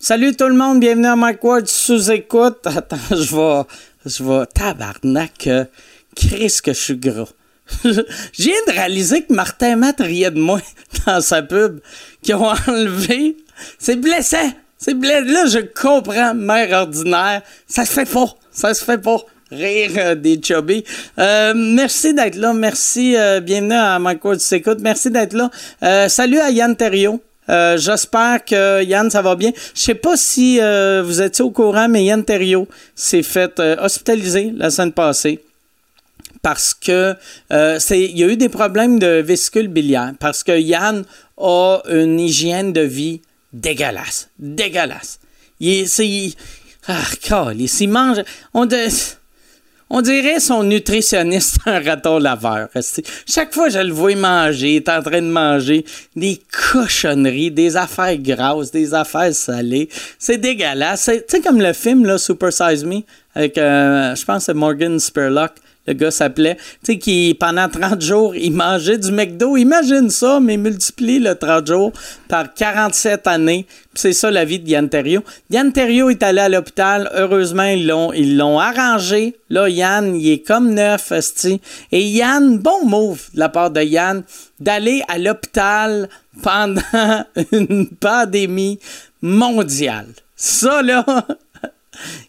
Salut tout le monde, bienvenue à Mike Ward sous écoute. Attends, je vais. Je vais. Tabarnak, euh, Chris, que je suis gros. je viens de réaliser que Martin Matt riait de moi dans sa pub, qui ont enlevé. C'est blessant! C'est blessant. Là, je comprends, mère ordinaire. Ça se fait pas. Ça se fait pas rire euh, des chubby. Euh, merci d'être là. Merci. Euh, bienvenue à Mike Ward s'écoute. Merci d'être là. Salut à Yann Thériault. Euh, J'espère que Yann, ça va bien. Je sais pas si euh, vous étiez au courant, mais Yann Thériault s'est fait euh, hospitaliser la semaine passée parce que il y a eu des problèmes de vésicule biliaire parce que Yann a une hygiène de vie dégueulasse, dégueulasse. Il est, c'est, ah, câlisse, il mange, on de- on dirait son nutritionniste un raton laveur. Chaque fois je le vois manger, il est en train de manger des cochonneries, des affaires grasses, des affaires salées. C'est dégueulasse. Tu sais, comme le film, là, Super Size Me, avec, euh, je pense, Morgan Spurlock. Le gars s'appelait. Tu sais, qui, pendant 30 jours, il mangeait du McDo. Imagine ça, mais multiplie le 30 jours par 47 années. C'est ça la vie de Yann Terriot. Yann Terriot est allé à l'hôpital. Heureusement, ils l'ont, ils l'ont arrangé. Là, Yann, il est comme neuf, esti. Et Yann, bon move de la part de Yann, d'aller à l'hôpital pendant une pandémie mondiale. Ça, là,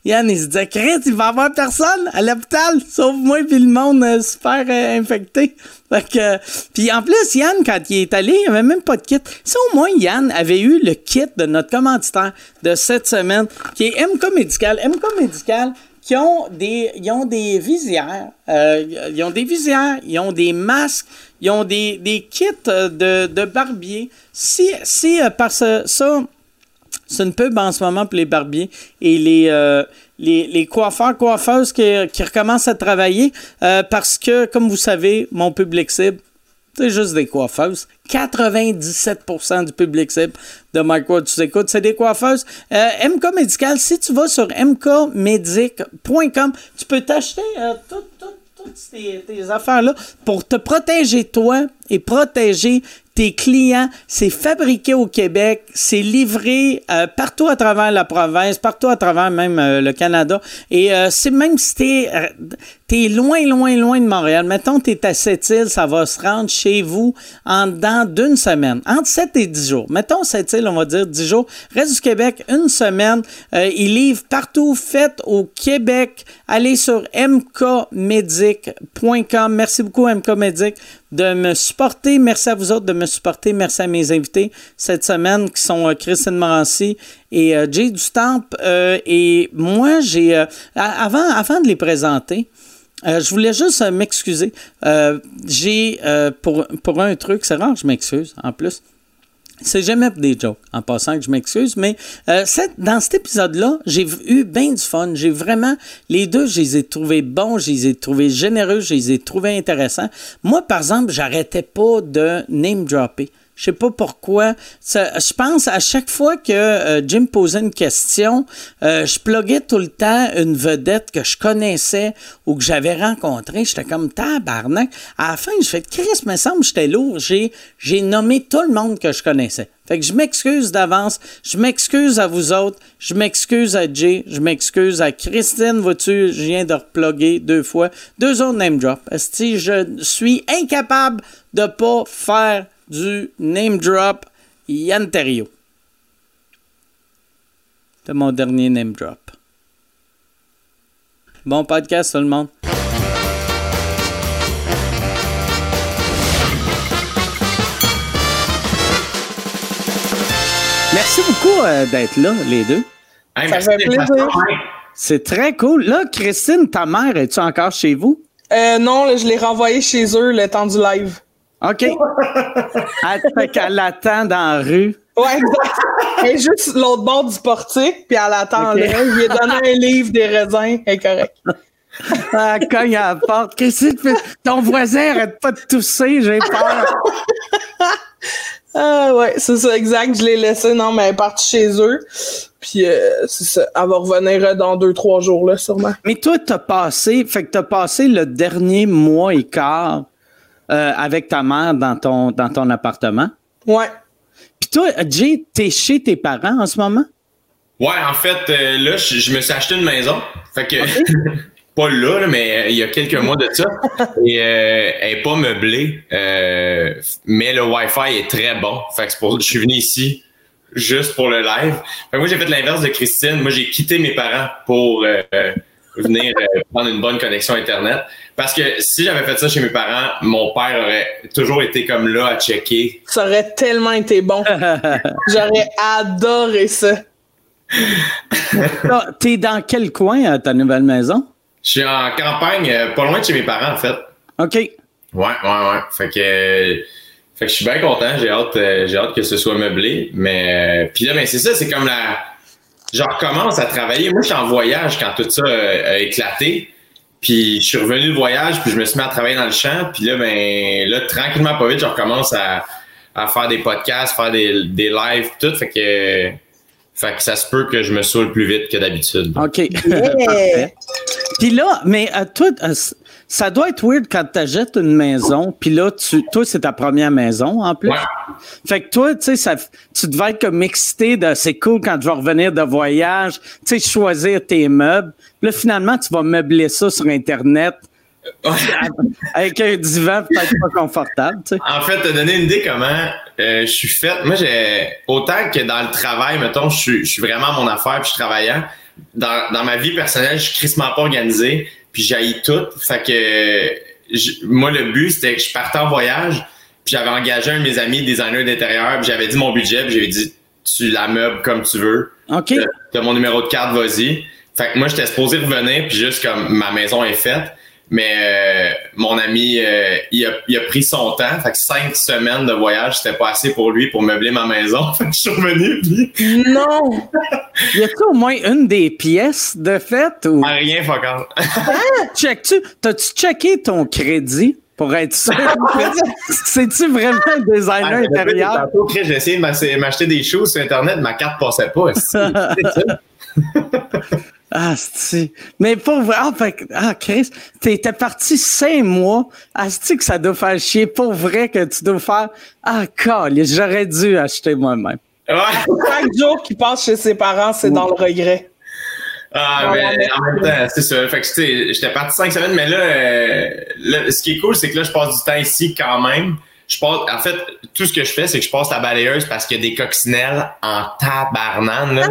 Yann, il se disait, Chris, il va y avoir personne à l'hôpital, sauf moi puis le monde euh, super euh, infecté. Euh, puis en plus, Yann, quand il est allé, il avait même pas de kit. Si au moins Yann avait eu le kit de notre commanditaire de cette semaine, qui est MK Médical. MK Médical, qui ont des, ils ont des visières, euh, ils ont des visières, ils ont des masques, ils ont des, des kits euh, de, de barbier. Si, si par ça, c'est une pub en ce moment pour les barbiers et les, euh, les, coiffeurs, coiffeuses qui, qui recommencent à travailler euh, parce que, comme vous savez, mon public cible, c'est juste des coiffeuses. 97% du public cible de Mike Ward, tu écoutes, c'est des coiffeuses. Euh, MK Médical, si tu vas sur mkmedic.com, tu peux t'acheter tout, tout, toutes ces, tes affaires-là pour te protéger toi et protéger tes clients. C'est fabriqué au Québec, c'est livré euh, partout à travers la province, partout à travers même euh, le Canada. Et euh, c'est même si t'es t'es loin, loin, loin de Montréal. Mettons, t'es à Sept-Îles, ça va se rendre chez vous en dedans d'une semaine, entre 7 et 10 jours. Mettons Sept-Îles, on va dire 10 jours. Reste du Québec, une semaine. Euh, ils livrent partout, faites au Québec. Allez sur mkmedic.com. Merci beaucoup, MK Medic, de me supporter. Merci à vous autres de me supporter. Merci à mes invités cette semaine qui sont euh, Christine Morancy et euh, Jay Dustamp. Euh, et moi, j'ai... euh, avant, avant de les présenter, euh, je voulais juste euh, m'excuser. Euh, j'ai, pour, pour un truc, c'est rare, je m'excuse en plus. C'est jamais des jokes, en passant que je m'excuse, mais cette- dans cet épisode-là, j'ai eu bien du fun. J'ai vraiment, les deux, je les ai trouvés bons, je les ai trouvés généreux, je les ai trouvés intéressants. Moi, par exemple, j'arrêtais pas de name dropper. Je sais pas pourquoi. Je pense à chaque fois que euh, Jim posait une question, euh, je pluguais tout le temps une vedette que je connaissais ou que j'avais rencontrée. J'étais comme tabarnak. À la fin, je fais Chris, me semble j'étais lourd. J'ai, j'ai nommé tout le monde que je connaissais. Fait que je m'excuse d'avance. Je m'excuse à vous autres. Je m'excuse à Jay. Je m'excuse à Christine. Vois-tu, je viens de reploguer deux fois. Deux autres name drop. Si je suis incapable de pas faire du name drop Yann Terriot. C'est mon dernier name drop. Bon podcast, tout le monde. Merci beaucoup euh, d'être là, les deux. Hey, Ça merci fait plaisir. C'est très cool. Là, Christine, ta mère, es-tu encore chez vous? Euh, non, là, je l'ai renvoyé chez eux le temps du live. OK. Elle fait qu'elle attend dans la rue. Ouais, exact. Elle est juste l'autre bord du portique, puis elle attend Ok. là. Je lui ai donné un livre des raisins. Elle est correcte. Elle cogne à la porte. Christine, fais- ton voisin arrête pas de tousser, j'ai peur. Ah ouais, c'est ça, exact. Je l'ai laissé. Non, mais elle est partie chez eux. Puis euh, c'est ça. Elle va revenir dans deux, trois jours, là, sûrement. Mais toi, t'as passé, fait que t'as passé le dernier mois et quart euh, avec ta mère dans ton, dans ton appartement? Ouais. Puis toi, Jay, t'es chez tes parents en ce moment? Ouais, en fait, euh, là, je, je me suis acheté une maison. Fait que, pas là, là, mais euh, il y a quelques mois de ça. Et euh, elle est pas meublée, euh, mais le Wi-Fi est très bon. Fait que c'est pour, je suis venu ici juste pour le live. Fait que moi, j'ai fait l'inverse de Christine. Moi, j'ai quitté mes parents pour venir euh, prendre une bonne connexion Internet. Parce que si j'avais fait ça chez mes parents, mon père aurait toujours été comme là à checker. Ça aurait tellement été bon. J'aurais adoré ça. T'es dans quel coin, euh, ta nouvelle maison? Je suis en campagne, euh, pas loin de chez mes parents, en fait. OK. Ouais, ouais, ouais. Fait que, euh, fait que je suis bien content. J'ai hâte, euh, j'ai hâte que ce soit meublé. Mais euh, puis là, ben c'est ça, c'est comme la. Je recommence à travailler. Moi, je suis en voyage quand tout ça euh, a éclaté. Puis je suis revenu de voyage, puis je me suis mis à travailler dans le champ. Puis là, ben là, tranquillement, pas vite, je recommence à, à faire des podcasts, faire des, des lives, tout. Fait que, fait que ça se peut que je me saoule plus vite que d'habitude. OK. Puis là, mais euh, toi, euh, ça doit être weird quand t'achètes une maison, puis là, tu, toi, c'est ta première maison en plus. Ouais. Fait que toi, tu sais, tu devais être comme excité de c'est cool quand je vais revenir de voyage, tu sais, choisir tes meubles. Là, finalement, tu vas meubler ça sur Internet avec un divan peut-être pas confortable, tu sais. En fait, te donner une idée comment euh, je suis faite. Moi, j'ai autant que dans le travail, mettons, je suis, je suis vraiment mon affaire, puis je suis travaillant. Dans, dans ma vie personnelle, je suis crissement pas organisé, puis j'haïs tout. Fait que je- moi, le but, c'était que je partais en voyage, puis j'avais engagé un de mes amis designer d'intérieur, puis j'avais dit mon budget, puis j'avais dit tu la meubles comme tu veux. OK. T'as- T'as mon numéro de carte, vas-y. Fait que moi, j'étais supposé revenir, puis juste comme ma maison est faite. Mais euh, mon ami, euh, il, a, il a pris son temps. Fait que cinq semaines de voyage, c'était pas assez pour lui pour meubler ma maison. Fait que je suis revenu, puis Non! Y a-tu au moins une des pièces de fait ou? À rien, fuck all. check-tu, t'as-tu checké ton crédit? Pour être sûr? C'est-tu vraiment un designer intérieur? Tantôt, Chris, J'ai essayé de m'ach- m'acheter des choses sur Internet, ma carte passait pas. Ah, c'est. Mais pour vrai, ah, fait que- ah, Chris, t'étais parti cinq mois. Ah, c'est que ça doit faire chier. Pour vrai que tu dois faire. Ah, call, j'aurais dû acheter moi-même. Ouais. Chaque jour qu'il passe chez ses parents, c'est dans le regret. Ah, mais en même temps, c'est ça. Fait que, tu sais, j'étais parti cinq semaines, mais là, euh, là, ce qui est cool, c'est que là, je passe du temps ici quand même. Je passe, en fait, tout ce que je fais, c'est que je passe la balayeuse parce qu'il y a des coccinelles en tabarnane, là.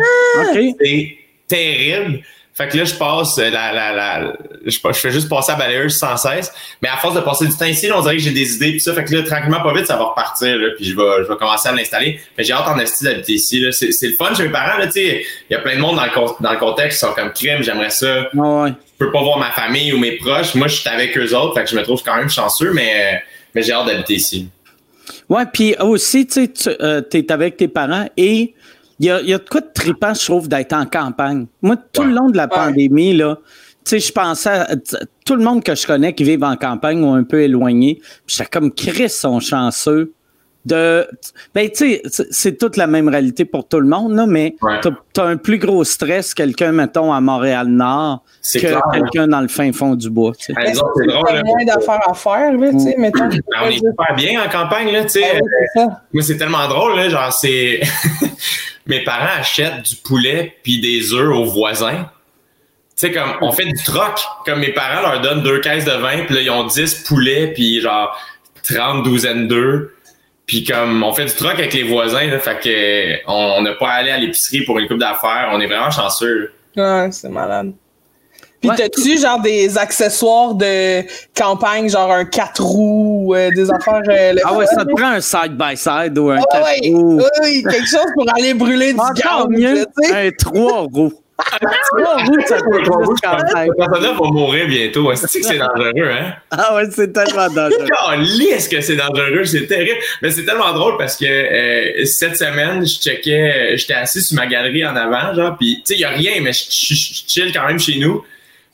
C'est terrible. Fait que là, je passe euh, la, la, la, je, je fais juste passer la balayeuse sans cesse. Mais à force de passer du temps ici, là, on dirait que j'ai des idées pis ça. Fait que là, tranquillement, pas vite, ça va repartir, là. Puis je vais, je vais commencer à l'installer. Mais j'ai hâte en esti d'habiter ici, là. C'est, c'est le fun chez mes parents, là, tu sais. Il y a plein de monde dans le, dans le contexte qui sont comme crime, j'aimerais ça. Ouais. Je peux pas voir ma famille ou mes proches. Moi, je suis avec eux autres. Fait que je me trouve quand même chanceux, mais, mais j'ai hâte d'habiter ici. Ouais, puis aussi, tu sais, tu euh, t'es avec tes parents et il y a, il y a de quoi de trippant, je trouve, d'être en campagne. Moi, tout le long de la pandémie, là, tu sais, je pensais à tout le monde que je connais qui vivent en campagne ou un peu éloigné. J'étais comme Chris sont chanceux de. Ben, tu sais, c'est- toute la même réalité pour tout le monde, là, mais Ouais. t'as as un plus gros stress, quelqu'un, mettons, à Montréal-Nord, que hein. quelqu'un dans le fin fond du bois. tu c'est drôle, T'as là. moins d'affaires à faire, là, tu sais, mettons? Ben, on est super bien en campagne, là, tu sais. Ça. Moi, c'est tellement drôle, là, genre, c'est... Mes parents achètent du poulet puis des œufs aux voisins. Tu sais, comme, on fait du troc. Comme mes parents leur donnent deux caisses de vin, puis là, ils ont 10 poulets, puis genre 30 douzaines d'œufs. Puis comme, on fait du troc avec les voisins, là, fait que on n'a pas à aller à l'épicerie pour une coupe d'affaires. On est vraiment chanceux. là. Ouais, c'est malade. Puis Ouais. t'as-tu genre des accessoires de campagne, genre un 4 roues, euh, des affaires. euh, Ah ouais, ça te prend un side-by-side ou un Ah ouais, roues. oui, quelque chose pour aller brûler du gaz, mieux, un trois roues. Campagne. Cette personne-là va mourir bientôt. Est-ce que c'est dangereux, hein? Ah ouais, c'est tellement dangereux. Calisse que c'est dangereux, c'est terrible. Mais c'est tellement drôle parce que euh, cette semaine, je checkais, j'étais assis sur ma galerie en avant, genre, puis tu sais, il y a rien, mais je chill quand même chez nous.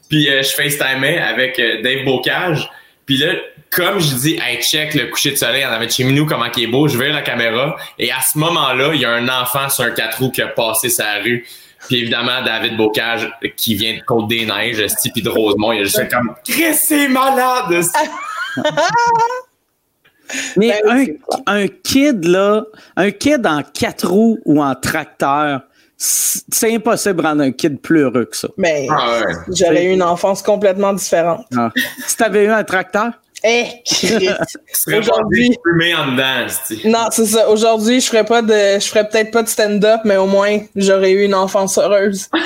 Puis euh, je FaceTimais avec euh, Dave Bocage. Puis là, comme je dis, hey, check le coucher de soleil en avant de chez nous, comment il est beau, je vais la caméra. Et à ce moment-là, il y a un enfant sur un quatre roues qui a passé sa rue. Puis évidemment, David Bocage, qui vient de Côte-des-Neiges, esti, puis de Rosemont, il a juste fait comme « Chris, c'est malade! Mais Ben un, un kid, là, un kid en quatre roues ou en tracteur, c'est impossible de rendre un kid plus heureux que ça. Mais Ah ouais. j'aurais eu une enfance complètement différente. Ah. Si t'avais eu un tracteur, Eh, pas Aujourd'hui- fumé en dedans. Non, c'est ça. Aujourd'hui, je ferais pas de, je ferais peut-être pas de stand-up, mais au moins, j'aurais eu une enfance heureuse.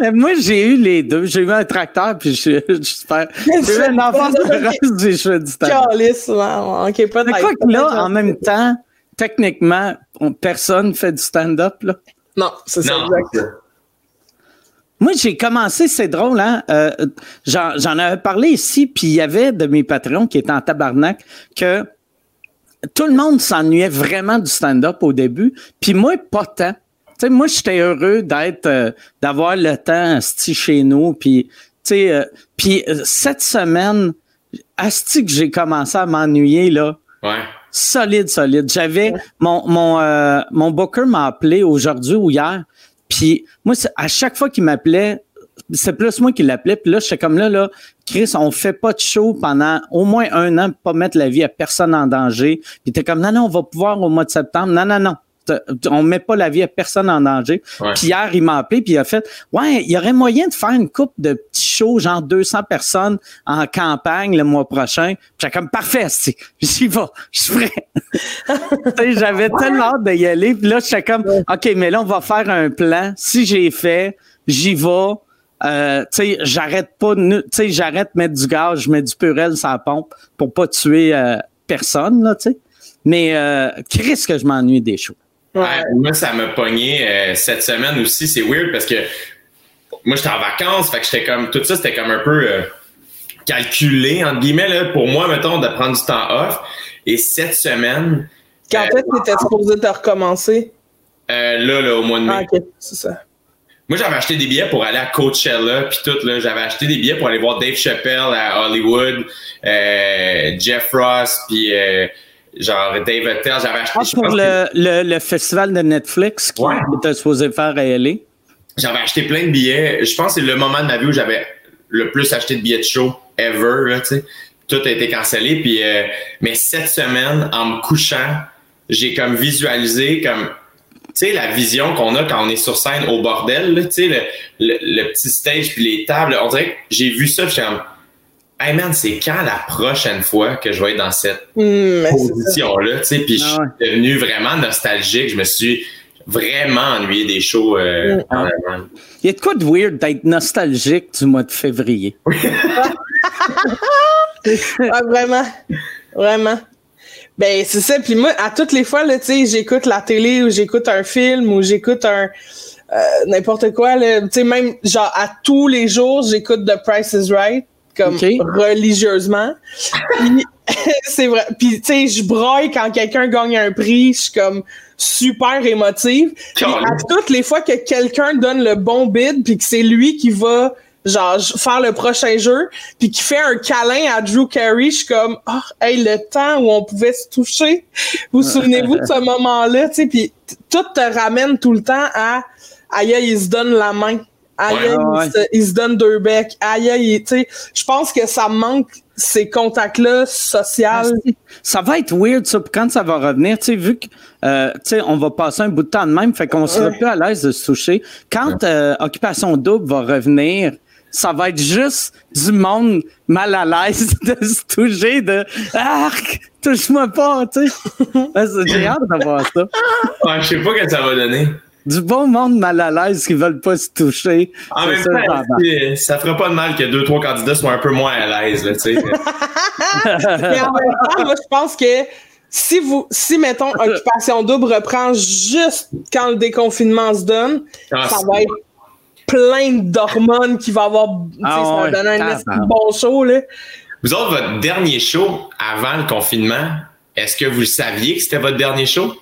Mais moi, j'ai eu les deux. J'ai eu un tracteur, puis je, j'espère. J'ai eu une enfance heureuse je fais du man. Ok, pas de Mais quoi que là, en même temps, techniquement, on- personne fait du stand-up, là. Non, c'est ça, Non. exact. Moi, j'ai commencé, c'est drôle, hein? euh, j'en, avais parlé ici, puis il y avait de mes patrons qui étaient en tabarnak que tout le monde s'ennuyait vraiment du stand-up au début, puis moi, pas tant. Tu sais, moi, j'étais heureux d'être, euh, d'avoir le temps asti chez nous, puis, tu sais, euh, puis euh, cette semaine, asti que j'ai commencé à m'ennuyer, là, Ouais. solide, solide. J'avais mon mon euh, mon booker m'a appelé aujourd'hui ou hier. Puis moi, à chaque fois qu'il m'appelait, c'est plus moi qui l'appelais. Puis là, j'étais comme là, là, Chris, on fait pas de show pendant au moins un an pour pas mettre la vie à personne en danger. Puis t'es comme non, non, on va pouvoir au mois de septembre. Non, non, non. On met pas la vie à personne en danger. Ouais. Puis hier, il m'a appelé puis il a fait Ouais, il y aurait moyen de faire une coupe de petits shows, genre 200 personnes en campagne le mois prochain. Puis J'étais comme parfait, c'est- j'y vais, je suis prêt. J'avais tellement hâte d'y aller. Puis là, j'étais comme OK, mais là, on va faire un plan. Si j'ai fait, j'y vais. Euh, tu sais, j'arrête pas, tu sais, j'arrête de mettre du gaz, je mets du purel sur la pompe pour pas tuer euh, personne, là, tu sais. Mais euh, Chris que je m'ennuie des shows. Ouais. Ouais, moi, ça m'a pogné euh, cette semaine aussi. C'est weird parce que moi, j'étais en vacances. Fait que j'étais comme, tout ça, c'était comme un peu euh, calculé, entre guillemets, là, pour moi, mettons, de prendre du temps off. Et cette semaine, Quand est-ce que t'étais supposé te recommencer? euh, là, là, au mois de mai, Ah, ok, c'est ça. moi, j'avais acheté des billets pour aller à Coachella, puis tout, là. J'avais acheté des billets pour aller voir Dave Chappelle à Hollywood, euh, Jeff Ross, puis euh, genre Dave Attell. J'avais acheté, Ah, je pour pense que- le, le, le festival de Netflix qui Ouais. était supposé faire à LA. J'avais acheté plein de billets. Je pense que c'est le moment de ma vie où j'avais le plus acheté de billets de show ever, là, tu sais. Tout a été cancellé. Puis, euh, mais cette semaine, en me couchant, j'ai comme visualisé comme tu sais, la vision qu'on a quand on est sur scène au bordel, tu sais, le, le, le petit stage puis les tables, on dirait que j'ai vu ça, puis hey man, c'est quand la prochaine fois que je vais être dans cette ça. position-là, tu sais, puis Ah je suis devenu vraiment nostalgique, je me suis vraiment ennuyé des shows, euh, Mm. en avant. Il y a de quoi de weird d'être nostalgique du mois de février? Ah, vraiment. Vraiment. Ben, c'est ça. Puis moi, à toutes les fois, là, tu sais, j'écoute la télé ou j'écoute un film ou j'écoute un. euh, n'importe quoi, là. Tu sais, même, genre, à tous les jours, j'écoute The Price is Right, comme religieusement. Puis, c'est vrai. Puis, tu sais, je broille quand quelqu'un gagne un prix. Je suis comme super émotive. Puis, à toutes les fois que quelqu'un donne le bon bid, puis que c'est lui qui va genre faire le prochain jeu puis qui fait un câlin à Drew Carey je suis comme oh hey le temps où on pouvait se toucher vous souvenez-vous de ce moment-là tu sais puis tout te ramène tout le temps à aïe, il se donne la main aïe Ouais, aïe, ouais. il, se, il se donne deux becs aïe tu sais je pense que ça manque ces contacts-là sociaux Ça va être weird, ça, puis quand ça va revenir, tu sais, vu que, euh, tu sais, on va passer un bout de temps de même, fait qu'on sera Ouais. plus à l'aise de se toucher. Quand euh, Occupation Double va revenir, ça va être juste du monde mal à l'aise de se toucher, de « Arc! Touche-moi pas! » tu sais. J'ai hâte de voir ça. Ouais, je sais pas ce que ça va donner. Du bon monde mal à l'aise qui veulent pas se toucher. En même ça, temps, ça fera pas de mal que deux, trois candidats soient un peu moins à l'aise, là, tu sais. Mais en même temps, moi, je pense que si vous, si mettons Occupation Double reprend juste quand le déconfinement se donne, Ah, ça va être plein d'hormones qui va avoir, Ah ça va donner un bon show, là. Vous autres, votre dernier show avant le confinement, est-ce que vous saviez que c'était votre dernier show?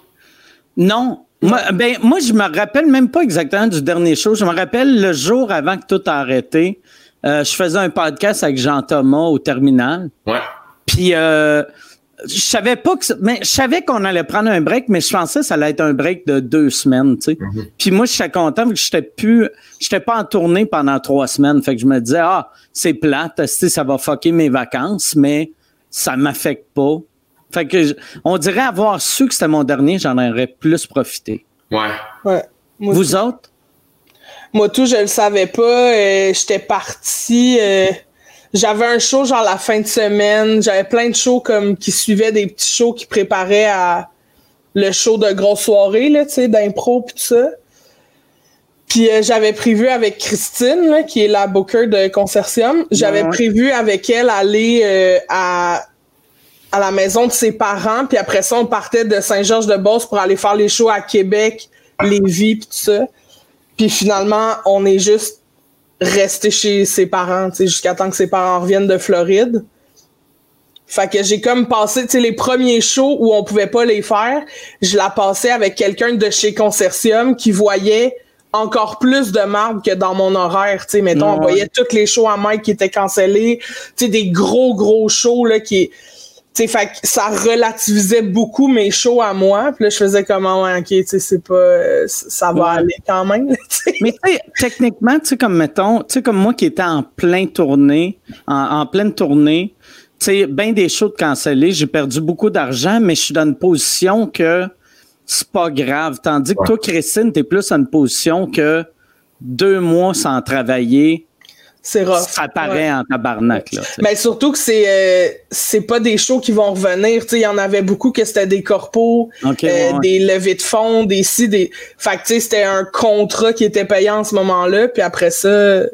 Non. Moi, ben, moi, je me rappelle même pas exactement du dernier show. Je me rappelle le jour avant que tout a arrêté. euh, je faisais un podcast avec Jean-Thomas au terminal. Ouais. Puis euh, je savais pas que mais je savais qu'on allait prendre un break, mais je pensais que ça allait être un break de deux semaines, tu sais. Puis moi, j'étais content vu que j'étais plus j'étais pas en tournée pendant trois semaines. Fait que je me disais Ah, c'est plate, ça va fucker mes vacances, mais ça m'affecte pas. Fait que je- on dirait avoir su que c'était mon dernier, j'en aurais plus profité. Ouais. Ouais. Moi, Vous autres? Moi, tout, je le savais pas. Euh, J'étais partie. euh, j'avais un show genre la fin de semaine. J'avais plein de shows comme qui suivaient des petits shows qui préparaient à le show de grosse soirée, là, tu sais, d'impro pis tout ça. Puis euh, j'avais prévu avec Christine, là, qui est la booker de Consortium, j'avais Ouais. prévu avec elle aller euh, à à la maison de ses parents, puis après ça, on partait de Saint-Georges-de-Beauce pour aller faire les shows à Québec, Lévis, puis tout ça. Puis finalement, on est juste resté chez ses parents, tu sais, jusqu'à temps que ses parents reviennent de Floride. Fait que j'ai comme passé, tu sais, les premiers shows où on pouvait pas les faire, je la passais avec quelqu'un de chez Consortium qui voyait encore plus de marbre que dans mon horaire, tu sais, mettons, on voyait tous les shows à Mike qui étaient cancellés, tu sais, des gros, gros shows, là, qui, sais, fait que ça relativisait beaucoup mes shows à moi. Puis là, je faisais comme, Ah ouais, ok, tu sais, c'est pas, euh, ça va Ouais. aller quand même. Mais tu sais, techniquement, tu sais, comme mettons, tu sais, comme moi qui étais en plein tournée, en, en pleine tournée, tu sais, bien des shows de cancellés, j'ai perdu beaucoup d'argent, mais je suis dans une position que c'est pas grave. Tandis que Ouais. toi, Christine, t'es plus dans une position que deux mois sans travailler, C'est rough. ça paraît Ouais. en tabarnak, là. Mais surtout que c'est euh, c'est pas des shows qui vont revenir. Il y en avait beaucoup que c'était des corpos, euh, ouais, des levées de fonds, des ci, des. Fait que c'était un contrat qui était payant en ce moment-là, puis après ça,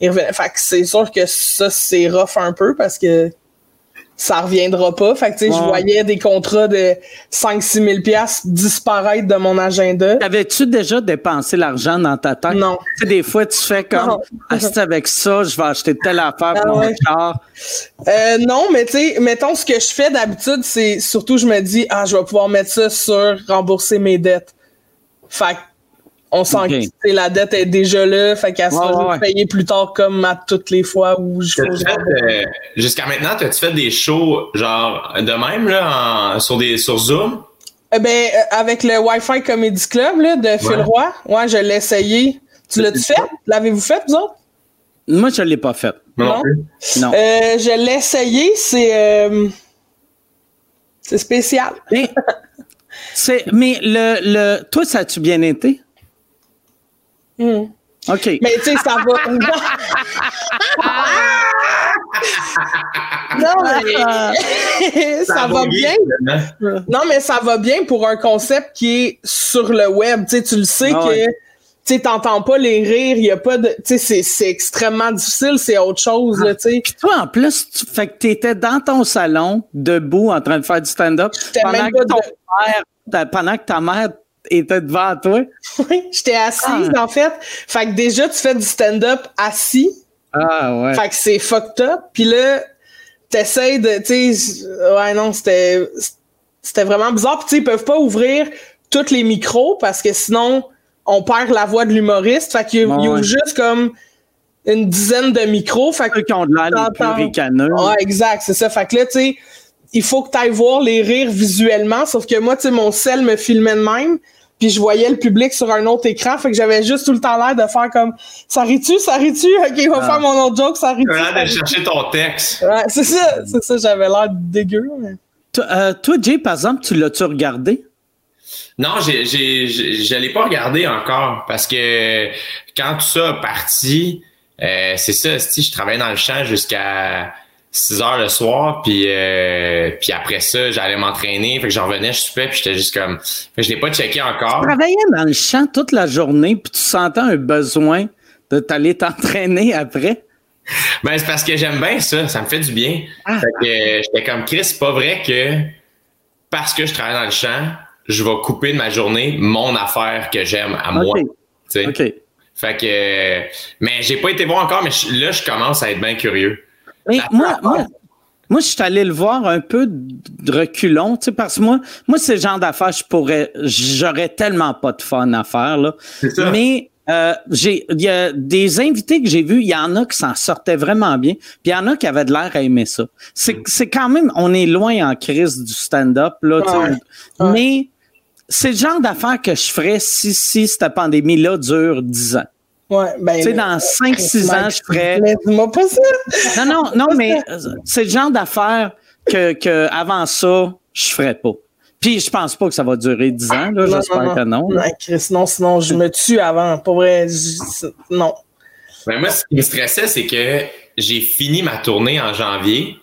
il revenait. Fait que c'est sûr que ça, c'est rough un peu parce que ça reviendra pas. Fait que tu sais, je voyais des contrats de 5-6 000 piastres disparaître de mon agenda. T'avais-tu déjà dépensé l'argent dans ta tête? Non. Tu sais, des fois, tu fais comme, Non. ah, avec ça, je vais acheter telle affaire pour Ah mon ouais. char. Euh, non, mais tu sais, mettons ce que je fais d'habitude, c'est surtout je me dis ah je vais pouvoir mettre ça sur rembourser mes dettes. Fait que on sent Ok. que la dette est déjà là, fait qu'elle sera Ouais, ouais, juste ouais. payée plus tard comme à toutes les fois où je euh, Jusqu'à maintenant, as-tu fait des shows genre de même là, en- sur des sur Zoom? Euh, ben euh, avec le Wi-Fi Comedy Club là, de Phil Ouais. Roy, ouais, je l'ai essayé. Tu l'as-tu fait? L'avez-vous fait, vous autres? Moi, je l'ai pas fait. Non. Euh, je l'ai essayé, c'est euh, c'est spécial. Mais, c'est, mais le, le, toi, ça a-tu bien été? Hmm. OK. Mais tu sais, ça va. non, mais ça, va bien. finalement. Non, mais ça va bien pour un concept qui est sur le web. Tu sais, tu le sais Ah que ouais. tu t'entends pas les rires, il y a pas de. Tu sais, c'est- c'est extrêmement difficile, c'est autre chose, là, tu sais. Puis toi, en plus, tu, fait que t'étais dans ton salon, debout, en train de faire du stand-up, J'étais pendant, même que pas ton de- père, ta- pendant que ta mère était devant toi. Oui, J'étais assise, Ah. en fait. Fait que déjà, tu fais du stand-up assis. Ah, ouais. Fait que c'est fucked up. Puis là, t'essayes de, tu sais, ouais, non, c'était, c'était vraiment bizarre. Puis tu sais, ils peuvent pas ouvrir tous les micros parce que sinon, on perd la voix de l'humoriste. Fait qu'ils Ouais, ils ouvrent ouais. juste comme une dizaine de micros. Fait que, Ceux qui ont de l'air les plus ouais, exact, c'est ça. Fait que là, tu sais, il faut que tu ailles voir les rires visuellement. Sauf que moi, tu sais, mon sel me filmait de même. Puis je voyais le public sur un autre écran. Fait que j'avais juste tout le temps l'air de faire comme ça rit-tu, ça rit-tu? Ok, on va Ah. faire mon autre joke, ça rit-tu? T'as l'air de chercher ton texte. Ouais, c'est ça, c'est ça, j'avais l'air dégueu. mais- Toi, euh, toi, Jay, par exemple, tu l'as-tu regardé? Non, j'ai, j'ai, j'ai- je l'ai pas regardé encore parce que quand tout ça a parti, euh, c'est ça, si je travaillais dans le champ jusqu'à 6 heures le soir, puis euh, puis après ça, j'allais m'entraîner, fait que j'en revenais, je soupais, puis j'étais juste comme, fait que je l'ai pas checké encore. Tu travaillais dans le champ toute la journée, puis tu sentais un besoin de t'aller t'entraîner après? Ben c'est parce que j'aime bien ça, ça me fait du bien. Ah. Fait que euh, j'étais comme Chris, c'est pas vrai que parce que je travaille dans le champ, je vais couper de ma journée mon affaire que j'aime à moi. OK. Fait que, euh, mais j'ai pas été voir encore, mais là, je commence à être bien curieux. Mais moi, moi, moi, je suis allé le voir un peu de reculons, tu sais, parce que moi, moi, c'est le genre d'affaires, je pourrais, j'aurais tellement pas de fun à faire, là. Ça. Mais, euh, j'ai, il y a des invités que j'ai vus, il y en a qui s'en sortaient vraiment bien, puis il y en a qui avaient de l'air à aimer ça. C'est, c'est quand même, on est loin en crise du stand-up, là, tu sais. Ouais. Ouais. Mais, c'est le genre d'affaires que je ferais si, si cette pandémie-là dure 10 ans. Ouais, ben. Tu sais, dans 5-6 ans, je ferais. Laisse-moi pas ça. Non, non, non, mais euh, c'est le genre d'affaires que, que avant ça, je ferais pas. Puis je pense pas que ça va durer 10 ans, là. J'espère que non. Non, Chris, non, sinon je me tue avant. Pour vrai, je- non. Ben, moi, ce qui me stressait, c'est que j'ai fini ma tournée en janvier.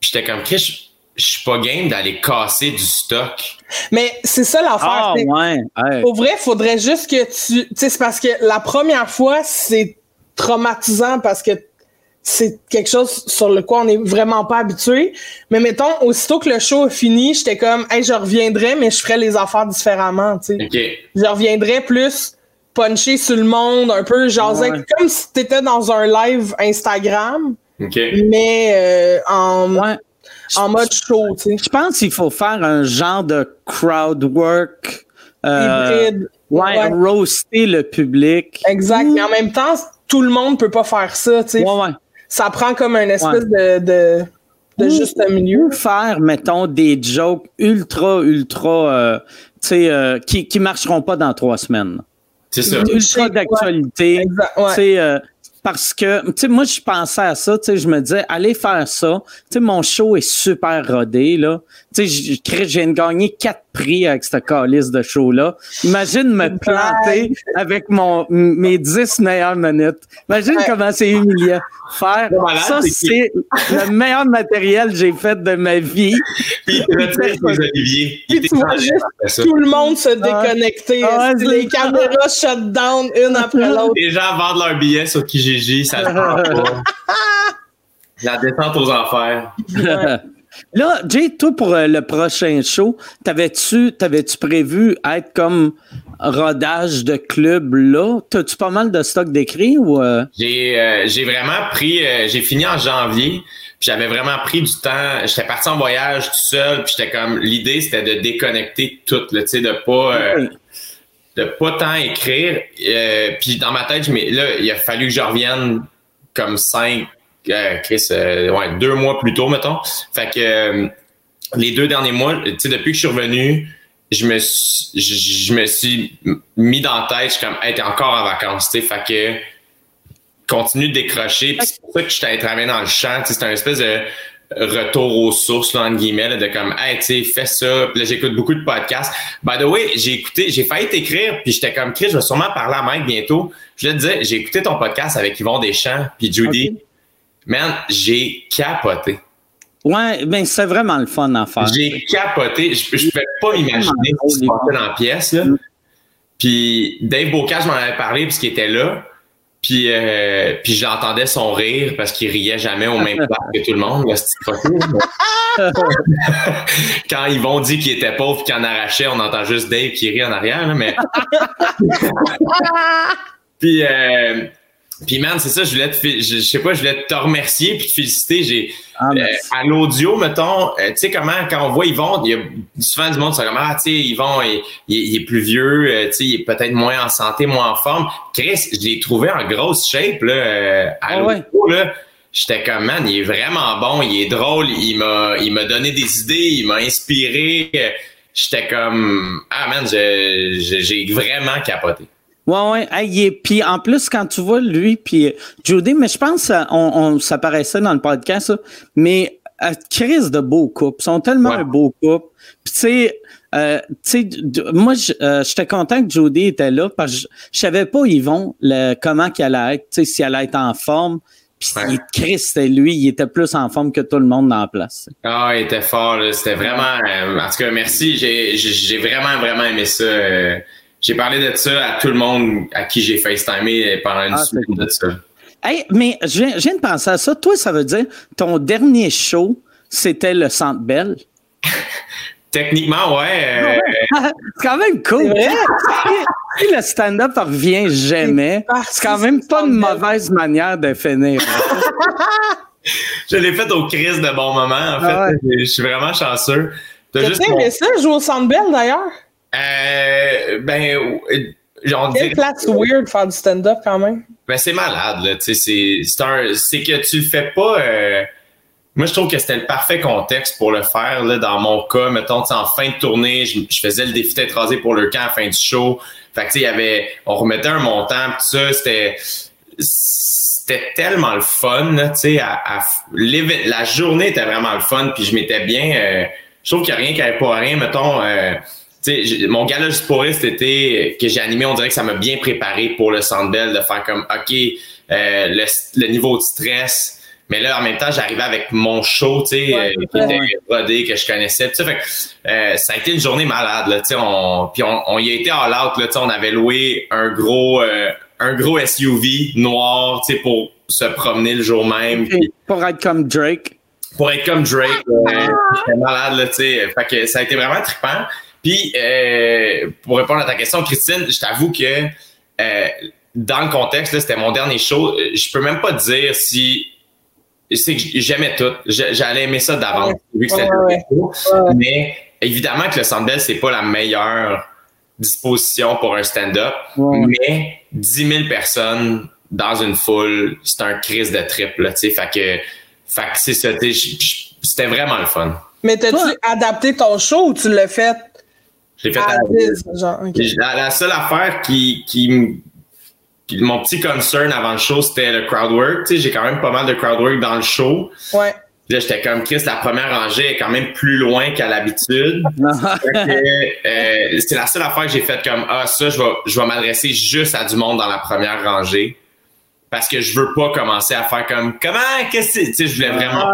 Puis j'étais comme, Chris, je suis pas game d'aller casser du stock. Mais c'est ça l'affaire. Ah, ouais. Hey. Pour vrai, faudrait juste que tu. Tu sais, c'est parce que la première fois, c'est traumatisant parce que c'est quelque chose sur le quoi on est vraiment pas habitué. Mais mettons, aussitôt que le show est fini, j'étais comme, hey, je reviendrai, mais je ferais les affaires différemment, tu sais. Je reviendrais plus puncher sur le monde, un peu jaser, Ouais. comme si t'étais dans un live Instagram, mais euh, en, Ouais. En mode show, tu sais. Je pense qu'il faut faire un genre de crowd work. euh, Hybride. ouais, Ouais. roaster le public. Exact. Mais en même temps, tout le monde peut pas faire ça, tu sais. Ouais, ouais. ça prend comme un espèce de, de, juste milieu. Faire, mettons, des jokes ultra, ultra, euh, tu sais, euh, qui, qui marcheront pas dans trois semaines. C'est ça. Ultra d'actualité. Parce que, tu sais, moi, je pensais à ça, tu sais, je me disais, allez faire ça. Tu sais, mon show est super rodé, là. Tu sais, je- viens de gagner quatre prix avec cette calice de show-là. Imagine me planter avec mon, mes 10 meilleures minutes. Imagine Ouais. comment c'est humiliant. Faire malade, ça, c'est le meilleur matériel que j'ai fait de ma vie. Puis tu vois juste. Tout le monde se déconnecter. Ah, que c'est les ça. caméras shut down une après l'autre? Les gens vendent leurs billets sur Kijiji, ça se vend pas. La descente aux enfers. Là, Jay, toi, pour euh, le prochain show, t'avais-tu, t'avais-tu prévu être comme rodage de club là? T'as-tu pas mal de stock d'écrit ou euh? J'ai euh, j'ai vraiment pris, j'ai fini en janvier, j'avais vraiment pris du temps. J'étais parti en voyage tout seul, puis j'étais comme l'idée c'était de déconnecter tout, tu sais, de pas Oui. de pas tant écrire. Euh, puis dans ma tête, je m'ai- là, il a fallu que je revienne comme cinq, Chris, euh, ouais, deux mois plus tôt, mettons. Fait que euh, les deux derniers mois, tu sais, depuis que je suis revenu, je me suis, je, me suis mis dans la tête, je suis comme, hey, t'es encore en vacances, tu sais, fait que continue de décrocher. Puis c'est pour ça que je t'avais travaillé dans le champ. C'est un espèce de retour aux sources, là, entre guillemets, de comme, hey, tu sais, fais ça. Puis là, j'écoute beaucoup de podcasts. By the way, j'ai écouté, j'ai failli t'écrire, puis j'étais comme, Chris, je vais sûrement parler à Mike bientôt. Je le disais, j'ai écouté ton podcast avec Yvon Deschamps, puis Judy. Man, j'ai capoté. Ouais, ben c'est vraiment le fun à faire. J'ai capoté. Je, je pouvais pas imaginer ce qui se passait dans la pièce. Là. Puis Dave Bocage m'en avait parlé puisqu'il était là. Puis, euh, puis j'entendais son rire parce qu'il riait jamais au même place que tout le monde. là, Quand Yvon dit qu'il était pauvre et qu'il en arrachait, on entend juste Dave qui rit en arrière. Là, mais... puis, euh, puis man, c'est ça, je voulais te, je, je sais pas, je voulais te remercier puis te féliciter. J'ai, Ah, euh, à l'audio, mettons, euh, tu sais comment, quand on voit Yvon, il y a souvent du monde qui comme, ah, tu sais, Yvon, il, il- il est plus vieux, euh, tu sais, il est peut-être moins en santé, moins en forme. Chris, je l'ai trouvé en grosse shape, là, euh, à Ah l'audio, ouais? là. J'étais comme, man, il est vraiment bon, il est drôle, il m'a, il m'a donné des idées, il m'a inspiré. J'étais comme, ah, man, j'ai vraiment capoté. Ouais, ouais. Hey, puis en plus, quand tu vois lui puis Judy, mais je pense euh, on, on ça paraissait dans le podcast, ça, mais euh, crise de beaux couples. Ils sont tellement Ouais. un beau couple. Puis tu sais, euh, tu sais, d- moi, je- euh, j'étais content que Judy était là parce que je, savais pas, Yvon, le, comment qu'il allait être, tu sais, s'il allait être en forme. Puis Ouais. Chris, c'était lui, il était plus en forme que tout le monde dans la place. Ah, il était fort. C'était vraiment. euh, en tout cas, merci. J'ai, vraiment, vraiment aimé ça. euh, j'ai parlé de ça à tout le monde à qui j'ai FaceTimé pendant une Ah, semaine de ça. Hey, mais je viens, je viens de penser à ça. Toi, ça veut dire ton dernier show, c'était le Centre Bell. Techniquement, ouais. euh, C'est quand même cool. Le stand-up revient jamais, c'est quand même pas une mauvaise manière de finir. je l'ai fait au crise de bon moment. En fait, Ah ouais. je suis vraiment chanceux. T'as juste aimé ça, jouer au Centre Bell d'ailleurs? Euh, ben, euh, on Quelle dirait- place weird faire du stand-up quand même? Ben, c'est malade, là. Tu sais, c'est, que tu le fais pas, euh, moi, je trouve que c'était le parfait contexte pour le faire, là. Dans mon cas, mettons, en fin de tournée, je, je faisais le défi d'être rasé pour le camp à la fin du show. Fait que, tu sais, il y avait, on remettait un montant, pis tout ça, c'était, c'était tellement le fun, là, tu sais, à, à- la journée était vraiment le fun, puis je m'étais bien, euh, je trouve qu'il n'y a rien qui n'avait pas rien. Mettons, euh, mon gala juste pour c'était que j'ai animé, on dirait que ça m'a bien préparé pour le Sandbell de faire comme, OK, euh, le, le, niveau de stress. Mais là, en même temps, j'arrivais avec mon show, tu sais, euh, qui était rodé, que je connaissais. Fait, euh, ça a été une journée malade, là, tu sais. On, puis on, on, y a été all out, là, tu sais. On avait loué un gros, un gros SUV noir, tu sais, pour se promener le jour même. pour être comme Drake. Pour être comme Drake. C'était malade, là, tu sais. Fait que ça a été vraiment trippant. Puis, euh, pour répondre à ta question, Christine, je t'avoue que euh, dans le contexte, c'était mon dernier show. Je peux même pas dire si c'est que j'aimais tout. J'allais aimer ça d'avance, vu que c'était Mais évidemment que le Sandbell, c'est pas la meilleure disposition pour un stand-up. Mais 10 000 personnes dans une foule, c'est un crise de triple, tu sais. Fait que, fait que c'est ça. C'était vraiment le fun. Mais t'as-tu adapté ton show ou tu l'as fait j'ai fait la, la, seule affaire qui, qui, mon petit concern avant le show, c'était le crowd work. j'ai quand même pas mal de crowd work dans le show. Ouais. là, j'étais comme Chris, la première rangée est quand même plus loin qu'à l'habitude. euh, c'est la seule affaire que j'ai faite comme Ah, ça, je vais, je vais m'adresser juste à du monde dans la première rangée. Parce que je veux pas commencer à faire comme comment, qu'est-ce que c'est? je voulais vraiment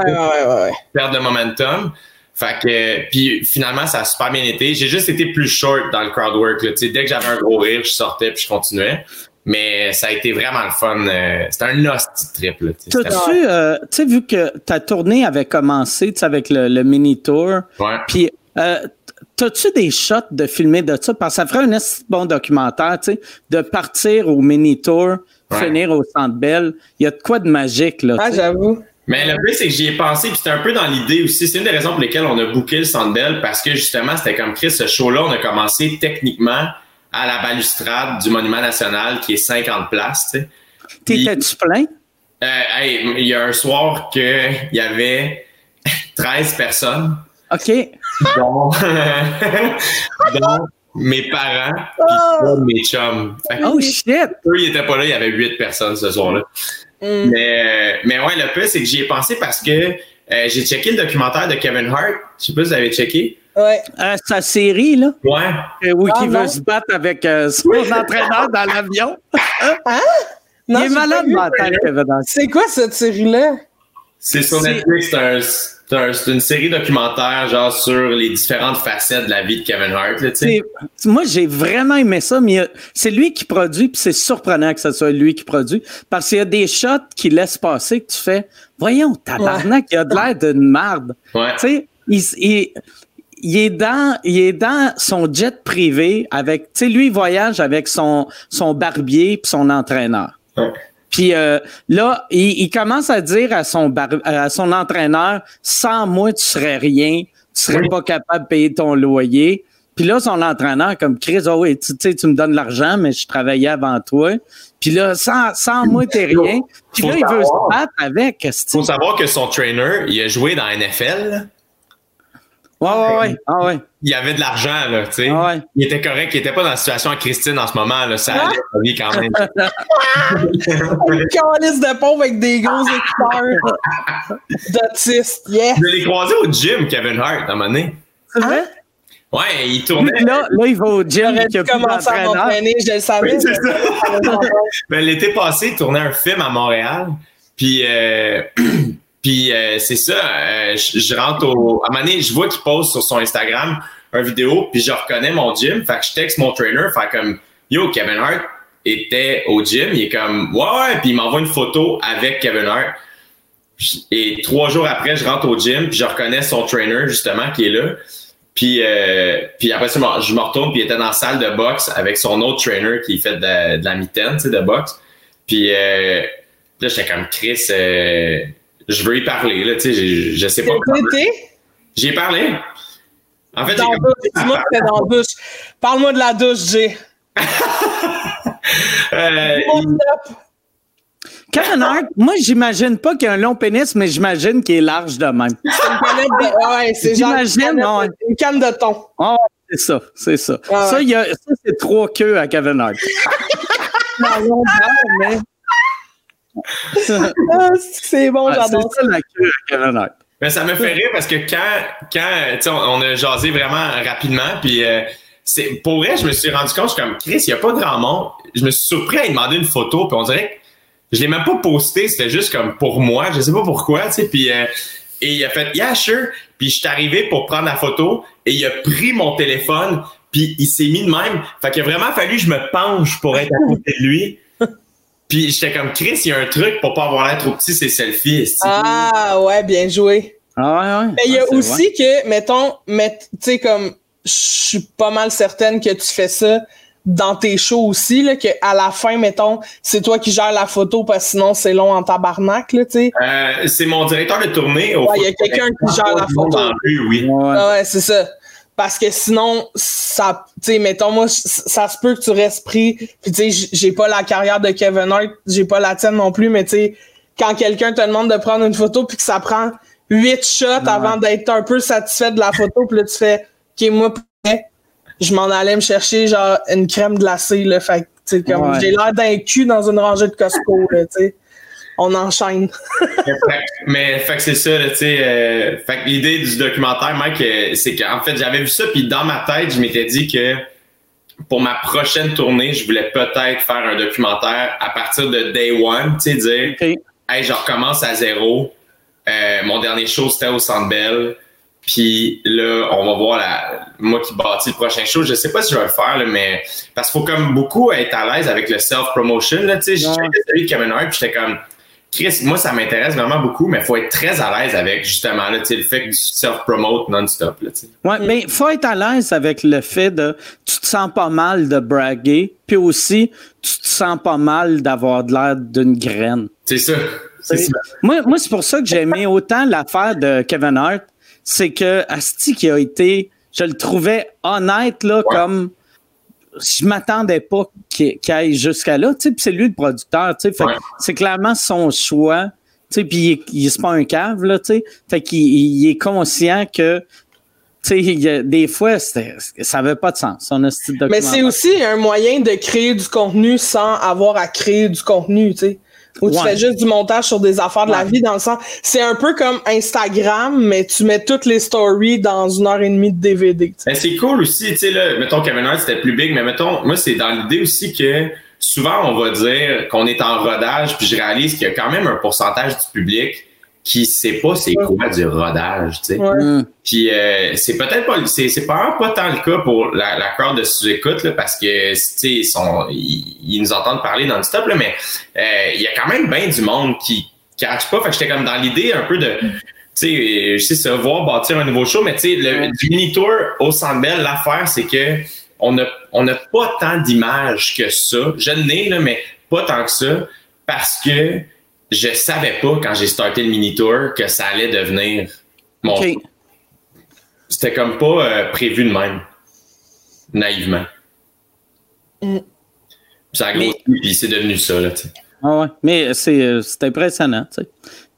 perdre de momentum. Fait que, puis finalement, ça a super bien été. J'ai juste été plus short dans le crowd work. Là. Dès que j'avais un gros rire, je sortais puis je continuais. Mais ça a été vraiment le fun. Euh, c'était un hostie trip. T'as-tu, euh, tu sais, vu que ta tournée avait commencé avec le, mini-tour, ouais. puis euh, T'as-tu des shots de filmer de ça? Parce que ça ferait un bon documentaire, tu sais, de partir au mini-tour, finir au Centre Bell. Il y a de quoi de magique, là. Ah, j'avoue. Mais le plus, c'est que j'y ai pensé, puis c'était un peu dans l'idée aussi. C'est une des raisons pour lesquelles on a booké le Sandbell, parce que justement, c'était comme Chris, ce show-là, on a commencé techniquement à la balustrade du Monument National, qui est 50 places. T'étais-tu plein? Euh, il y a un soir qu'il y avait 13 personnes. OK. Dont, mes parents et mes chums. oh shit! Eux, ils étaient pas là, il y avait 8 personnes ce soir-là. Mm. Mais, mais ouais, le plus, c'est que j'y ai pensé parce que euh, j'ai checké le documentaire de Kevin Hart. Je sais pas si vous l'avez checké. Ouais. Euh, sa série, là. Ouais. Euh, où ah, il veut se battre avec son entraîneur dans l'avion. Hein? il est malade mental, Kevin Hart. C'est quoi cette série-là? C'est sur Netflix, c'est un c'est une série documentaire genre sur les différentes facettes de la vie de Kevin Hart. Là, moi, j'ai vraiment aimé ça, mais c'est lui qui produit, puis c'est surprenant que ce soit lui qui produit, parce qu'il y a des shots qui laissent passer que tu fais, voyons, tabarnak, il a de l'air d'une marde. Ouais. Tu sais, il, il, est dans, il est dans son jet privé avec, tu sais, lui, il voyage avec son, son barbier puis son entraîneur. Ouais. Puis euh, là, il, commence à dire à son, à son entraîneur, sans moi, tu serais rien, tu serais pas capable de payer ton loyer. Puis là, son entraîneur, comme Chris, oh oui, tu sais, tu me donnes l'argent, mais je travaillais avant toi. Puis là, sans, sans moi, t'es rien. Puis là, il veut se battre avec. Il faut savoir que son trainer, il a joué dans NFL. Ouais, ouais, ouais. Ah, ouais. Il y avait de l'argent, là, tu sais. Ah, ouais. Il était correct, il était pas dans la situation à Christine en ce moment, là. Ça allait pas lui quand même. Une calice de pauvre avec des gros écouteurs d'autistes, yes! Je l'ai croisé au gym, Kevin Hart, à un moment donné. C'est vrai? Ouais, il tournait. Là, là il va au gym. Il a commencé à m'entraîner, je le savais. Oui, ben, L'été passé, il tournait un film à Montréal. Puis, euh, Puis euh, c'est ça, euh, je, rentre au. À un moment donné, je vois qu'il poste sur son Instagram une vidéo, puis je reconnais mon gym. Fait que je texte mon trainer, fait comme Yo, Kevin Hart était au gym. Il est comme Ouais, ouais, puis il m'envoie une photo avec Kevin Hart. Et trois jours après, je rentre au gym, puis je reconnais son trainer, justement, qui est là. Puis, euh, puis après ça, je me retourne, puis il était dans la salle de boxe avec son autre trainer qui fait de, la mitaine, tu sais, de boxe. Puis euh, là, j'étais comme Chris, euh, je veux y parler, là, tu sais, je, je sais pas. J'ai parlé. En fait, dans Dis-moi que dans la douche. Parle-moi de la douche, Jay. euh, Kevin Hart, moi, j'imagine pas qu'il a un long pénis, mais j'imagine qu'il est large de même. ouais, c'est J'imagine, une canne de thon. Oh, c'est ça, c'est ça. Ça, ça c'est trois queues à Kevin Hart. non, mais... Ah, c'est bon, j'adore ça. C'est la queue à Kevin Hart. Mais ça me fait rire parce que quand, quand on, on a jasé vraiment rapidement, puis euh, c'est pour vrai, je me suis rendu compte, je suis comme Chris, il n'y a pas grand monde. Je me suis surpris à lui demander une photo, puis on dirait que je l'ai même pas posté, c'était juste comme pour moi, je sais pas pourquoi, tu sais, puis euh, et il a fait yeah sure, puis je suis arrivé pour prendre la photo et il a pris mon téléphone, puis il s'est mis de même. Fait qu'il a vraiment fallu que je me penche pour être à côté de lui. Puis j'étais comme Chris, il y a un truc pour pas avoir l'air trop petit, c'est selfie. Ah ouais, bien joué. Ah ouais, ouais. Mais il y a Ah, aussi vrai. que, mettons, met- tu sais, comme, je suis pas mal certaine que tu fais ça dans tes shows aussi, là, que à la fin, mettons, c'est toi qui gères la photo parce que sinon c'est long en tabarnak, là, tu sais. Euh, c'est mon directeur de tournée. Au Ouais, il y a quelqu'un qui gère la photo. Rue, oui. Ouais. Ah ouais, c'est ça. Parce que sinon, ça, tu sais, mettons, moi, ça se peut que tu restes pris. Puis, tu sais, j'ai pas la carrière de Kevin Hart, j'ai pas la tienne non plus, mais tu sais, quand quelqu'un te demande de prendre une photo puis que ça prend huit shots avant d'être un peu satisfait de la photo, puis là, tu fais, OK, moi, je m'en allais me chercher, genre, une crème glacée, là. Fait tu sais, comme, Ouais. j'ai l'air d'un cul dans une rangée de Costco, là, tu sais. On enchaîne. Fait mais fait que c'est ça, tu sais. euh, fait que l'idée du documentaire, Mike, euh, c'est qu'en fait, j'avais vu ça, puis dans ma tête, je m'étais dit que pour ma prochaine tournée, je voulais peut-être faire un documentaire à partir de day one, tu sais, dire, hey, je recommence à zéro. Euh, mon dernier show, c'était au Centre Bell. Puis là, on va voir la, moi qui bâtis le prochain show. Je sais pas si je vais le faire, là, mais parce qu'il faut comme beaucoup être à l'aise avec le self-promotion. Là, tu sais, j'ai celui de Kevin Hart, puis j'étais comme, Chris, moi, ça m'intéresse vraiment beaucoup, mais il faut être très à l'aise avec, justement, là, tu le fait que du self-promote non-stop. Tu sais. Ouais, mais faut être à l'aise avec le fait de tu te sens pas mal de braguer, puis aussi tu te sens pas mal d'avoir de l'air d'une graine. C'est ça. C'est ça. Moi, moi c'est pour ça que j'ai aimé autant l'affaire de Kevin Hart, c'est que Asti qui a été, je le trouvais honnête là, comme je m'attendais pas qu'il aille jusqu'à là, tu sais, puis c'est lui le producteur, tu sais, fait que Ouais. c'est clairement son choix, tu sais, puis il, il est pas un cave là, tu sais, fait qu'il il est conscient que tu sais, il y a- des fois, c'était- ça avait pas de sens, de Mais c'est aussi un moyen de créer du contenu sans avoir à créer du contenu, tu Où tu Ouais. fais juste du montage sur des affaires de la vie, dans le sens. C'est un peu comme Instagram, mais tu mets toutes les stories dans une heure et demie de DVD. Mais c'est cool aussi, tu sais, là, mettons Kevin Hart, c'était plus big, mais mettons, moi, c'est dans l'idée aussi que souvent, on va dire qu'on est en rodage, puis je réalise qu'il y a quand même un pourcentage du public qui sait pas c'est quoi du rodage, tu sais. Ouais. Hum. Puis euh, c'est peut-être pas, c'est, c'est pas, pas tant le cas pour la, la crowd de sous-écoute, là, parce que, tu sais, ils, sont, ils, ils nous entendent parler dans le stop, là, mais euh, il y a quand même bien du monde qui catch pas. Fait que j'étais comme dans l'idée un peu de, tu sais, je sais, se voir bâtir un nouveau show, mais tu sais, le du mini-tour au Centre Bell, l'affaire, c'est que on a, on a pas tant d'images que ça. Je n'ai, là, mais pas tant que ça, parce que je savais pas quand j'ai starté le mini-tour que ça allait devenir mon OK. c'était comme pas euh, prévu de même. Naïvement. Mm. Puis Ça a grossi, puis c'est devenu ça, là. Ah ouais, mais c'est euh, c'est impressionnant.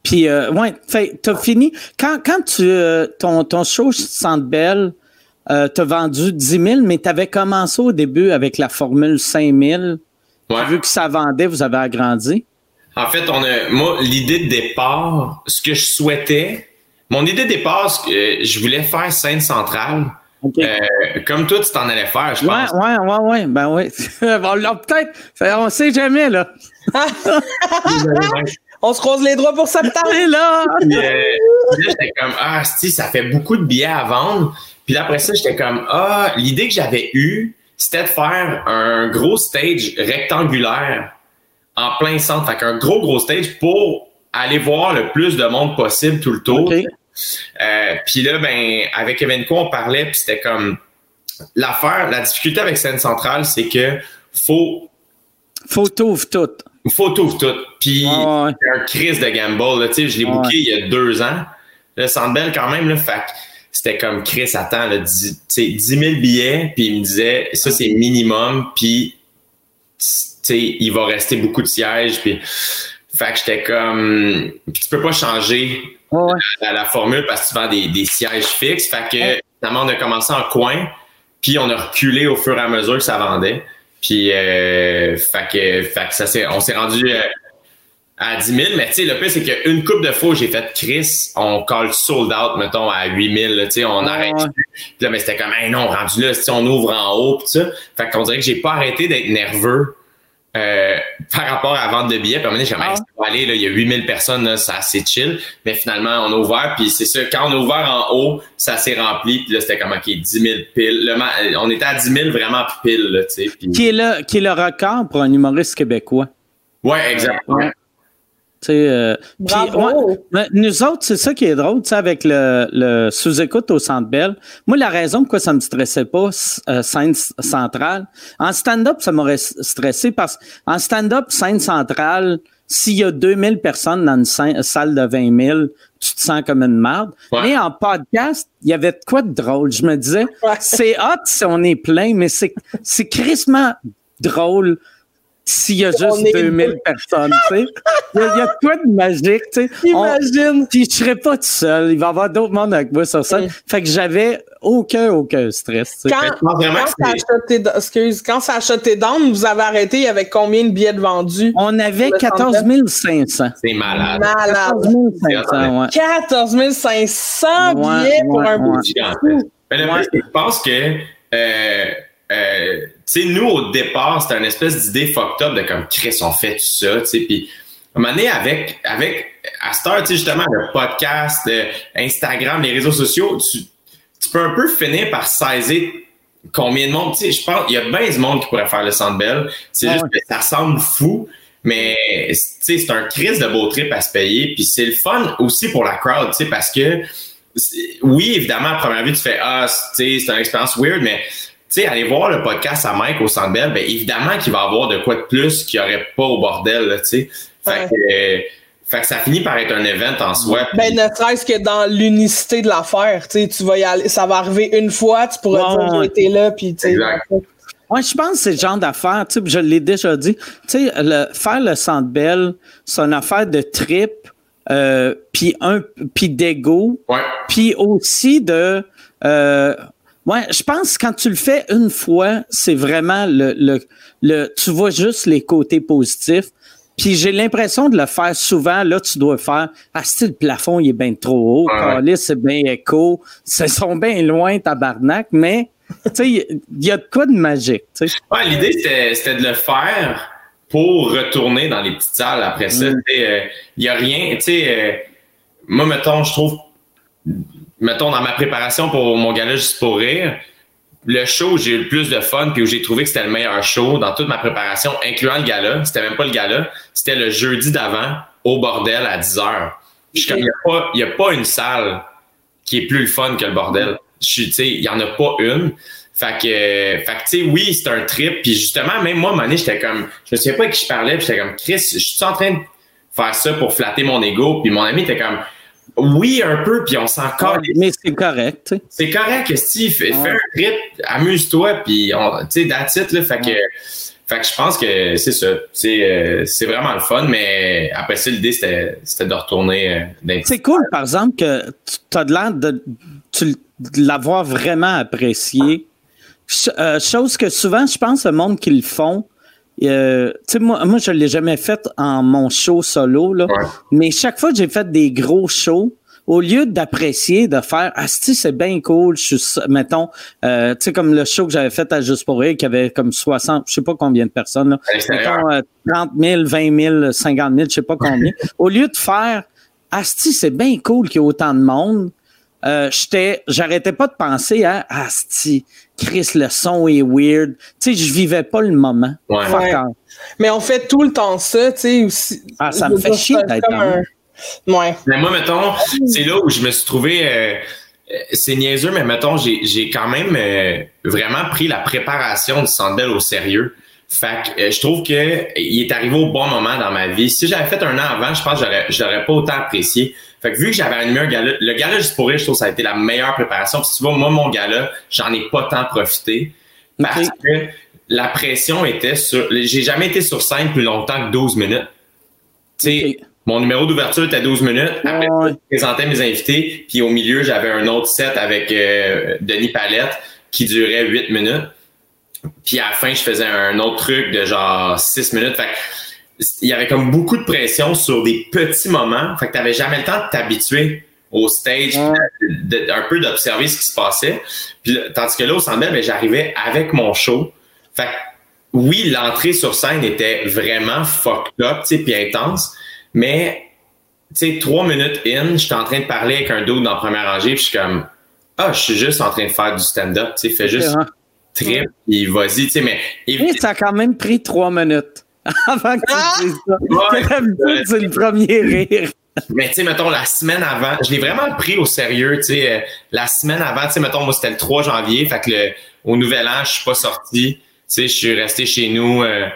Puis, euh, ouais, t'as fini. Quand, quand tu, euh, ton, ton show Centre Belle, euh, t'as vendu 10 000, mais t'avais commencé au début avec la formule 5 000. Ouais. Vu que ça vendait, vous avez agrandi. En fait, on a, moi, l'idée de départ, ce que je souhaitais, mon idée de départ, que, je voulais faire scène centrale. Euh, comme toi, tu t'en allais faire, je ouais, pense. ouais, ouais, ouais, ben ouais. bon, là, peut-être, on sait jamais, là. On se croise les doigts pour septembre. Là! Puis, euh, puis là, j'étais comme, ah, si, ça fait beaucoup de billets à vendre. Puis là, après ça, j'étais comme, ah, l'idée que j'avais eue, c'était de faire un gros stage rectangulaire en plein centre. Fait qu'un gros, gros stage pour aller voir le plus de monde possible tout le tour. Euh, puis là, ben, avec Evenco, on parlait, puis c'était comme, l'affaire, la difficulté avec scène centrale, c'est que faut Photo ouvre tout. faut tout, tout. Puis ouais. c'est un crise de gamble. Là, tu sais, je l'ai booké il y a deux ans. Le Centre Bell, quand même, fait que c'était comme Chris, attends, là, 10, tu sais, 10 000 billets, puis il me disait, ça, c'est minimum, puis il va rester beaucoup de sièges, puis fait que j'étais comme, tu peux pas changer Ouais, ouais. la, la formule parce que tu vends des, des sièges fixes. Fait que Ouais. finalement, on a commencé en coin, puis on a reculé au fur et à mesure que ça vendait. Puis euh, fait que, fait que ça s'est, on s'est rendu. euh, à 10 000, mais tu sais, le pire, c'est qu'une coupe de fois, j'ai fait Chris, on call sold out, mettons, à 8 000, tu sais, on arrête. Puis là, mais c'était comme, hey, non, rendu là, si on ouvre en haut, pis ça. Fait qu'on dirait que j'ai pas arrêté d'être nerveux euh, par rapport à la vente de billets. Puis à un moment donné, j'ai ah. aller, là, il y a 8000 personnes, là, c'est assez chill. Mais finalement, on a ouvert, puis c'est ça, quand on a ouvert en haut, ça s'est rempli, puis là, c'était comme, OK, 10 000 piles. Le, on était à 10 000 vraiment pile, là, tu sais. Qui, est le, qui est le record pour un humoriste québécois? Ouais, exactement. Euh, nous autres, c'est ça qui est drôle, avec le, le sous-écoute au Centre Bell. Moi, la raison pourquoi ça me stressait pas, euh, scène centrale, en stand-up, ça m'aurait stressé parce qu'en stand-up, scène centrale, s'il y a 2000 personnes dans une salle de 20 000, tu te sens comme une merde. Mais en podcast, il y avait de quoi de drôle. Je me disais, c'est hot si on est plein, mais c'est, c'est crissement drôle s'il y a juste 2000 personnes, tu sais. Il y, a, quoi de magique, tu sais. Imagine. Puis je serais pas tout seul. Il va y avoir d'autres monde avec moi sur ça. Mm. Fait que j'avais aucun, aucun stress, tu sais. Quand, quand, ça quand a acheté down, vous avez arrêté avec combien de billets de vendus? On avait 14 500. C'est malade. Malade. 14 500, ouais. 14 500 billets pour un bout de ben, Je pense que... Euh, euh, tu sais, nous, au départ, c'était une espèce d'idée fucked up de comme, Chris, on fait tout ça, tu sais, puis à un moment donné, avec, avec, à cette heure, tu sais, justement, le podcast, euh, Instagram, les réseaux sociaux, tu, tu peux un peu finir par saisir combien de monde, tu sais, je pense, il y a bien de monde qui pourrait faire le Sandbell. C'est juste que ça semble fou, mais, tu sais, c'est un crise de beau trip à se payer, puis c'est le fun aussi pour la crowd, tu sais, parce que, oui, évidemment, à première vue, tu fais, ah, tu sais, c'est une expérience weird, mais sais, aller voir le podcast à Mike au Centre Bell, ben évidemment qu'il va avoir de quoi de plus qu'il n'y aurait pas au bordel, tu sais. Fait, que, fait que ça finit par être un event en soi. Ben, ne serait-ce que dans l'unicité de l'affaire, tu sais, tu vas y aller, ça va arriver une fois, tu pourras dire que j'étais là, puis tu sais. Ouais, je pense que c'est le genre d'affaire, tu sais, je l'ai déjà dit, tu sais, le, faire le Centre Bell, c'est une affaire de trip, euh, puis un, puis d'ego, puis aussi de, euh, Ouais, je pense que quand tu le fais une fois, c'est vraiment le, le, le, tu vois juste les côtés positifs. Puis j'ai l'impression de le faire souvent. Là, tu dois faire Ah, si le plafond, il est bien trop haut. Ouais. c'est bien écho. Ils sont bien loin, tabarnak. Mais, tu sais, il y a de quoi de magique. Ouais, l'idée, c'était de le faire pour retourner dans les petites salles après ça. Mm. Il euh, y a rien. Tu sais, euh, moi, mettons, je trouve mettons, dans ma préparation pour mon gala juste pour rire, le show où j'ai eu le plus de fun puis où j'ai trouvé que c'était le meilleur show dans toute ma préparation, incluant le gala, c'était même pas le gala, c'était le jeudi d'avant au bordel à 10 heures. il n'y a, a pas une salle qui est plus le fun que le bordel. Il y en a pas une. Fait que, fait que tu sais, oui, c'est un trip. Puis justement, même moi, Mané, j'étais comme, je me souviens pas à qui je parlais, j'étais comme, Chris, je suis en train de faire ça pour flatter mon ego? Puis mon ami était comme, oui, un peu, puis on s'en mais c'est correct. C'est correct, Steve. Fais, un trip, amuse-toi, puis tu sais, that's it, là. Fait que, fait que je pense que c'est ça. C'est, euh, c'est vraiment le fun, mais après ça, l'idée, c'était, c'était de retourner euh, C'est cool, par exemple, que tu as de l'air de, l'avoir vraiment apprécié. Euh, chose que souvent, je pense, le monde qui le font, euh, moi, moi, je ne l'ai jamais fait en mon show solo, là, mais chaque fois que j'ai fait des gros shows, au lieu d'apprécier, de faire Ah, c'est bien cool, je suis, mettons, euh, tu sais, comme le show que j'avais fait à Juste pour Rire, qui avait comme 60, je sais pas combien de personnes, là, mettons, 30 000, 20 000, 50 000, je sais pas combien. au lieu de faire Asti, c'est bien cool qu'il y ait autant de monde, euh, j'étais, j'arrêtais pas de penser à Asti, Chris, le son est weird. Tu sais, je vivais pas le moment. Ouais. Mais on fait tout le temps ça, tu sais, aussi. Ah, ça me fait chier d'être un... Ouais. Mais moi, mettons, c'est là où je me suis trouvé. Euh, euh, c'est niaiseux, mais mettons, j'ai quand même vraiment pris la préparation du Sandbell au sérieux. Fait que je trouve que il est arrivé au bon moment dans ma vie. Si j'avais fait un an avant, je pense que je l'aurais pas autant apprécié. Fait que vu que j'avais animé un gala, le gala juste pour rire, je trouve que ça a été la meilleure préparation. Puis tu vois, moi, mon gala, j'en ai pas tant profité. Parce que la pression était sur. J'ai jamais été sur scène plus longtemps que 12 minutes. Tu sais, mon numéro d'ouverture était 12 minutes. Après, je présentais mes invités. Puis au milieu, j'avais un autre set avec euh, Denis Palette qui durait 8 minutes. Puis à la fin, je faisais un autre truc de genre 6 minutes. Fait il y avait comme beaucoup de pression sur des petits moments. Fait que t'avais jamais le temps de t'habituer au stage, un peu d'observer ce qui se passait. Puis, tandis que là, au Centre ben, j'arrivais avec mon show. Fait que, oui, l'entrée sur scène était vraiment fucked up, tu sais, puis intense, mais, tu sais, trois minutes in, j'étais en train de parler avec un dude dans la première rangée, puis je suis comme, ah, je suis juste en train de faire du stand-up, tu sais, fais juste trip, puis vas-y, tu sais, mais... Oui, ça a quand même pris trois minutes avant que tu ah! dises ça. Ouais, c'est le premier rire. Mais tu sais, mettons, la semaine avant, je l'ai vraiment pris au sérieux, tu sais, euh, la semaine avant, tu sais, mettons, moi, c'était le 3 janvier, fait que le, au Nouvel An, je suis pas sorti, tu sais, je suis resté chez nous, euh,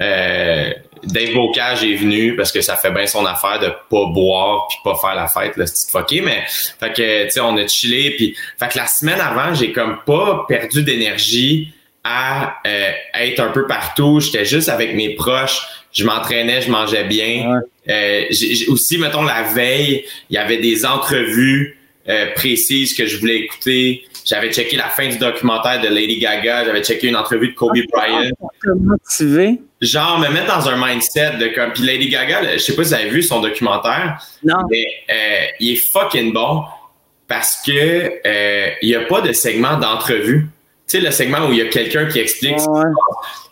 euh, Dave Bocage est venu parce que ça fait bien son affaire de pas boire puis pas faire la fête, là, c'est fucké, mais, fait que, tu sais, on a chillé, puis, fait que la semaine avant, j'ai comme pas perdu d'énergie à euh, être un peu partout, j'étais juste avec mes proches, je m'entraînais, je mangeais bien. Euh, aussi, mettons, la veille, il y avait des entrevues euh, précises que je voulais écouter. J'avais checké la fin du documentaire de Lady Gaga, j'avais checké une entrevue de Kobe Bryant. Motivé? Genre, me mettre dans un mindset de comme. Puis Lady Gaga, je sais pas si vous avez vu son documentaire. Non. Mais euh, il est fucking bon parce que euh, il n'y a pas de segment d'entrevue. Tu sais, le segment où il y a quelqu'un qui explique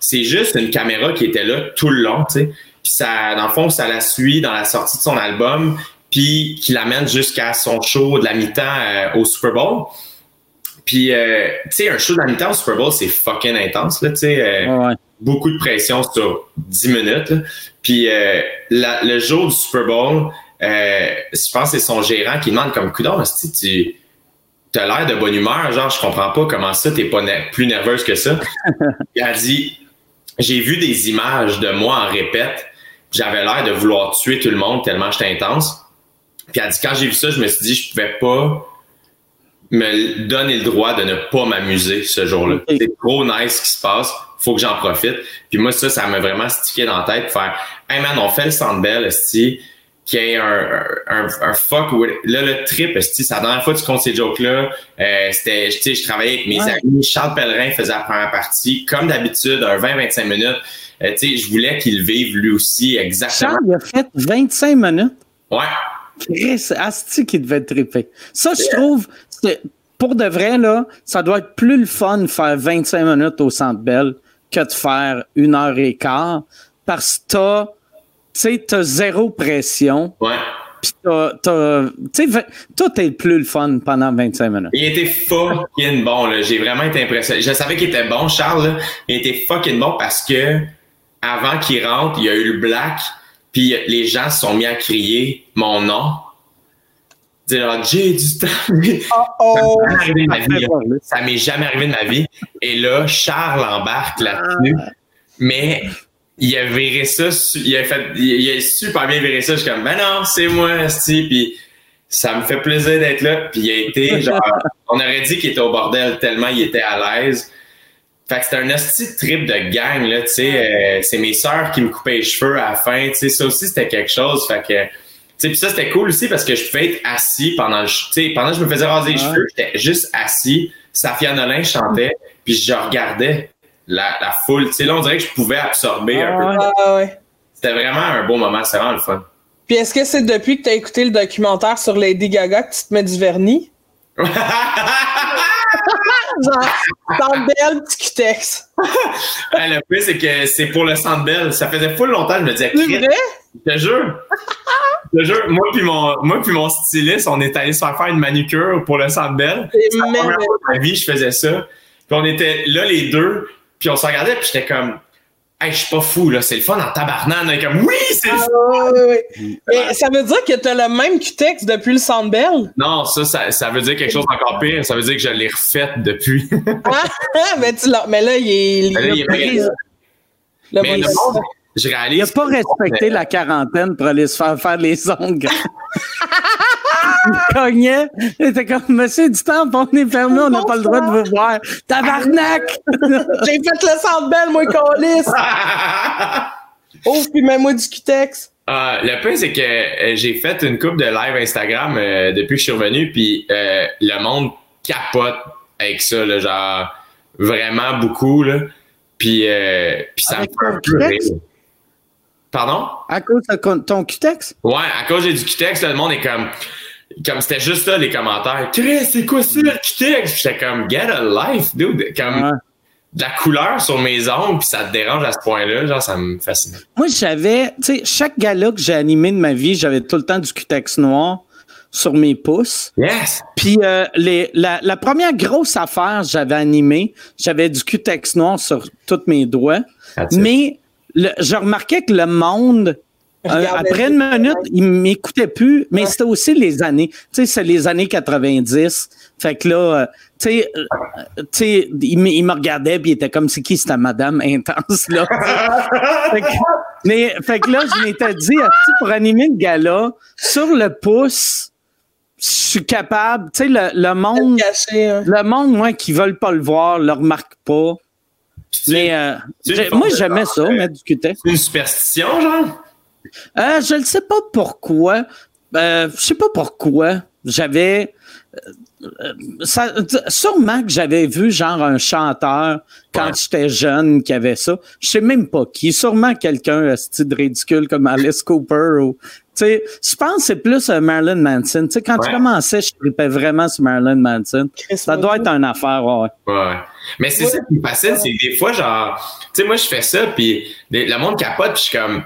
c'est juste une caméra qui était là tout le long, tu sais. Puis ça, dans le fond, ça la suit dans la sortie de son album, puis qui l'amène jusqu'à son show de la mi-temps euh, au Super Bowl. Puis, euh, tu sais, un show de la mi-temps au Super Bowl, c'est fucking intense, là, tu sais. Euh, beaucoup de pression sur 10 minutes. Puis, le jour du Super Bowl, je pense que c'est son gérant qui demande comme, coudon, tu t'as l'air de bonne humeur, genre, je comprends pas comment ça, t'es pas plus nerveuse que ça. Il a dit, j'ai vu des images de moi en répète, j'avais l'air de vouloir tuer tout le monde tellement j'étais intense. Puis elle dit, quand j'ai vu ça, je me suis dit, je pouvais pas me donner le droit de ne pas m'amuser ce jour-là. C'est trop nice ce qui se passe, faut que j'en profite. Puis moi, ça, ça m'a vraiment stické dans la tête pour faire, hey man, on fait le Sandbell, esti qu'il y ait un, un, un fuck là le trip c'est la dernière fois que tu comptes ces jokes là euh, c'était je travaillais avec mes amis. Charles Pellerin faisait la première partie. Comme d'habitude un 20-25 minutes. Euh, sais je voulais qu'il vive lui aussi exactement. Charles il a fait 25 minutes? Ouais. Chris Asti qui devait triper ça je trouve pour de vrai là ça doit être plus le fun de faire 25 minutes au Centre Bell que de faire une heure et quart parce que t'as sais, t'as zéro pression. Ouais. Puis t'as, t'as, tu sais, toi, t'es le plus le fun pendant 25 minutes. Il était fucking bon, là. J'ai vraiment été impressionné. Je savais qu'il était bon, Charles, là. Il était fucking bon parce que, avant qu'il rentre, il y a eu le black, puis les gens se sont mis à crier mon nom. Dire, j'ai du temps. Oh oh. Ça m'est jamais arrivé de ma vie. Et là, Charles embarque là-dessus. Ah. Mais il a viré ça, il a fait, il a super bien viré ça. Je suis comme, ben non, c'est moi, Sti. Puis ça me fait plaisir d'être là. Puis il a été, genre, on aurait dit qu'il était au bordel tellement il était à l'aise. Fait que c'était un hostie trip de gang, là, tu sais. Euh, c'est mes sœurs qui me coupaient les cheveux à la fin, tu sais. Ça aussi, c'était quelque chose. Fait que, tu sais, puis ça, c'était cool aussi parce que je pouvais être assis pendant, tu sais, pendant que je me faisais raser les cheveux, j'étais juste assis. Safia Nolin chantait, puis je regardais la, la foule. Tu sais, là, on dirait que je pouvais absorber un peu. Ah, ouais. C'était vraiment un beau moment, c'est vraiment le fun. Puis est-ce que c'est depuis que tu as écouté le documentaire sur Lady Gaga que tu te mets du vernis? Genre, Sandbell, Ticutex. le plus, c'est que c'est pour le Sandbell. Ça faisait full longtemps, je me disais, c'est vrai? Je te jure. je te jure, moi puis mon, moi puis mon styliste, on est allé se faire faire une manucure pour le Sandbell. C'est la première fois de ma vie, je faisais ça. Puis on était là les deux, puis on se regardait, puis j'étais comme, hey, je suis pas fou, là, c'est le fun en tabarnane. comme, oui, c'est le fun! ça veut dire que tu as le même texte depuis le Sandbell? Non, ça, ça, veut dire quelque chose d'encore pire. Ça veut dire que je l'ai refait depuis. ah, mais, tu mais là, il est. Mais là, il est mais le monde, je réalise. Il n'a pas respecté la quarantaine pour aller se faire faire les ongles. cognait. Il était comme, monsieur du temps, on est fermé, on n'a pas le droit de vous voir. Tabarnak! J'ai fait le centre belle, moi, colis! Ouf, puis mets-moi du Qtex. Uh, le point, c'est que euh, j'ai fait une coupe de live Instagram euh, depuis que je suis revenu, puis euh, le monde capote avec ça, là, genre vraiment beaucoup. Là. Puis, puis ça me fait un peu rire. Pardon? À cause de ton cutex? Ouais, à cause du cutex, le monde est comme. Comme c'était juste ça, les commentaires. Chris, c'est quoi ça, le cutex? J'étais comme, get a life, dude. Comme. De la couleur sur mes ongles, puis ça te dérange à ce point-là, genre, ça me fascine. Moi, j'avais, tu sais, chaque gala que j'ai animé de ma vie, j'avais tout le temps du cutex noir sur mes pouces. Yes! Puis euh, les, la, la, première grosse affaire j'avais animée, j'avais du cutex noir sur tous mes doigts. Mais le, je remarquais que le monde, euh, après une minute, il m'écoutait plus, mais c'était aussi les années. Tu sais, c'est les années 90. Fait que là, euh, tu sais, tu sais, il, me regardait puis il était comme c'est qui cette madame intense là? fait, que, mais fait que là, je m'étais dit, pour animer le gala sur le pouce je suis capable. Tu sais, le, le, monde. hein. Le monde, moi, qui veulent pas le voir, le remarque pas. Mais euh, moi, j'aimais ça, du cutex. C'est une superstition, genre? Euh, je ne sais pas pourquoi. Euh, je sais pas pourquoi. J'avais. Euh, ça, sûrement que j'avais vu genre un chanteur quand j'étais jeune qui avait ça. Je sais même pas qui. Sûrement quelqu'un style ridicule comme Alice Cooper ou sais, je pense que c'est plus euh, Marilyn Manson. Tu sais, quand tu commençais, je tripais vraiment sur Marilyn Manson. Ça doit être une affaire, ouais. Ouais. Mais c'est ça qui me fascine, c'est que des fois, genre, tu sais, moi, je fais ça, puis le monde capote, puis je suis comme.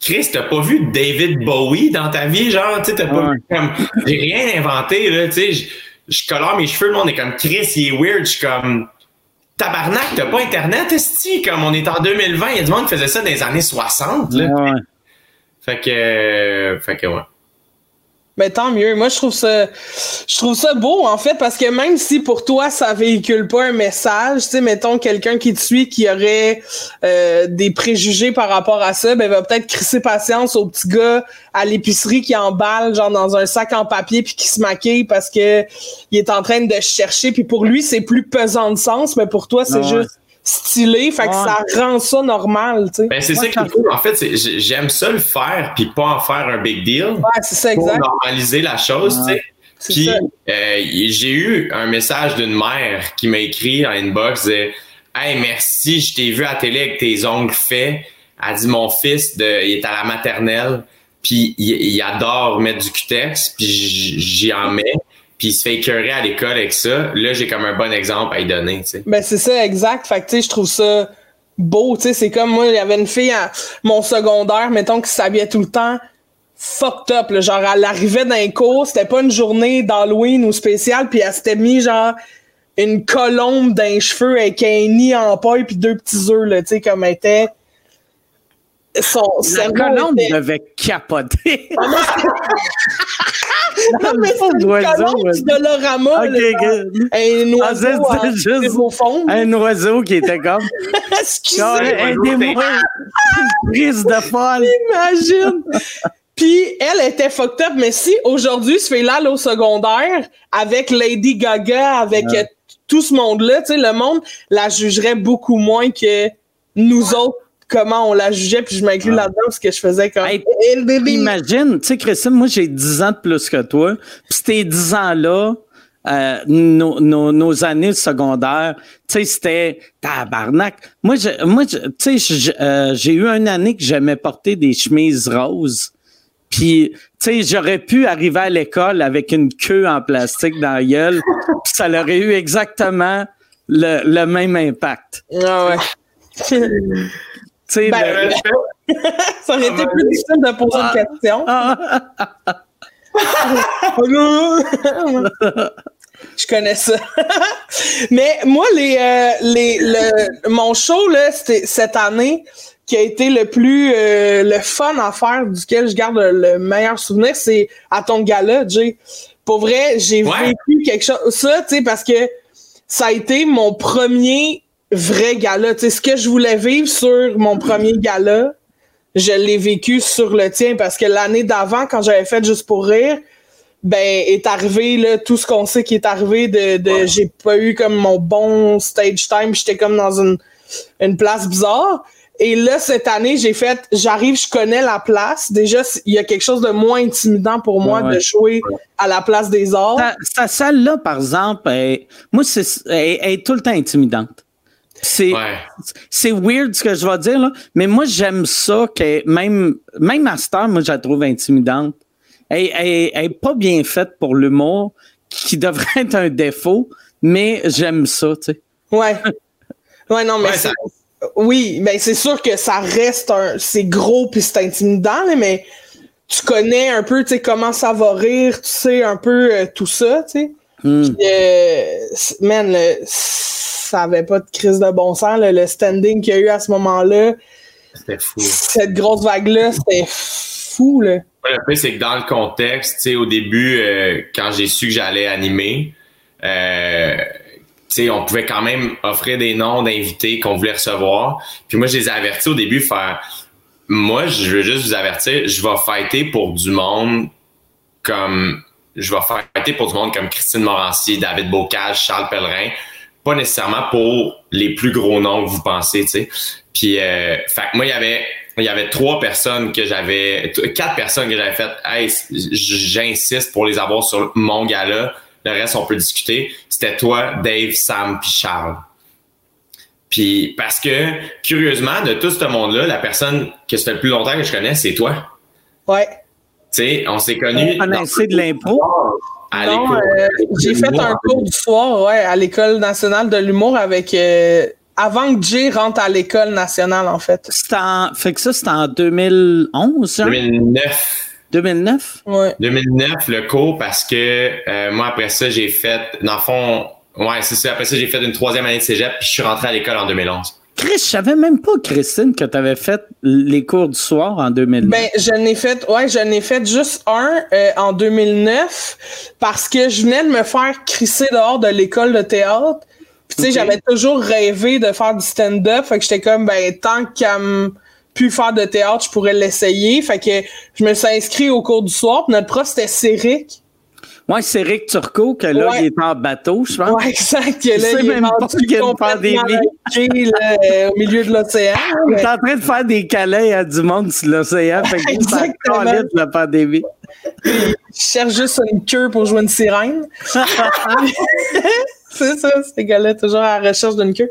Chris, t'as pas vu David Bowie dans ta vie, genre, tu sais, t'as pas vu comme. J'ai rien inventé, là, tu sais. Je colore mes cheveux, le monde est comme Chris, il est weird, je suis comme. Tabarnak, t'as pas Internet, esti? Comme on est en 2020, il y a du monde qui faisait ça dans les années 60, là. Ouais. Fait que, euh, fait que ouais. Mais ben, tant mieux. Moi, je trouve ça, je trouve ça beau, en fait, parce que même si pour toi, ça véhicule pas un message, tu sais, mettons quelqu'un qui te suit qui aurait euh, des préjugés par rapport à ça, ben, va peut-être crisser patience au petit gars à l'épicerie qui emballe, genre, dans un sac en papier puis qui se maquille parce que il est en train de chercher puis pour lui, c'est plus pesant de sens, mais pour toi, c'est juste stylé, fait que ça rend ça normal, tu sais. Ben, c'est ça qui est cool. En fait, j'aime ça le faire, puis pas en faire un big deal. Ouais, c'est ça, exact. Pour normaliser la chose, tu sais. Puis, euh, j'ai eu un message d'une mère qui m'a écrit en inbox, disait Hey, merci, je t'ai vu à la télé avec tes ongles faits. Elle dit Mon fils, de, il est à la maternelle, puis il, il adore mettre du cutex, puis j'y en mets puis il se fait écœurer à l'école avec ça, là, j'ai comme un bon exemple à y donner. Ben, c'est ça, exact. Fait que, tu sais, je trouve ça beau, tu sais. C'est comme moi, il y avait une fille à mon secondaire, mettons, qui s'habillait tout le temps fucked up, là. Genre, elle arrivait les cours, c'était pas une journée d'Halloween ou spéciale, puis elle s'était mis, genre, une colombe d'un cheveu avec un nid en paille puis deux petits œufs, là, tu sais, comme elle était son la colombe était... devait capoter. non, mais c'est une colombe du Dolorama. Okay, un oiseau ah, juste Un oiseau qui était comme... Excusez-moi. Aidez-moi. Une prise de folle. Imagine. Puis elle était fucked up, mais si aujourd'hui se fait là au secondaire avec Lady Gaga, avec ouais. tout ce monde-là, tu sais, le monde la jugerait beaucoup moins que nous autres comment on la jugeait, puis je m'inclus là-dedans parce que je faisais comme hey, Imagine, tu sais, Christine, moi j'ai 10 ans de plus que toi, puis ces 10 ans-là, euh, nos, nos, nos, années secondaires, tu sais, c'était tabarnak. Moi, je, moi, tu sais, euh, j'ai eu une année que j'aimais porter des chemises roses. Puis, tu sais, j'aurais pu arriver à l'école avec une queue en plastique dans la gueule, puis ça aurait eu exactement le, le même impact. Ah ouais. Ben, ça aurait été plus difficile de poser une question. Je connais ça. Mais moi, les, euh, les, le, mon show, là, c'était cette année qui a été le plus euh, le fun à faire, duquel je garde le, meilleur souvenir, c'est à ton gala, Jay. Pour vrai, j'ai vécu quelque chose. Ça, tu sais, parce que ça a été mon premier vrai gala. Tu sais, ce que je voulais vivre sur mon premier gala, je l'ai vécu sur le tien parce que l'année d'avant, quand j'avais fait Juste pour rire, ben, est arrivé là, tout ce qu'on sait qui est arrivé de, de j'ai pas eu comme mon bon stage time, j'étais comme dans une, une place bizarre. Et là, cette année, j'ai fait, j'arrive, je connais la place. Déjà, il y a quelque chose de moins intimidant pour moi de jouer à la place des arts. Sa, salle-là, par exemple, moi, c'est, elle est tout le temps intimidante. C'est c'est weird ce que je vais dire, là, mais moi, j'aime ça que même, même à Star, moi, je la trouve intimidante. Elle, elle, elle est pas bien faite pour l'humour, qui devrait être un défaut, mais j'aime ça, tu sais. Ouais. Ouais, non, mais c'est. Oui, mais c'est sûr que ça reste un. C'est gros puis c'est intimidant, mais tu connais un peu, tu sais, comment ça va rire, tu sais un peu euh, tout ça, tu sais. Hmm. Euh, man, ça avait pas de crise de bon sens, le standing qu'il y a eu à ce moment-là. C'était fou. Cette grosse vague-là, c'était fou, là. le fait, c'est que dans le contexte, tu sais, au début, euh, quand j'ai su que j'allais animer, euh, tu sais, on pouvait quand même offrir des noms d'invités qu'on voulait recevoir. Puis moi, je les ai avertis au début, faire moi, je veux juste vous avertir, je vais fighter pour du monde comme je vais fighter pour du monde comme Christine Morancy, David Bocage, Charles Pellerin, pas nécessairement pour les plus gros noms que vous pensez, tu sais. Puis, euh, fait moi, il y avait il y avait trois personnes que j'avais, quatre personnes que j'avais fait, hey, j'insiste pour les avoir sur mon gala. Le reste, on peut discuter. C'était toi, Dave, Sam, puis Charles. Puis parce que, curieusement, de tout ce monde-là, la personne que ça fait le plus longtemps que je connais, c'est toi. Ouais. Tu sais, on s'est connus. On de l'impro. Euh, j'ai fait un cours du soir, ouais, à l'école nationale de l'humour avec euh, avant que Jay rentre à l'école nationale, en fait. En, fait que ça, c'était en 2011, 2009. 2009? Oui. 2009, le cours, parce que euh, moi, après ça, j'ai fait, dans le fond, Ouais, c'est ça. Après ça, j'ai fait une troisième année de cégep, puis je suis rentré à l'école en 2011. Chris, je savais même pas, Christine, que tu avais fait les cours du soir en 2009. Ben, je n'ai fait, ouais, je n'ai fait juste un euh, en 2009 parce que je venais de me faire crisser dehors de l'école de théâtre. Puis, tu sais, j'avais toujours rêvé de faire du stand-up. Fait que j'étais comme, ben, tant qu'à me pu faire de théâtre, je pourrais l'essayer. Fait que je me suis inscrit au cours du soir. notre prof, c'était Céric. Moi, c'est Rick Turcot, que là, il est en bateau, je pense. Oui, exact. Là, il même pas qu'il y a une pandémie. Là, au milieu de l'océan. Il est en train de faire des câlins à du monde sur l'océan. Fait que Exactement. de la pandémie. Il cherche juste une queue pour jouer une sirène. c'est ça, ces gars-là, toujours à la recherche d'une queue.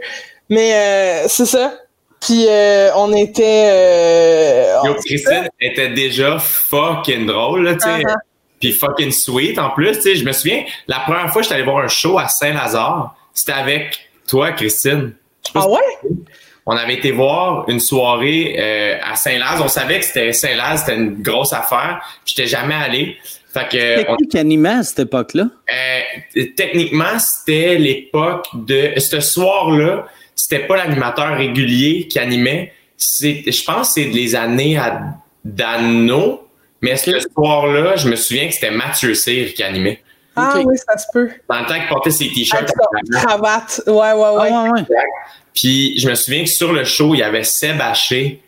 Mais euh, c'est ça. Puis euh, on était. Euh, Yo, Christine était déjà fucking drôle, tu sais. Uh-huh puis fucking sweet en plus. Tu sais, je me souviens, la première fois que j'étais allé voir un show à Saint-Lazare, c'était avec toi, Christine. Ah ouais? On avait été voir une soirée euh, à Saint-Laz. On savait que c'était Saint-Laz, c'était une grosse affaire. J'étais jamais allé. Fait que, c'était qui qui animait à cette époque-là? Euh, techniquement, c'était l'époque de... Ce soir-là, c'était pas l'animateur régulier qui animait. Je pense que c'est les années à Dano, mais ce soir-là, je me souviens que c'était Mathieu Cyr qui animait. Ah oui, ça se peut. Dans le temps qu'il portait ses t-shirts. cravate. Ouais, ouais, ouais. Ah, ouais. Puis je me souviens que sur le show, il y avait Seb Haché,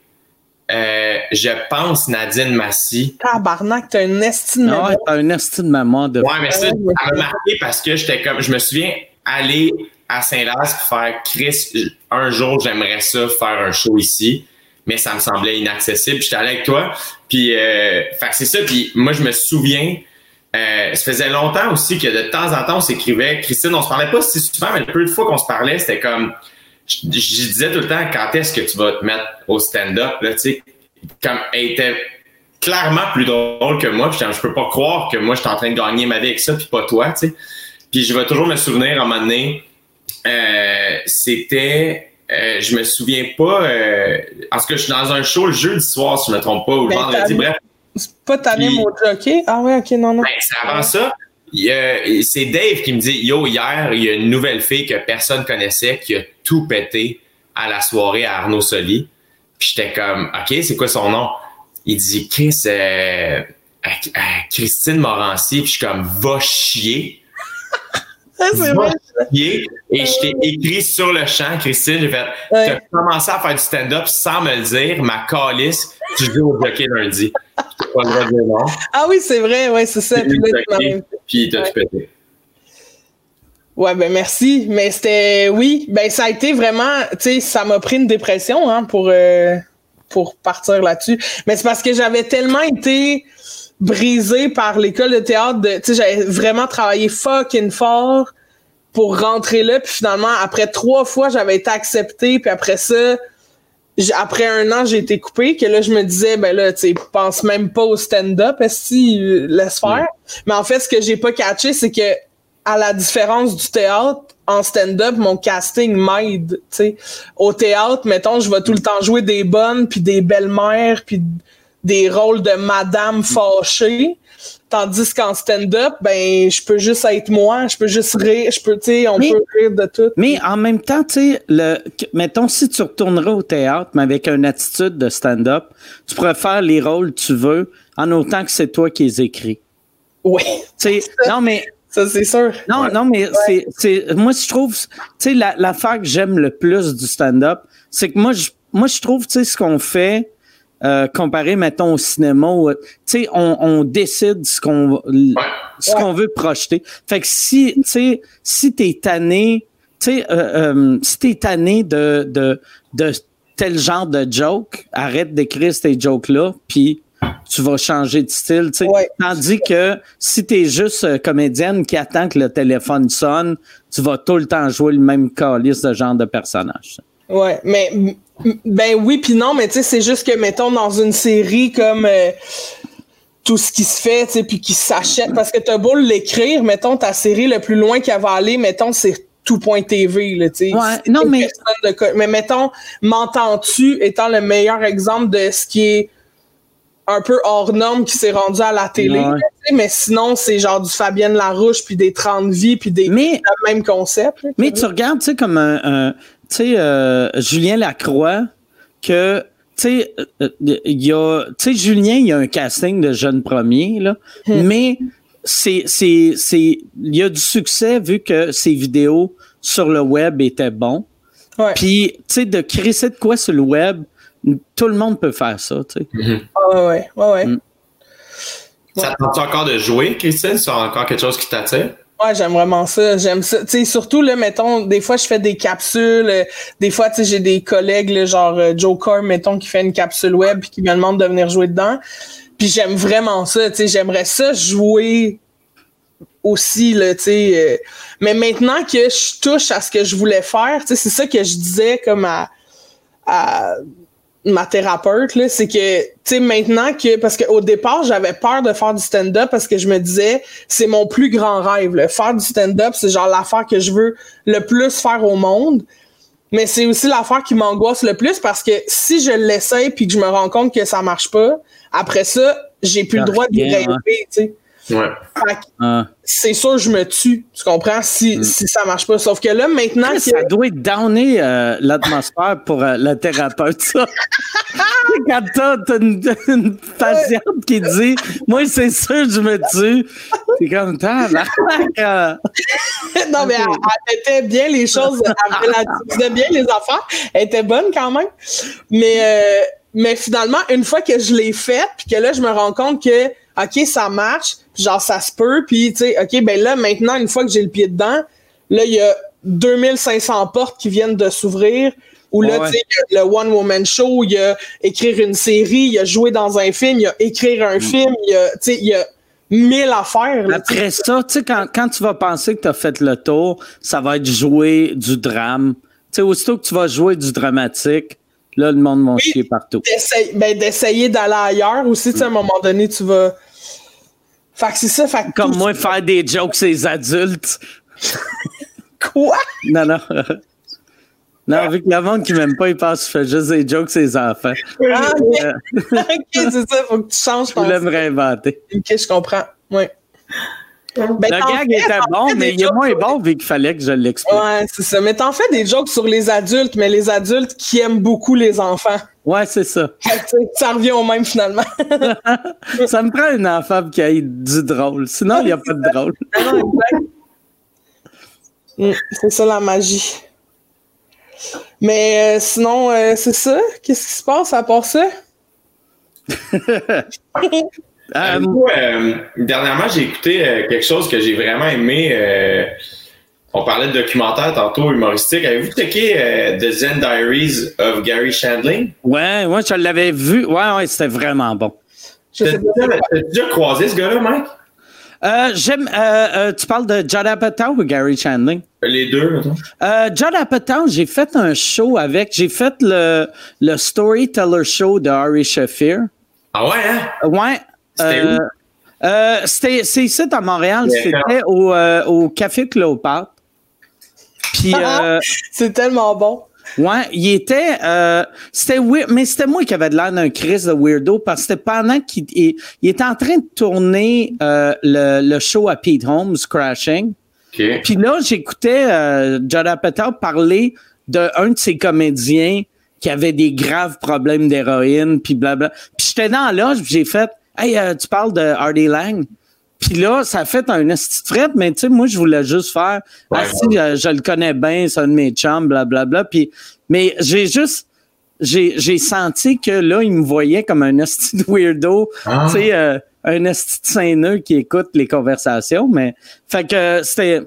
euh, je pense Nadine Massy. Tabarnak, t'as une estime de mémoire. Ouais, t'as une estime de mémoire de Ouais, mais ça, ça m'a marqué parce que j'étais comme, je me souviens aller à Saint-Laz pour faire Chris, un jour, j'aimerais ça faire un show ici mais ça me semblait inaccessible. J'étais allé avec toi. Puis, euh, c'est ça. Puis moi, je me souviens, euh, ça faisait longtemps aussi que de temps en temps, on s'écrivait. Christine, on se parlait pas si souvent, mais le peu de fois qu'on se parlait, c'était comme, je, disais tout le temps, quand est-ce que tu vas te mettre au stand-up, tu sais, comme, elle était clairement plus drôle que moi. Puis je peux pas croire que moi, je suis en train de gagner ma vie avec ça, puis pas toi. Puis je vais toujours me souvenir, à un moment donné, euh, c'était euh, je me souviens pas. Euh, parce que je suis dans un show le jeudi soir, si je me trompe pas, ou le ben, vendredi, bref. C'est pas ta même au jockey? Ah ouais, ok, non, non. Ben, c'est avant ça. C'est Dave qui me dit Yo, hier, il y a une nouvelle fille que personne connaissait qui a tout pété à la soirée à Arnaud Soli. Puis j'étais comme OK, c'est quoi son nom? Il dit Chris euh, Christine Morancy, puis je suis comme va chier. Et je t'ai écrit sur le champ, Christine, j'ai fait, tu as commencé à faire du stand-up sans me le dire, ma calice, tu joues au bloqué lundi. pas le dire non. Ah oui, c'est vrai, ouais, c'est ça. Puis t'as tout pété. Ouais, ben merci. Mais c'était, oui, ben ça a été vraiment, tu sais, ça m'a pris une dépression hein, pour, euh, pour partir là-dessus. Mais c'est parce que j'avais tellement été brisé par l'école de théâtre. Tu sais, j'avais vraiment travaillé fucking fort. pour rentrer là. Puis finalement, après trois fois, j'avais été accepté. Puis après ça, après un an, j'ai été coupé. Que là, je me disais, ben là, tu sais, pense même pas au stand-up, si laisse faire. Mais en fait, ce que j'ai pas catché, c'est que à la différence du théâtre, en stand-up, mon casting m'aide, tu sais. Au théâtre, mettons, je vais tout le temps jouer des bonnes, puis des belles-mères, puis des rôles de madame fâchée. Tandis qu'en stand-up, ben, je peux juste être moi, je peux juste rire, je peux, tu sais, on peut rire de tout. Mais en même temps, tu sais, le, mettons, si tu retournerais au théâtre, mais avec une attitude de stand-up, tu pourrais faire les rôles que tu veux, en autant que c'est toi qui les écris. Oui. Tu sais, non, mais. Ça, c'est sûr. Non, non, mais c'est, c'est, moi, je trouve, tu sais, la, l'affaire que j'aime le plus du stand-up, c'est que moi, je, moi, je trouve, tu sais, ce qu'on fait, euh, comparé, mettons, au cinéma, tu sais, on, on, décide ce qu'on ce qu'on veut projeter. Fait que si, tu sais, si t'es tanné, tu sais, euh, euh, si t'es tanné de, de, de tel genre de joke, arrête d'écrire ces jokes-là, puis tu vas changer de style, tu sais. Tandis que si t'es juste euh, comédienne qui attend que le téléphone sonne, tu vas tout le temps jouer le même calice de genre de personnage. Ouais, mais ben oui puis non, mais tu sais, c'est juste que mettons dans une série comme euh, tout ce qui se fait, tu sais, puis qui s'achète, parce que t'as beau l'écrire, mettons ta série le plus loin qu'elle va aller, mettons c'est tout.tv, là, tu sais. Ouais, non mais mais mettons, m'entends-tu étant le meilleur exemple de ce qui est un peu hors norme qui s'est rendu à la télé. mais sinon, c'est genre du Fabienne Larouche, puis des 30 vies, puis des mais, le même concept. mais tu regardes, tu sais, comme un, tu sais, euh, Julien Lacroix, que, tu sais, euh, il y a, tu sais, Julien, il y a un casting de jeune premier, là, hmm. mais c'est, c'est, c'est, il y a du succès vu que ses vidéos sur le web étaient bons. Puis, tu sais, de créer de quoi sur le web, tout le monde peut faire ça, tu sais. Mm-hmm. Ah ouais, ouais, ouais. Mm. Ça tente encore de jouer, Christine? C'est encore quelque chose qui t'attire? Ouais, j'aime vraiment ça. J'aime ça. Tu sais, surtout, là, mettons, des fois, je fais des capsules. Euh, des fois, j'ai des collègues, genre euh, Joe mettons, qui fait une capsule web puis qui me demande de venir jouer dedans. Puis j'aime vraiment ça. J'aimerais ça jouer aussi, là. Euh, mais maintenant que je touche à ce que je voulais faire, c'est ça que je disais comme à ma thérapeute là, c'est que tu sais maintenant que parce qu'au départ j'avais peur de faire du stand-up parce que je me disais c'est mon plus grand rêve là. faire du stand-up c'est genre l'affaire que je veux le plus faire au monde mais c'est aussi l'affaire qui m'angoisse le plus parce que si je l'essaye puis que je me rends compte que ça marche pas après ça j'ai plus le droit d'y rêver tu sais Ouais. C'est sûr, je me tue. Tu comprends? Si, mm. si ça marche pas. Sauf que là, maintenant. Ça doit être downer euh, l'atmosphère pour euh, le thérapeute, ça. Quand t'as une, une, patiente qui dit Moi, c'est sûr, je me tue. C'est comme ça. non, mais elle, était bien les choses. Elle faisait bien les affaires. Elle était bonne quand même. Mais, euh, mais finalement, une fois que je l'ai faite, puis que là, je me rends compte que, OK, ça marche genre ça se peut puis tu sais OK ben là maintenant une fois que j'ai le pied dedans, là il y a 2500 portes qui viennent de s'ouvrir ou là tu sais le one woman show, il y a écrire une série, il y a jouer dans un film, il y a écrire un mm. film, il y a tu sais il y a mille affaires. Après ça, tu sais, quand, quand tu vas penser que tu as fait le tour, ça va être jouer du drame. Tu sais, aussitôt que tu vas jouer du dramatique, là, le monde va chier partout. Ben, d'essayer d'aller ailleurs aussi, tu sais, à un moment donné, tu vas fait que c'est ça. Fait Comme moi, faire des jokes les adultes. Quoi? Non, non. Non, vu que la monde qui m'aime pas, il pense que je fais juste des jokes ses enfants. Ah, euh, ok, c'est ça, faut que tu changes ton. Je voulais me réinventer. Ok, je comprends. Oui. Ben, le gag était bon, mais il est moins bon vu qu'il fallait que je l'explique. Ouais, c'est ça. Mais t'en fais des jokes sur les adultes, mais les adultes qui aiment beaucoup les enfants. Ouais, c'est ça. ça revient au même finalement. ça me prend une enfant qui ait du drôle. Sinon, il n'y a pas de drôle. Mm, c'est ça la magie. Mais euh, sinon, euh, c'est ça. Qu'est-ce qui se passe à part ça? Euh, euh, dernièrement, j'ai écouté euh, quelque chose que j'ai vraiment aimé. On parlait de documentaire tantôt humoristique. Avez-vous checké The Zen Diaries of Gary Shandling? Ouais, ouais, je l'avais vu. Ouais, ouais, c'était vraiment bon. T'as déjà croisé ce gars-là, Mike? Euh, j'aime. Euh, euh, tu parles de Judd Apatow ou Gary Chandling? Les deux, attends. Euh, Judd Apatow, j'ai fait un show avec. J'ai fait le, le Storyteller Show de Ari Shafir. Ah ouais, hein? Ouais. C'était euh, où? euh, c'était c'est ici à Montréal. Yeah. C'était au, euh, au Café Cléopâtre. Puis euh, C'est tellement bon. ouais, il était euh, c'était weird, mais c'était moi qui avait de l'air d'un Chris de weirdo parce que c'était pendant qu'il il, il était en train de tourner euh, le, le show à Pete Holmes Crashing. OK. Puis là, j'écoutais euh, Judd Apatow parler d'un de ses comédiens qui avait des graves problèmes d'héroïne, puis blabla. Puis j'étais dans la loge, j'ai fait « Hey, euh, tu parles de Hardy Lang? » Puis là, ça a fait un frette, mais tu sais, moi, je voulais juste faire Ouais. Ah, si, euh, je le connais bien, c'est un de mes chums, blablabla. Puis, mais j'ai juste... J'ai, j'ai senti que là, il me voyait comme un esti de weirdo, Ah. tu sais, euh, un esti de saineux qui écoute les conversations, mais... Fait que c'était...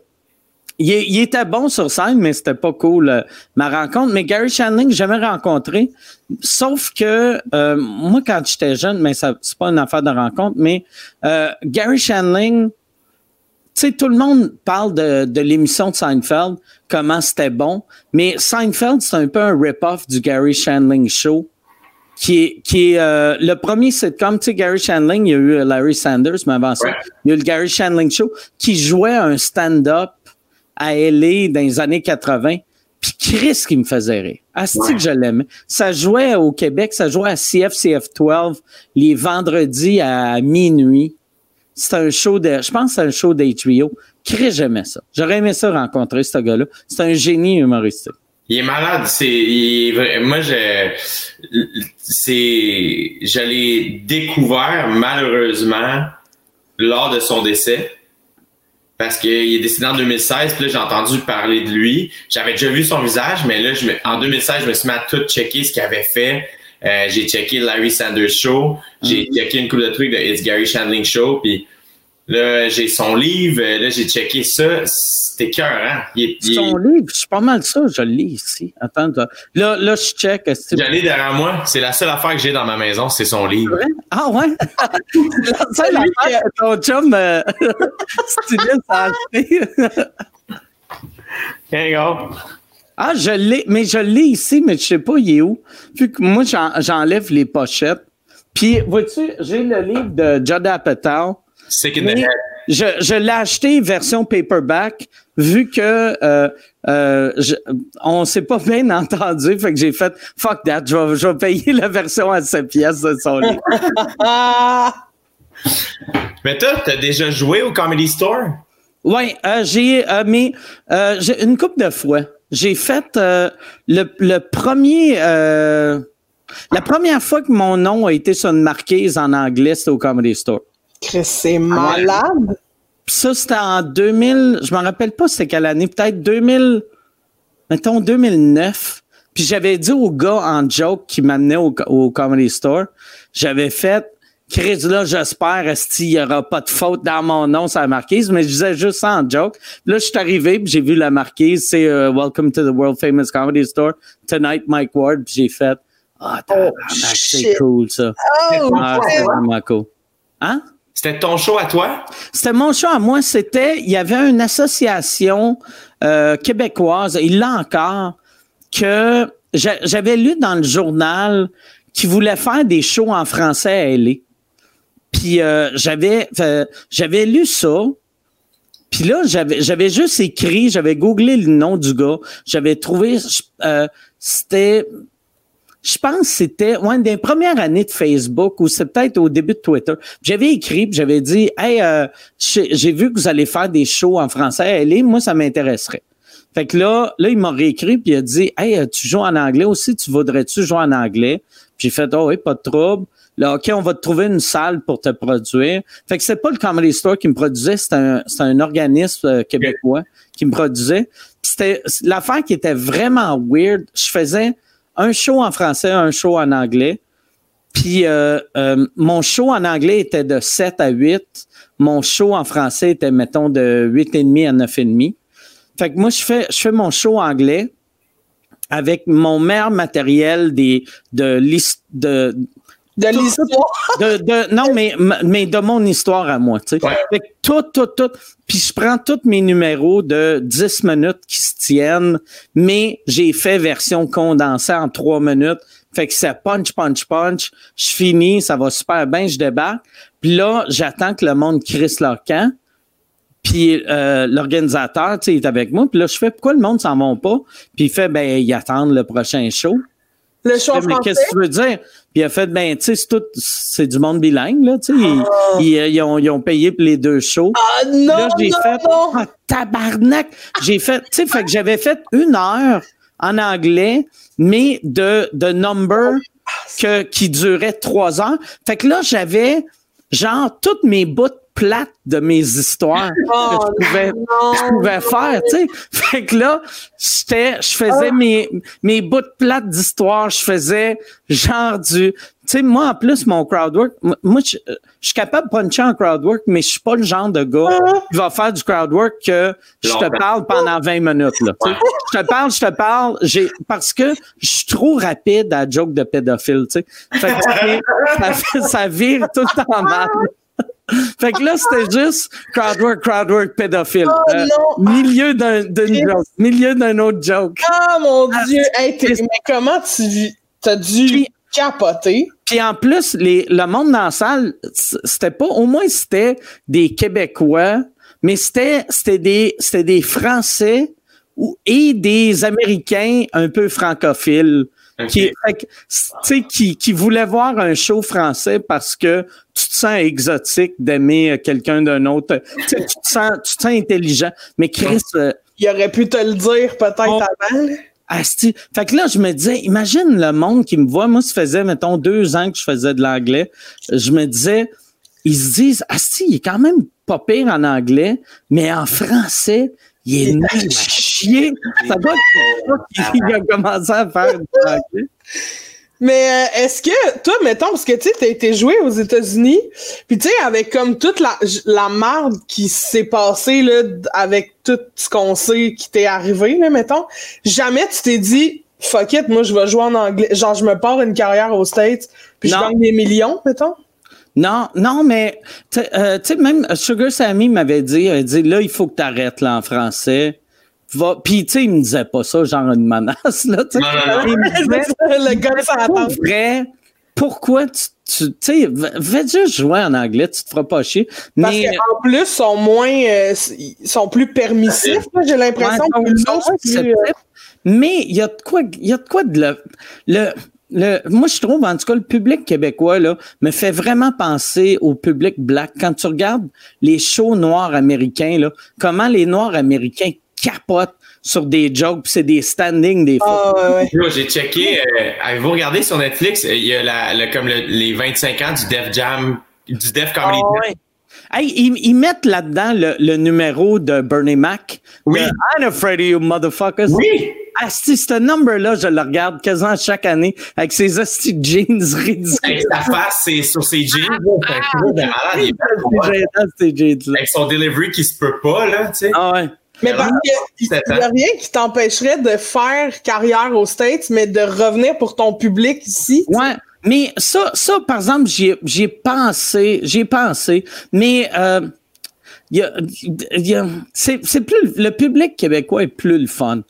Il, il était bon sur scène, mais c'était pas cool, euh, ma rencontre. Mais Gary Shandling, j'ai jamais rencontré. Sauf que euh, moi, quand j'étais jeune, mais ça c'est pas une affaire de rencontre, mais euh, Gary Shandling, tu sais, tout le monde parle de, de l'émission de Seinfeld, comment c'était bon, mais Seinfeld, c'est un peu un rip-off du Gary Shandling Show, qui est, qui est euh, le premier sitcom, tu sais, Gary Shandling, il y a eu euh, Larry Sanders, mais avant ça, Ouais. il y a eu le Gary Shandling Show, qui jouait un stand-up à LA dans les années 80. Puis Chris qui me faisait rire. Asti que je l'aimais. Ça jouait au Québec, ça jouait à CF, 12 les vendredis à minuit. C'était un show de, je pense que c'est un show d'HBO. Chris, j'aimais ça. J'aurais aimé ça rencontrer ce gars-là. C'est un génie humoristique. Il est malade. C'est, il moi, je, c'est, je l'ai découvert malheureusement lors de son décès. Parce qu'il est décédé en 2016, puis là, j'ai entendu parler de lui. J'avais déjà vu son visage, mais là, je me, en 2016, je me suis mis à tout checker ce qu'il avait fait. Euh, j'ai checké Larry Sanders Show. J'ai checké une couple de trucs de It's Gary Shandling Show. Puis là, j'ai son livre. euh, Là, j'ai checké ça. C'était cœur, hein? Il est, il est- Son livre, je suis pas mal ça, je le lis ici. Attends, là, là, je check. est-ce que- J'allais derrière moi. C'est la seule affaire que j'ai dans ma maison, c'est son livre. Ah ouais? La seule affaire que ton chum euh, styliste a acheté. Ah, je l'ai, mais je l'ai ici, mais je sais pas il est où. Vu que moi, j'en- j'enlève les pochettes. Puis, vois-tu, j'ai le livre de Judd Apatow. Sick in the Mais head. je, je l'ai acheté version paperback, vu que euh, euh, je- on s'est pas bien entendu, fait que j'ai fait fuck that, je vais, je vais payer la version à 7 pièces de son livre. Mais toi, t'as déjà joué au Comedy Store? Oui, euh, j'ai euh, mais euh, une couple de fois. J'ai fait le, le premier la première fois que mon nom a été sur une marquise en anglais, c'était au Comedy Store. Chris, c'est malade. Ça, c'était en 2000, je me rappelle pas c'était quelle année, peut-être 2000, mettons 2009. Puis j'avais dit au gars en joke qui m'amenait au, au Comedy Store, j'avais fait, Chris, là, j'espère, est il y aura pas de faute dans mon nom sur la marquise, mais je disais juste ça en joke. Là, je suis arrivé, puis j'ai vu la marquise, c'est euh, Welcome to the World Famous Comedy Store, Tonight Mike Ward, puis j'ai fait, ah, tabarnak, c'est cool ça. Oh, Ah, c'est vraiment cool. Hein? C'était ton show à toi? C'était mon choix à moi. C'était, il y avait une association euh, québécoise, il l'a encore, que j'a- j'avais lu dans le journal qui voulait faire des shows en français à LA. Puis euh, j'avais, euh, j'avais lu ça. Puis là, j'avais, j'avais juste écrit, j'avais googlé le nom du gars. J'avais trouvé, euh, c'était, je pense que c'était ouais, des premières années de Facebook ou c'est peut-être au début de Twitter. J'avais écrit, j'avais dit Hey, euh, j'ai vu que vous allez faire des shows en français LA, moi, ça m'intéresserait. Fait que là, là, il m'a réécrit, puis il a dit Hey, euh, tu joues en anglais aussi, tu voudrais-tu jouer en anglais? J'ai fait Oh oui, pas de trouble. Là, OK, on va te trouver une salle pour te produire. Fait que c'est pas le Comedy Store qui me produisait, c'était un, un organisme euh, québécois qui me produisait. C'était l'affaire qui était vraiment weird. Je faisais un show en français, un show en anglais. Puis euh, euh, mon show en anglais était de 7 à 8. Mon show en français était, mettons, de 8,5 à 9,5. Fait que moi, je fais, je fais mon show anglais avec mon meilleur matériel des, de liste de De l'histoire. De, de, non, mais, mais de mon histoire à moi, tu sais. Ouais. Fait que tout, tout, tout. Puis je prends tous mes numéros de 10 minutes qui se tiennent, mais j'ai fait version condensée en 3 minutes. Fait que c'est punch, punch, punch. Je finis, ça va super bien, je débarque. Puis là, j'attends que le monde crisse leur camp. Puis euh, l'organisateur, tu sais, il est avec moi. Puis là, je fais, pourquoi le monde s'en va pas? Puis il fait, ben, ils attendent le prochain show. Le show Mais qu'est-ce que tu veux dire? Puis il a fait, ben, tu sais, c'est tout, c'est du monde bilingue, là, tu sais. Ils, Ah. ils, ils ont, ils ont payé pour les deux shows. Ah non, là, j'ai non, fait, non. ah, tabarnak! J'ai fait, tu sais, fait que j'avais fait une heure en anglais, mais de, de number que, qui durait trois heures. Fait que là, j'avais, genre, toutes mes bouts plates de mes histoires Oh, que je pouvais, je pouvais faire, tu sais. Fait que là, j'étais, je faisais mes, mes bouts de plates d'histoire, je faisais genre du, tu sais, moi, en plus, mon crowdwork, moi, je, je suis capable de puncher en crowdwork, mais je suis pas le genre de gars qui va faire du crowdwork que je te parle pendant 20 minutes, là. tu sais. Ouais. Je te parle, je te parle, j'ai, parce que je suis trop rapide à joke de pédophile, tu sais. Fait que ça, ça vire tout le temps mal. Fait que là, c'était juste crowdwork, crowdwork, pédophile. Oh Euh, non. milieu d'un, d'une joke, milieu d'un autre joke. Ah mon dieu. Hey, t'es- mais comment tu t'as dû Puis- capoter? Puis en plus, les, le monde dans la salle, c'était pas, au moins c'était des Québécois, mais c'était, c'était des, c'était des Français ou, et des Américains un peu francophiles. Ok. Qui, fait que, tu sais, qui, qui voulaient voir un show français parce que tu te sens exotique d'aimer euh, quelqu'un d'un autre. Tu te sens, tu te sens intelligent. Mais Chris, euh, Il aurait pu te le dire peut-être Oh. avant. Asti. Fait que là, je me disais, imagine le monde qui me voit. Moi, ça faisait, mettons, deux ans que je faisais de l'anglais. Je me disais, ils se disent, Asti, il est quand même pas pire en anglais, mais en français, il est nul chier. Ça doit être pour ça qu'il a commencé à faire du anglais. Mais euh, est-ce que, toi, mettons, parce que tu sais, t'as été joué aux États-Unis, puis tu sais, avec comme toute la, la marde qui s'est passée, là, avec tout ce qu'on sait qui t'est arrivé, là, mettons, jamais tu t'es dit, fuck it, moi, je vais jouer en anglais. Genre, je me pars une carrière aux States, puis je gagne des millions, mettons? Non, non, mais tu sais, euh, même Sugar Sammy m'avait dit, il avait dit, là, il faut que tu arrêtes là en français. Va... Puis, tu sais, il me disait pas ça, genre une menace, là, tu sais. Non, non, non. Il me disait, le gars, ça pour vrai, pourquoi tu, tu sais, va juste jouer en anglais, tu te feras pas chier. Parce Mais, qu'en plus, ils sont moins, euh, ils sont plus permissifs, là, j'ai l'impression Ouais, plus, euh, mais il y a de quoi, il y a de quoi de le, le, le, moi, je trouve, en tout cas, le public québécois, là, me fait vraiment penser au public black. Quand tu regardes les shows noirs américains, là, comment les noirs américains capotent sur des jokes, c'est des standings des fois. Ah, ouais, ouais. Yo, J'ai checké. euh, Avez-vous regardé sur Netflix? euh, Il y a la, le- comme le- les 25 ans du Def Jam, du Def Comedy Ah ouais. Hey, ils, ils mettent là-dedans le, le numéro de Bernie Mac. Oui. I'm afraid of you, motherfuckers. Oui! Ah, si, ce number-là, je le regarde quasiment chaque année avec ses de jeans ridicules. Avec sa face c'est sur ses jeans, c'est malade. pour moi. C'est jeans-là. Avec son delivery qui se peut pas, là, tu sais. Ah ouais. Mais parce qu'il n'y a rien qui t'empêcherait de faire carrière aux States, mais de revenir pour ton public ici. Ouais. Mais ça, ça, par exemple, j'y ai, j'y ai pensé, j'y ai pensé, mais euh, il y a, il y a- c'est, c'est plus, le public québécois est plus le fun.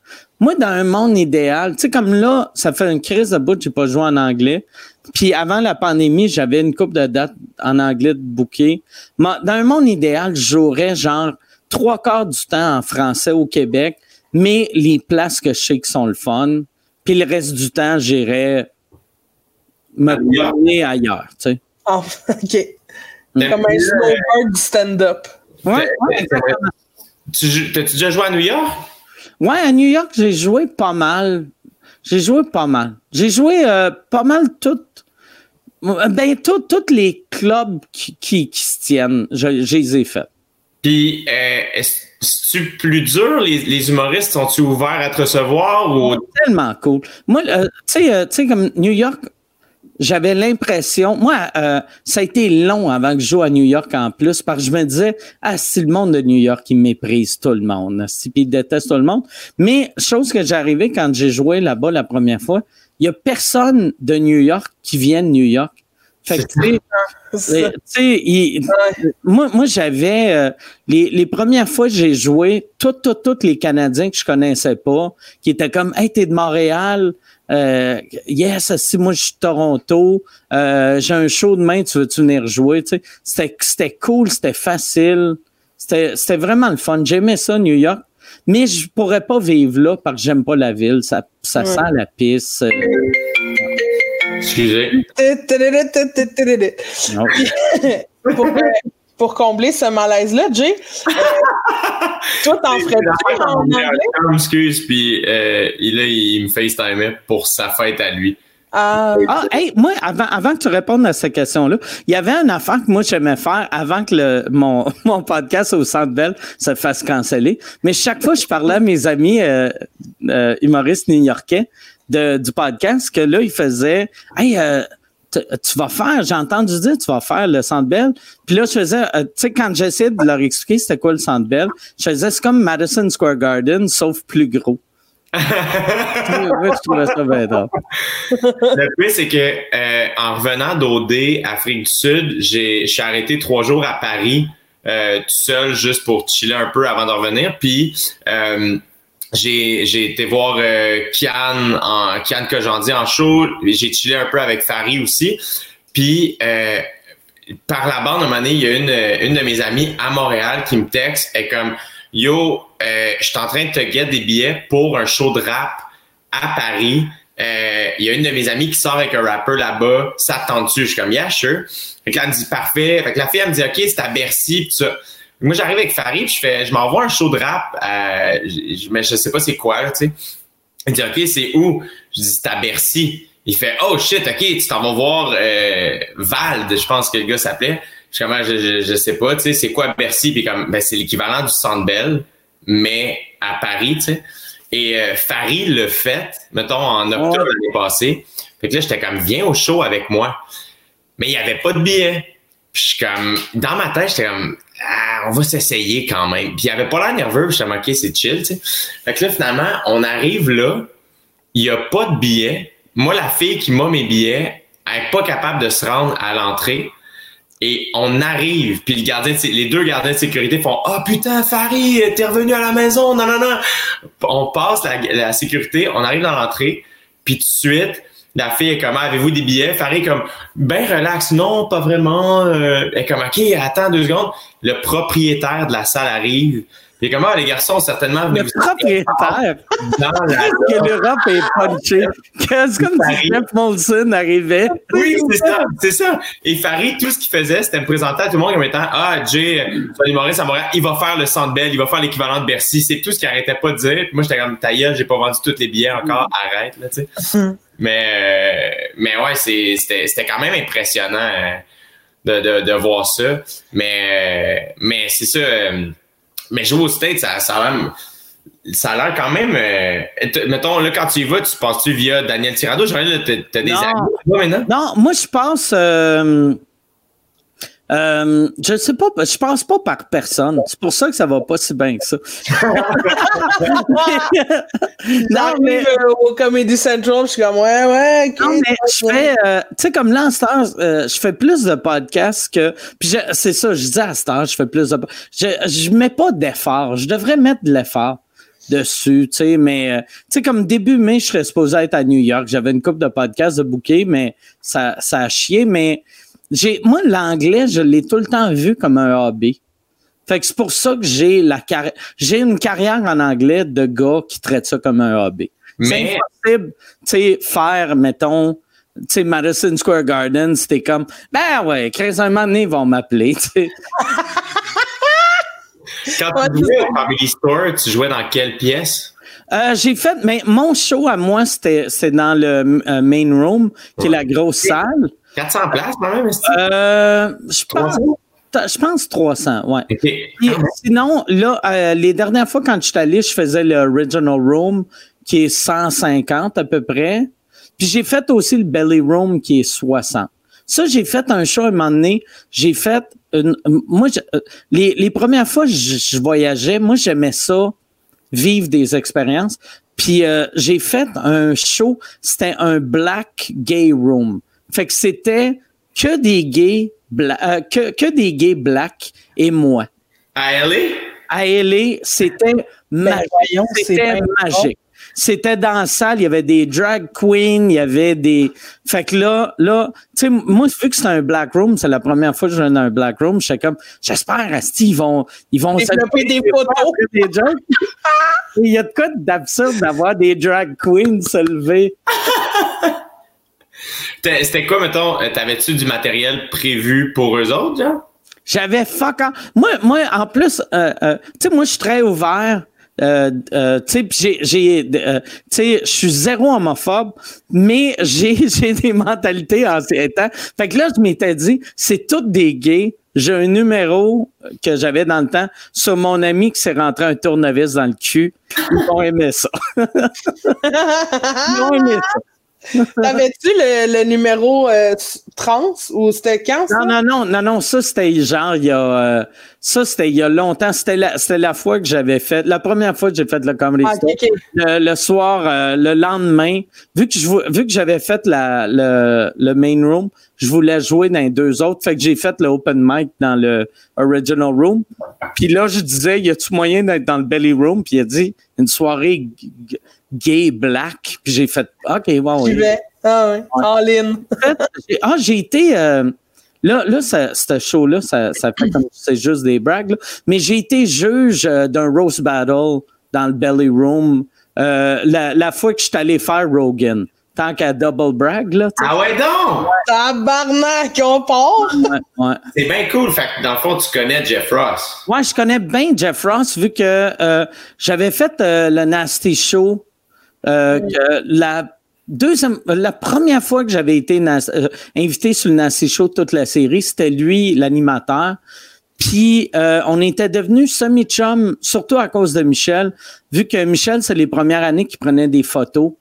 Moi, dans un monde idéal, tu sais, comme là, ça fait une crise de bout, j'ai pas joué en anglais. Puis avant la pandémie, j'avais une coupe de dates en anglais de bouquet. Mais dans un monde idéal, je jouerais genre trois quarts du temps en français au Québec, mais les places que je sais qui sont le fun. Puis le reste du temps, j'irais me Ailleurs. promener ailleurs, tu sais. Ah, OK. Comme un euh, snowboard du stand-up. Ouais, Ouais. Tu T'as-tu déjà joué à New York? Ouais, à New York, j'ai joué pas mal. J'ai joué pas mal. J'ai joué euh, pas mal toutes. Ben, tous tous les clubs qui, qui, qui se tiennent, je, je les ai faits. Puis, euh, est-ce plus dur? Les, les humoristes sont-ils ouverts à te recevoir ou? Tellement cool. Moi, euh, tu sais, euh, tu sais, comme New York, j'avais l'impression, moi, euh, ça a été long avant que je joue à New York en plus, parce que je me disais, ah, si le monde de New York, il méprise tout le monde, si puis il déteste tout le monde. Mais, chose que arrivé quand j'ai joué là-bas la première fois, il y a personne de New York qui vient de New York. Fait que, tu sais, moi, moi j'avais euh, les, les premières fois que j'ai joué, toutes, toutes, toutes les Canadiens que je connaissais pas, qui étaient comme Hey, t'es de Montréal, euh, yes, si moi je suis de Toronto, euh, j'ai un show demain, tu veux-tu venir jouer? Tu sais, c'était, cool, c'était facile. C'était, vraiment le fun. J'aimais ça, New York. Mais je pourrais pas vivre là parce que j'aime pas la ville. Ça, ça sent la pisse. Excusez. pour, combler ce malaise-là, Jay, toi, t'en ferais-tu en anglais? Excuse, puis euh, là, il me FaceTimait pour sa fête à lui. Ah, hey, moi, avant, avant que tu répondes à cette question-là, il y avait un affaire que moi j'aimais faire avant que le, mon, mon podcast au Centre Bell se fasse canceller. Mais chaque fois, je parlais à mes amis humoristes new-yorkais de, du podcast que là, ils faisaient Hey, euh, tu vas faire, j'ai entendu dire, tu vas faire le Centre Bell. Puis là, je faisais, euh, tu sais, quand j'essayais de leur expliquer c'était quoi le Centre Bell, je faisais, c'est comme Madison Square Garden, sauf plus gros. je trouvais ça bien Le plus, c'est que euh, en revenant d'OD, Afrique du Sud, j'ai, je suis arrêté trois jours à Paris, euh, tout seul, juste pour chiller un peu avant de revenir. Puis j'ai, été voir euh, Kian en Kian Kojandi en show. J'ai chillé un peu avec Farid aussi. Puis euh, par la bande, un moment donné, il y a une, une de mes amies à Montréal qui me texte et comme Yo, euh, je suis en train de te guetter des billets pour un show de rap à Paris. Euh, il y a une de mes amies qui sort avec un rappeur là-bas. Ça te tente-tu? Je suis comme, yeah, sure. Fait que là, elle me dit, parfait. Fait que la fille, elle me dit, OK, c'est à Bercy, pis ça. Moi, j'arrive avec Farid, je fais, je m'envoie un show de rap, euh, mais je sais pas c'est quoi, tu sais. Il dit, OK, c'est où? Je dis, c'est à Bercy. Il fait, oh shit, OK, tu t'en vas voir euh, Vald, je pense que le gars s'appelait. Je, comme, je, je, sais pas, tu sais, c'est quoi Bercy? Puis comme, ben, c'est l'équivalent du Centre Bell, mais à Paris, tu sais. Et euh, Farid le fait, mettons, en octobre l'année passée. Fait que là, j'étais comme, viens au show avec moi. Mais il n'y avait pas de billets. Puis je suis comme, dans ma tête, j'étais comme, ah, on va s'essayer quand même. Puis il avait pas l'air nerveux, puis j'étais comme, OK, c'est chill. Fait que là, finalement, on arrive là, il n'y a pas de billets. Moi, la fille qui m'a mes billets, elle n'est pas capable de se rendre à l'entrée. Et on arrive, puis le gardien, les deux gardiens de sécurité font Ah putain, Farid, t'es revenu à la maison, non, non, non. On passe la, la sécurité, on arrive dans l'entrée, puis tout de suite, la fille est comme avez-vous des billets? Farid est comme ben relax, non, pas vraiment. Euh, elle est comme OK, attends deux secondes. Le propriétaire de la salle arrive. Et comment ah, les garçons certainement le propriétaire? dans la que l'Europe est punché. C'est comme si Jeff Molson arrivait? Oui, c'est ça, c'est ça. Et Farid, tout ce qu'il faisait, c'était me présenter à tout le monde comme étant Ah, Jay, Sonny Maurice à Montréal, il va faire le centre belle, il va faire l'équivalent de Bercy. C'est tout ce qu'il arrêtait pas de dire. Puis moi, j'étais comme ta gueule, j'ai pas vendu tous les billets encore, mm. arrête, là, tu sais. Mais, euh, mais ouais, c'était quand même impressionnant euh, de, de, de, voir ça. Mais, euh, mais c'est ça mais jouer au States, ça, ça a l'air ça a l'air quand même. Euh, mettons, là, quand tu y vas, tu passes-tu via Daniel Tirado? J'aimerais as des amis maintenant? Non, moi, je pense. Euh, euh, je sais pas, je pense pas par personne. C'est pour ça que ça va pas si bien que ça. non, mais euh, au Comedy Central, je suis comme ouais, ouais. non, mais je fais, euh, tu sais, comme là, euh, je fais plus de podcasts que. Puis c'est ça, je dis à Star, je fais plus de. Je, je mets pas d'effort. Je devrais mettre de l'effort dessus, tu sais, mais tu sais, comme début mai, je serais supposé être à New York. J'avais une coupe de podcasts de bouquet, mais ça, ça a chié, mais j'ai, moi, l'anglais, je l'ai tout le temps vu comme un hobby. Fait que c'est pour ça que j'ai la carrière, j'ai une carrière en anglais de gars qui traite ça comme un hobby. Mais... C'est impossible, tu sais, faire, mettons, tu sais, Madison Square Garden, c'était comme, ben ouais, 15 un moment donné, ils vont m'appeler, tu sais. Quand tu jouais au Family Store, tu jouais dans quelle pièce? Euh, j'ai fait, mais mon show à moi, c'était, c'est dans le euh, main room, qui est la grosse salle. 400 places, quand même, euh, je pense. Je pense 300, ouais. sinon, là, euh, les dernières fois quand je suis allé, je faisais le Original Room qui est 150 à peu près. Puis j'ai fait aussi le Belly Room qui est 60. Ça, j'ai fait un show à un moment donné. J'ai fait une. Moi, euh, les, les premières fois je, je voyageais, moi, j'aimais ça, vivre des expériences. Puis euh, j'ai fait un show, c'était un Black Gay Room. Fait que c'était que des gays, euh, que, que des gays blacks et moi. À LA? À LA, c'était magique. C'était magique c'était dans la salle, il y avait des drag queens, il y avait des. Fait que là, là, tu sais, moi, vu que c'était un black room, c'est la première fois que je viens dans un black room, j'étais comme, j'espère, Asti, ils vont, ils vont développer des photos. Des il y a de quoi d'absurde d'avoir des drag queens se lever. C'était quoi, mettons, euh, t'avais-tu du matériel prévu pour eux autres, genre? J'avais fuck Moi, moi, en plus, euh, euh, tu sais, moi, je suis très ouvert. Tu sais, j'ai, tu sais, je suis zéro homophobe, mais j'ai, j'ai des mentalités en ces temps. Fait que là, je m'étais dit, c'est toutes des gays. J'ai un numéro que j'avais dans le temps sur mon ami qui s'est rentré un tournevis dans le cul. Ils ont aimé ça. Ils ont aimé ça. T'avais-tu le, le, numéro euh, trans ou c'était quand ça? Non, non, non, non, non, ça c'était genre il y a euh, ça c'était il y a longtemps. C'était la, c'était la fois que j'avais fait, la première fois que j'ai fait le comedy ah, le, soir, euh, le lendemain, vu que je vu que j'avais fait la, le, le main room, je voulais jouer dans les deux autres. Fait que j'ai fait le open mic dans le original room. Puis là, je disais, y a-tu moyen d'être dans le belly room? Puis il a dit, une soirée gay black. Puis j'ai fait OK, wow, oui. Ah oui, all in. ah, j'ai été. Euh, là, là, ce show-là, ça, ça fait comme c'est juste des brags, mais j'ai été juge euh, d'un roast battle dans le Belly Room euh, la, la, fois que je suis allé faire Rogan. Tant qu'à double brag, là. Ah ouais, donc! Tabarnak, on part! Ouais, ouais. C'est bien cool. Fait que dans le fond, tu connais Jeff Ross. Ouais, je connais bien Jeff Ross vu que euh, j'avais fait le Nasty Show euh, la deuxième, la première fois que j'avais été euh, invité sur le Nasty Show toute la série, c'était lui l'animateur. Puis euh, on était devenus semi-chum, surtout à cause de Michel, vu que Michel, c'est les premières années qu'il prenait des photos.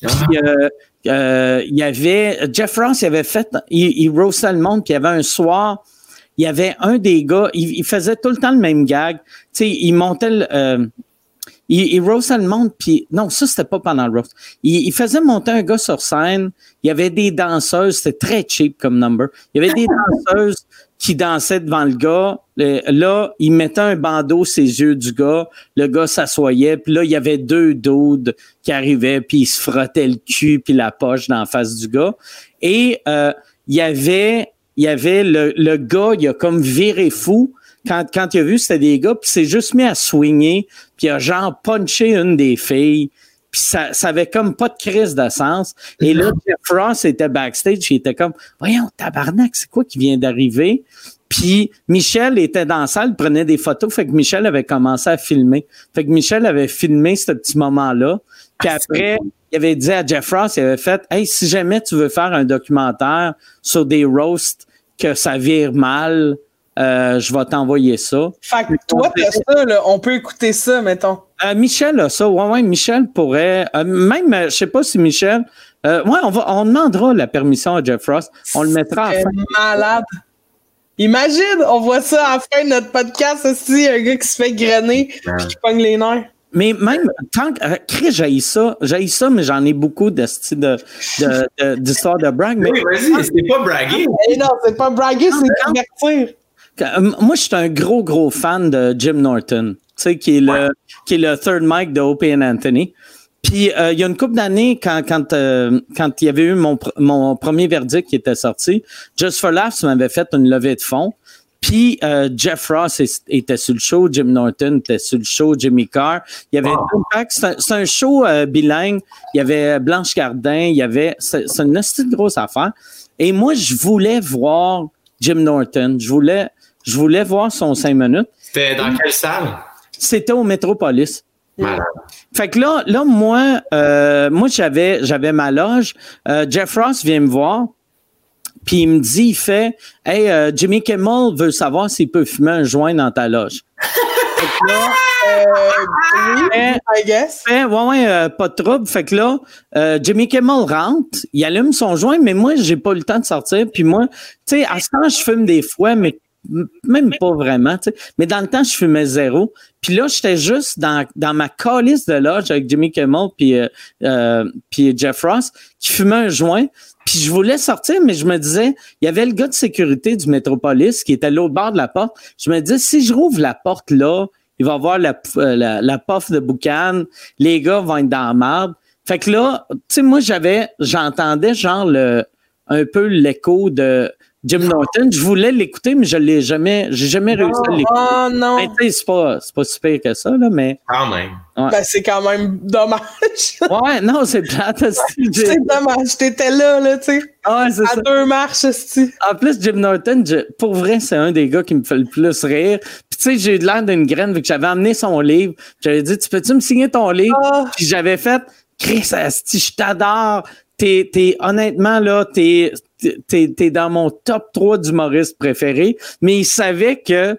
Puis ah. il y avait Jeff Ross, il avait fait, il, il roastait le monde, puis il y avait un soir, il y avait un des gars, il, faisait tout le temps le même gag. Tu sais, il montait le, il, il roastait le monde, puis non, ça, c'était pas pendant le roast. Il, faisait monter un gars sur scène. Il y avait des danseuses, c'était très cheap comme number. Il y avait des danseuses qui dansaient devant le gars. là, il mettait un bandeau ses yeux du gars. Le gars s'assoyait, puis là, il y avait deux doudes qui arrivaient, puis ils se frottaient le cul puis la poche dans la face du gars. Et euh, il y avait, il y avait le, le gars, il a comme viré fou quand, quand il a vu c'était des gars, puis c'est juste mis à swinger, puis il a genre punché une des filles, puis ça, ça avait comme pas de crise de sens. Et là, Jeff Ross était backstage, il était comme, voyons, tabarnak, c'est quoi qui vient d'arriver? Puis Michel était dans la salle, prenait des photos, fait que Michel avait commencé à filmer. Fait que Michel avait filmé ce petit moment-là. Puis ah, après, il avait dit à Jeff Ross, il avait fait Hey, si jamais tu veux faire un documentaire sur des roasts que ça vire mal, euh, je vais t'envoyer ça. Fait que toi, t'as ça, là. On peut écouter ça, mettons. Euh, Michel a ça. Ouais, ouais, Michel pourrait. Euh, même, je sais pas si Michel. ouais, on va, on demandera la permission à Jeff Ross. On le mettra à fin. malade. Imagine, on voit ça à la fin de notre podcast aussi, un gars qui se fait grainer et qui pogne les nerfs. Mais même, tant que, Chris, j'ai ça, j'ai ça, mais j'en ai beaucoup de d'histoires de, de, de, brag. Mais, oui, vas-y, c'est pas braguer. Eh non, c'est pas braguer, c'est divertir. Euh, moi, je suis un gros, gros fan de Jim Norton, tu sais, qui est le, qui est le third mic de and Anthony. Puis euh, il y a une couple d'années, quand quand euh, quand il y avait eu mon, mon premier verdict qui était sorti, Just for Laughs m'avait fait une levée de fonds. Puis Jeff Ross était sur le show, Jim Norton était sur le show, Jimmy Carr. Il y avait c'est un, show bilingue. Il y avait Blanche Gardin. Il y avait c'est une petite grosse affaire. Et moi, je voulais voir Jim Norton. Je voulais je voulais voir son cinq minutes. C'était dans quelle salle? C'était au Métropolis. Fait que là, là moi, euh, moi j'avais, j'avais ma loge. Euh, Jeff Ross vient me voir, puis il me dit, il fait, hey, euh, Jimmy Kimmel veut savoir s'il peut fumer un joint dans ta loge. fait que là, euh, I guess. Fait, ouais, ouais, pas de trouble. Fait que là, Jimmy Kimmel rentre, il allume son joint, mais moi, j'ai pas eu le temps de sortir. Puis moi, tu sais, à ce temps, je fume des fois, mais même pas vraiment, tu sais. Mais dans le temps, je fumais zéro. Puis là, j'étais juste dans, dans ma calice de loge avec Jimmy Kimmel puis, euh, euh, puis Jeff Ross qui fumait un joint. Puis je voulais sortir, mais je me disais, il y avait le gars de sécurité du Métropolis qui était à l'autre bord de la porte. Je me disais, si je rouvre la porte là, il va avoir la, la, la puff de boucan, les gars vont être dans la marde. Fait que là, tu sais, moi, j'avais, j'entendais genre le, un peu l'écho de Jim Norton. Je voulais l'écouter, mais je l'ai jamais, j'ai jamais réussi à l'écouter. Oh non! Ben, tu sais, c'est pas, c'est pas si pire que ça, là, mais. Quand même. Ouais. Ben, c'est quand même dommage. Ouais, non, c'est plate. c'est dommage. T'étais là, là, tu sais. Ouais, c'est À ça. deux marches, esti. En plus, Jim Norton, je- pour vrai, c'est un des gars qui me fait le plus rire. Puis tu sais, j'ai eu l'air d'une graine vu que j'avais amené son livre. J'avais dit, tu peux-tu me signer ton livre? Ah. Puis j'avais fait, Chris, asti, je t'adore. T'es, t'es, honnêtement, là, t'es, t'es, t'es dans mon top 3 d'humoristes préférés. Mais il savait que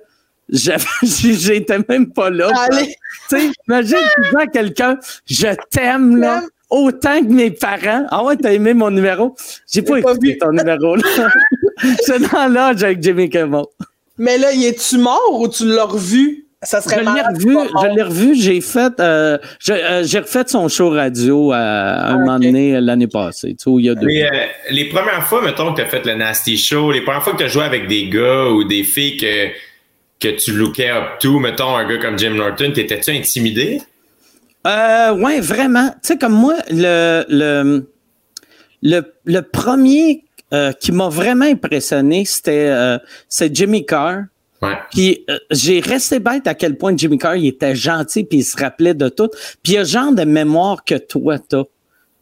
j'étais même pas là. Allez. Tu sais, imagine, tu dis à quelqu'un, je t'aime, là. Autant que mes parents. Ah ouais, t'as aimé mon numéro? J'ai pas écouté ton numéro, là. J'étais dans l'âge avec Jimmy Kimmel. Mais là, il est-tu mort ou tu l'as revu? Ça Je serait l'ai malade revu, je l'ai revu, j'ai fait, euh, je- euh, j'ai refait son show radio à, à un Ah, moment donné euh, l'année passée, tu sais, il y a deux. Les, euh, les premières fois, mettons, que tu as fait le Nasty Show, les premières fois que tu as joué avec des gars ou des filles que, que tu lookais up to, mettons, un gars comme Jim Norton, t'étais-tu intimidé? Euh, ouais, vraiment. Tu sais, comme moi, le, le, le, le premier euh, qui m'a vraiment impressionné, c'était euh, c'est Jimmy Carr. Ouais. Puis euh, j'ai resté bête à quel point Jimmy Carr il était gentil puis il se rappelait de tout. Puis il y a le genre de mémoire que toi t'as. Tu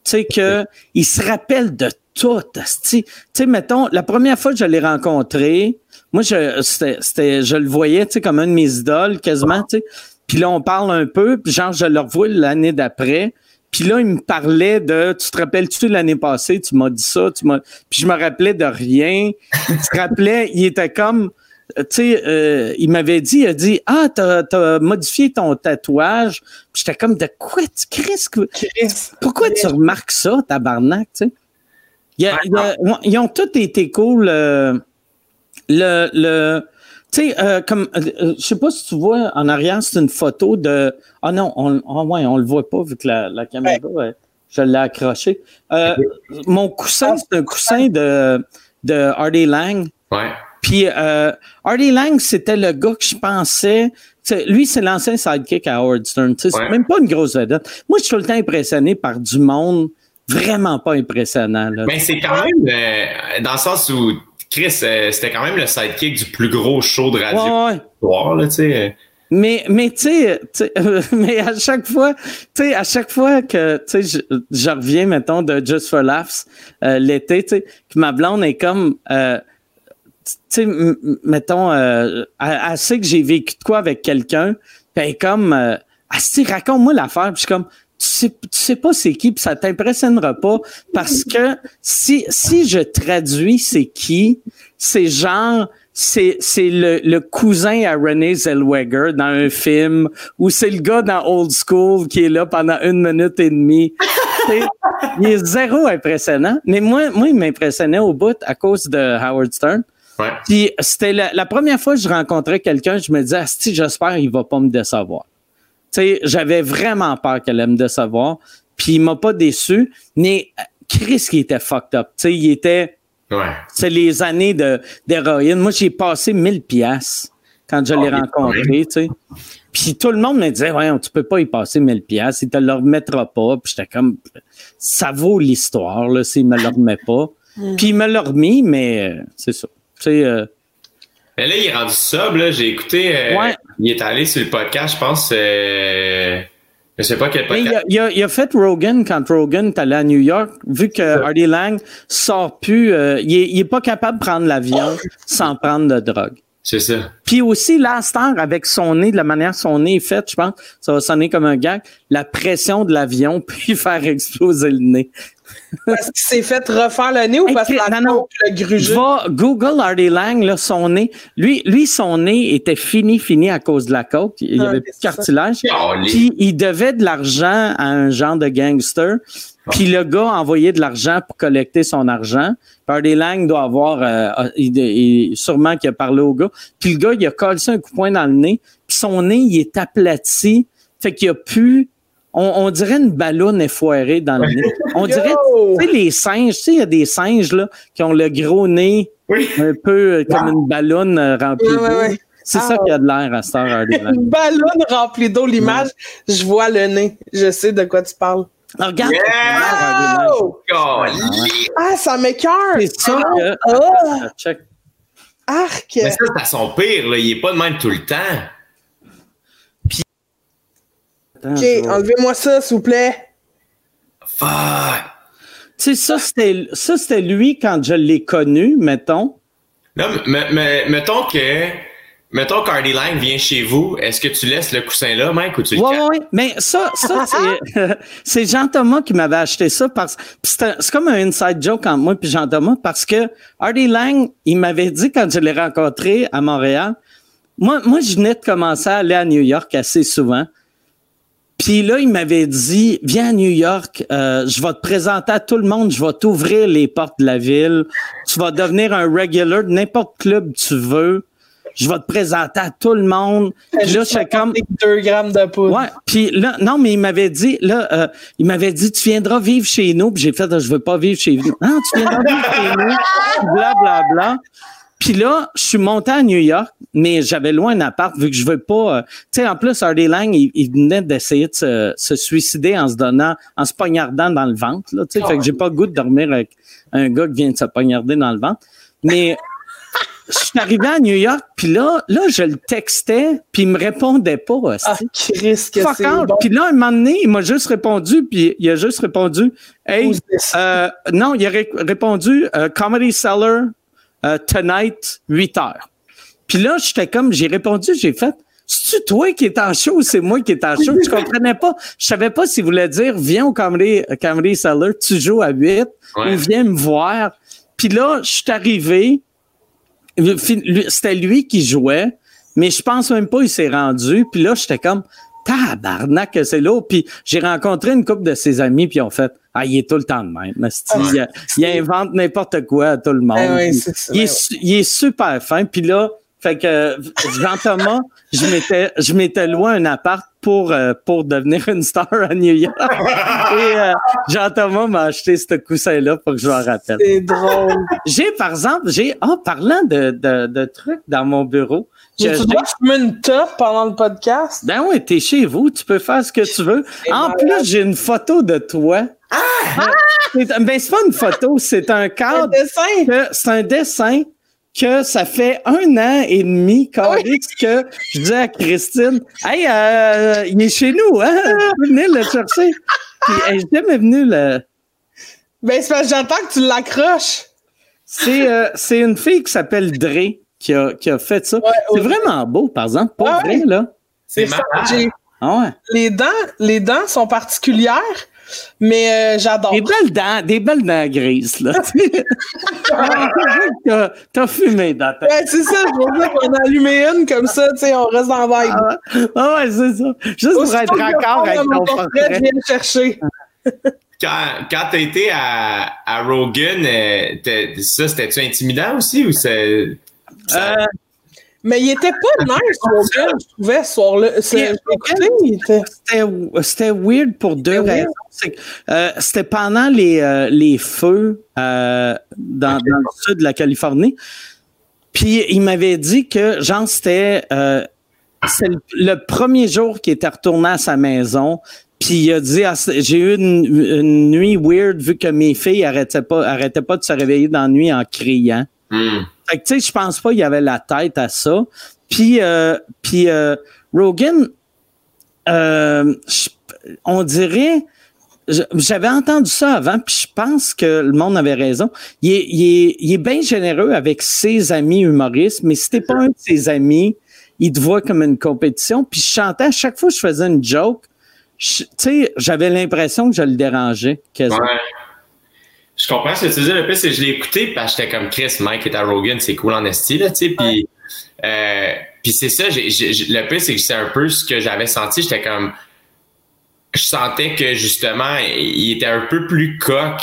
sais que il se rappelle de tout. Tu sais mettons la première fois que je l'ai rencontré, moi je c'était je le voyais tu sais comme un de mes idoles quasiment tu sais. Puis là on parle un peu, puis genre je le revois l'année d'après. Puis là, il me parlait de, tu te rappelles-tu l'année passée, tu m'as dit ça, tu m'as, puis je me rappelais de rien. Il se rappelait, il était comme, tu sais, euh, il m'avait dit, il a dit, ah, t'as, t'as modifié ton tatouage. Puis j'étais comme, de quoi tu Chris. Pourquoi tu remarques ça, tabarnak, tu sais? Il y a- il y a- ils ont tous été cool. euh, le, le, tu sais, euh, comme, euh, euh, je sais pas si tu vois en arrière, c'est une photo de. Ah non, on, ah ouais, on le voit pas vu que la, la caméra, ouais, je l'ai accroché. Euh, Mon coussin, c'est un coussin de, de Hardy Lang. Ouais. Puis euh, Artie Lang, c'était le gars que je pensais. lui, c'est l'ancien sidekick à Howard Stern. Ouais. C'est même pas une grosse vedette. Moi, je suis tout le temps impressionné par du monde vraiment pas impressionnant. Là. Mais c'est quand même, euh, dans le sens où Chris, euh, c'était quand même le sidekick du plus gros show de radio Ouais, ouais. là, sais. Mais, mais tu sais, mais à chaque fois, tu sais, à chaque fois que, tu sais, je, je reviens, mettons, de Just for Laughs euh, l'été, tu sais, que ma blonde est comme, euh, sais, mettons, euh, elle, sait que j'ai vécu de quoi avec quelqu'un, puis est comme, euh, elle dit, raconte-moi l'affaire, puis je suis comme, tu sais, tu sais pas c'est qui, puis ça t'impressionnera pas, parce que si, si je traduis c'est qui, c'est genre, c'est, c'est le, le cousin à René Zellweger dans un film, ou c'est le gars dans Old School qui est là pendant une minute et demie. Il est zéro impressionnant. Mais moi, moi, il m'impressionnait au bout à cause de Howard Stern. Ouais. Puis c'était la, la première fois que je rencontrais quelqu'un, je me disais, Asti, j'espère qu'il va pas me décevoir. Tu sais, j'avais vraiment peur qu'elle allait me décevoir. Puis il m'a pas déçu. Mais euh, Chris qui était fucked up. Tu sais, il était, Ouais. c'est les années de d'héroïne. Moi, j'ai passé 1000 pièces quand je l'ai Ah, rencontré, oui. tu sais. Puis tout le monde me disait, ouais, tu peux pas y passer 1000 pièces, il te le remettra pas. Puis j'étais comme, ça vaut l'histoire, là, s'il me le remet pas. Puis il me l'a remis, mais euh, c'est ça. Tu sais, euh, Mais là, il est rendu sub, là. J'ai écouté. euh, Ouais. Il est allé sur le podcast, je pense. Euh, je sais pas quel il, podcast. a, il a- il a fait Rogan quand Rogan est allé à New York, vu que Hardy Lang sort plus, euh, il, est, il est pas capable de prendre l'avion sans prendre de drogue. C'est ça. Puis aussi, là, Star, avec son nez, de la manière son nez est fait, je pense, ça va sonner comme un gag, la pression de l'avion lui faire exploser le nez. Parce qu'il s'est fait refaire le nez ou Hey, parce que la non, le Je grugé? vais Google Hardy Lang, là, son nez. Lui, lui, son nez était fini, fini à cause de la coke. Il y Ah, avait plus de cartilage. Puis il devait de l'argent à un genre de gangster. Puis le gars a envoyé de l'argent pour collecter son argent. Party Lang doit avoir, euh, il, il- sûrement qu'il a parlé au gars. Puis le gars, il a collé un coup de poing dans le nez. Puis son nez, il est aplati. Fait qu'il a pu, on, on dirait une ballonne effoirée dans le nez. On dirait, tu sais, les singes, tu sais, il y a des singes, là, qui ont le gros nez Oui. un peu euh, comme une ballonne euh, remplie ouais, d'eau. ouais. C'est Ah. ça qui a de l'air à heure, Hardy Lang. Une ballonne remplie d'eau, l'image, je vois le nez. Je sais de quoi tu parles. Alors, regarde, Yeah! Oh! Ah, ça m'écœure! C'est ça que. Ah! Check. Arc! Mais ça, c'est à son pire, là. Il est pas de même tout le temps. Attends, Ok, enlevez-moi ça, s'il vous plaît. Fuck. Tu sais, ça, c'était, ça, c'était lui quand je l'ai connu, mettons. Là, mais, mais, mettons que. Mettons qu'Hardy Lang vient chez vous, est-ce que tu laisses le coussin là, Mike, ou tu le casses? ouais, ouais. Mais ça, ça c'est, c'est Jean-Thomas qui m'avait acheté ça parce, c'est, comme un inside joke entre moi puis Jean-Thomas parce que Hardy Lang, il m'avait dit quand je l'ai rencontré à Montréal, moi, moi, je venais de commencer à aller à New York assez souvent. Puis là, il m'avait dit, viens à New York, euh, je vais te présenter à tout le monde, je vais t'ouvrir les portes de la ville, tu vas devenir un regular de n'importe club que tu veux, je vais te présenter à tout le monde. Puis là, j'étais comme, 2 grammes de poudre. Ouais, puis là, non, mais il m'avait dit, là, euh, il m'avait dit, tu viendras vivre chez nous. Puis j'ai fait, je veux pas vivre chez nous. Non, tu viendras vivre chez nous. Bla, bla, bla. Puis là, je suis monté à New York, mais j'avais loin un appart vu que je veux pas. euh, tu sais, en plus, Hardy Lang, il, il venait d'essayer de se, se suicider en se donnant, en se poignardant dans le ventre. Là, tu sais, fait que j'ai pas le goût de dormir avec un gars qui vient de se poignarder dans le ventre. Mais je suis arrivé à New York, puis là, là, je le textais, puis il me répondait pas. hostie. Ah, Chris, que Fuck bon. Puis là, un moment donné, il m'a juste répondu, puis il a juste répondu, hey, euh, non, il a ré- répondu, euh, Comedy Cellar, euh, tonight, 8 heures. Puis là, j'étais comme, j'ai répondu, j'ai fait, c'est-tu toi qui est en show ou c'est moi qui est en show? Je comprenais pas. Je savais pas s'il voulait dire, viens au Comedy, Comedy Cellar, tu joues à 8, Ouais. ou viens me voir. Puis là, je suis arrivé, c'était lui qui jouait, mais je pense même pas il s'est rendu. Puis là, j'étais comme tabarnak c'est là. Puis j'ai rencontré une couple de ses amis, puis ils ont fait ah il est tout le temps de même. Il, a- il invente n'importe quoi à tout le monde. Ah ouais, il, est, su- il est super fin. Puis là, fait que Jean Thomas, je m'étais je m'étais loué un appart pour euh, pour devenir une star à New York. Et euh, Jean Thomas m'a acheté ce coussin là pour que je m'en rappelle. C'est drôle. J'ai, par exemple, j'ai, ah, parlant de, de, de trucs dans mon bureau. Tu j'ai- dois fumer une top pendant le podcast? ben oui, t'es chez vous, tu peux faire ce que tu veux. En malade. plus, j'ai une photo de toi. Ah! Ben, c'est pas une photo, c'est un Un cadre. dessin? que- C'est un dessin que ça fait un an et demi, Calix, que je dis à Christine, hey, euh, il est chez nous, hein? Venir le chercher. Puis, elle est jamais venue le. Ben, c'est parce que j'entends que tu l'accroches. C'est euh, c'est une fille qui s'appelle Dre qui a, qui a fait ça. c'est vraiment beau, par exemple. Pas Ouais. vrai, là. C'est ça, malade. j'ai- Ah ouais. Les dents, les dents sont particulières, mais euh, j'adore. Des belles dents, des belles dents grises, là. T'as- T'as fumé dans ta. Ouais, c'est ça, je veux dire qu'on a allumé une comme ça, tu sais, on reste dans la vibe. Ah ouais, c'est ça. Juste pour être prends avec mon ton portrait, viens le chercher. Quand, quand t'as été à, à Rogan, euh, ça, c'était-tu intimidant aussi ou c'est. ça- Euh, Mais il était pas nice, Logan, je trouvais, ce soir-là. C'était weird pour deux raisons. Euh, C'était pendant les, euh, les feux euh, dans, dans le sud de la Californie. Puis il m'avait dit que, genre, c'était le, le premier jour qu'il était retourné à sa maison. Puis il a dit, Ah, j'ai eu une, une nuit weird vu que mes filles arrêtaient pas, arrêtaient pas de se réveiller dans la nuit en criant. Fait que, tu sais, je pense pas qu'il y avait la tête à ça. Puis, euh, puis euh, Rogan, euh, on dirait, j'avais entendu ça avant, puis je pense que le monde avait raison. Il est, il est, il est bien généreux avec ses amis humoristes, mais si t'es pas un de ses amis, il te voit comme une compétition. Puis je chantais, à chaque fois que je faisais une joke, tu sais, j'avais l'impression que je le dérangeais. quasiment. Ouais. Je comprends ce que tu dis. Le pire, c'est que je l'ai écouté parce que j'étais comme Chris, Mike est à Rogan, c'est cool en esti, là, tu sais. Puis, euh, puis c'est ça, j'ai, j'ai- j'ai- le pire, c'est que c'est un peu ce que j'avais senti. J'étais comme, je sentais que justement, il était un peu plus coq.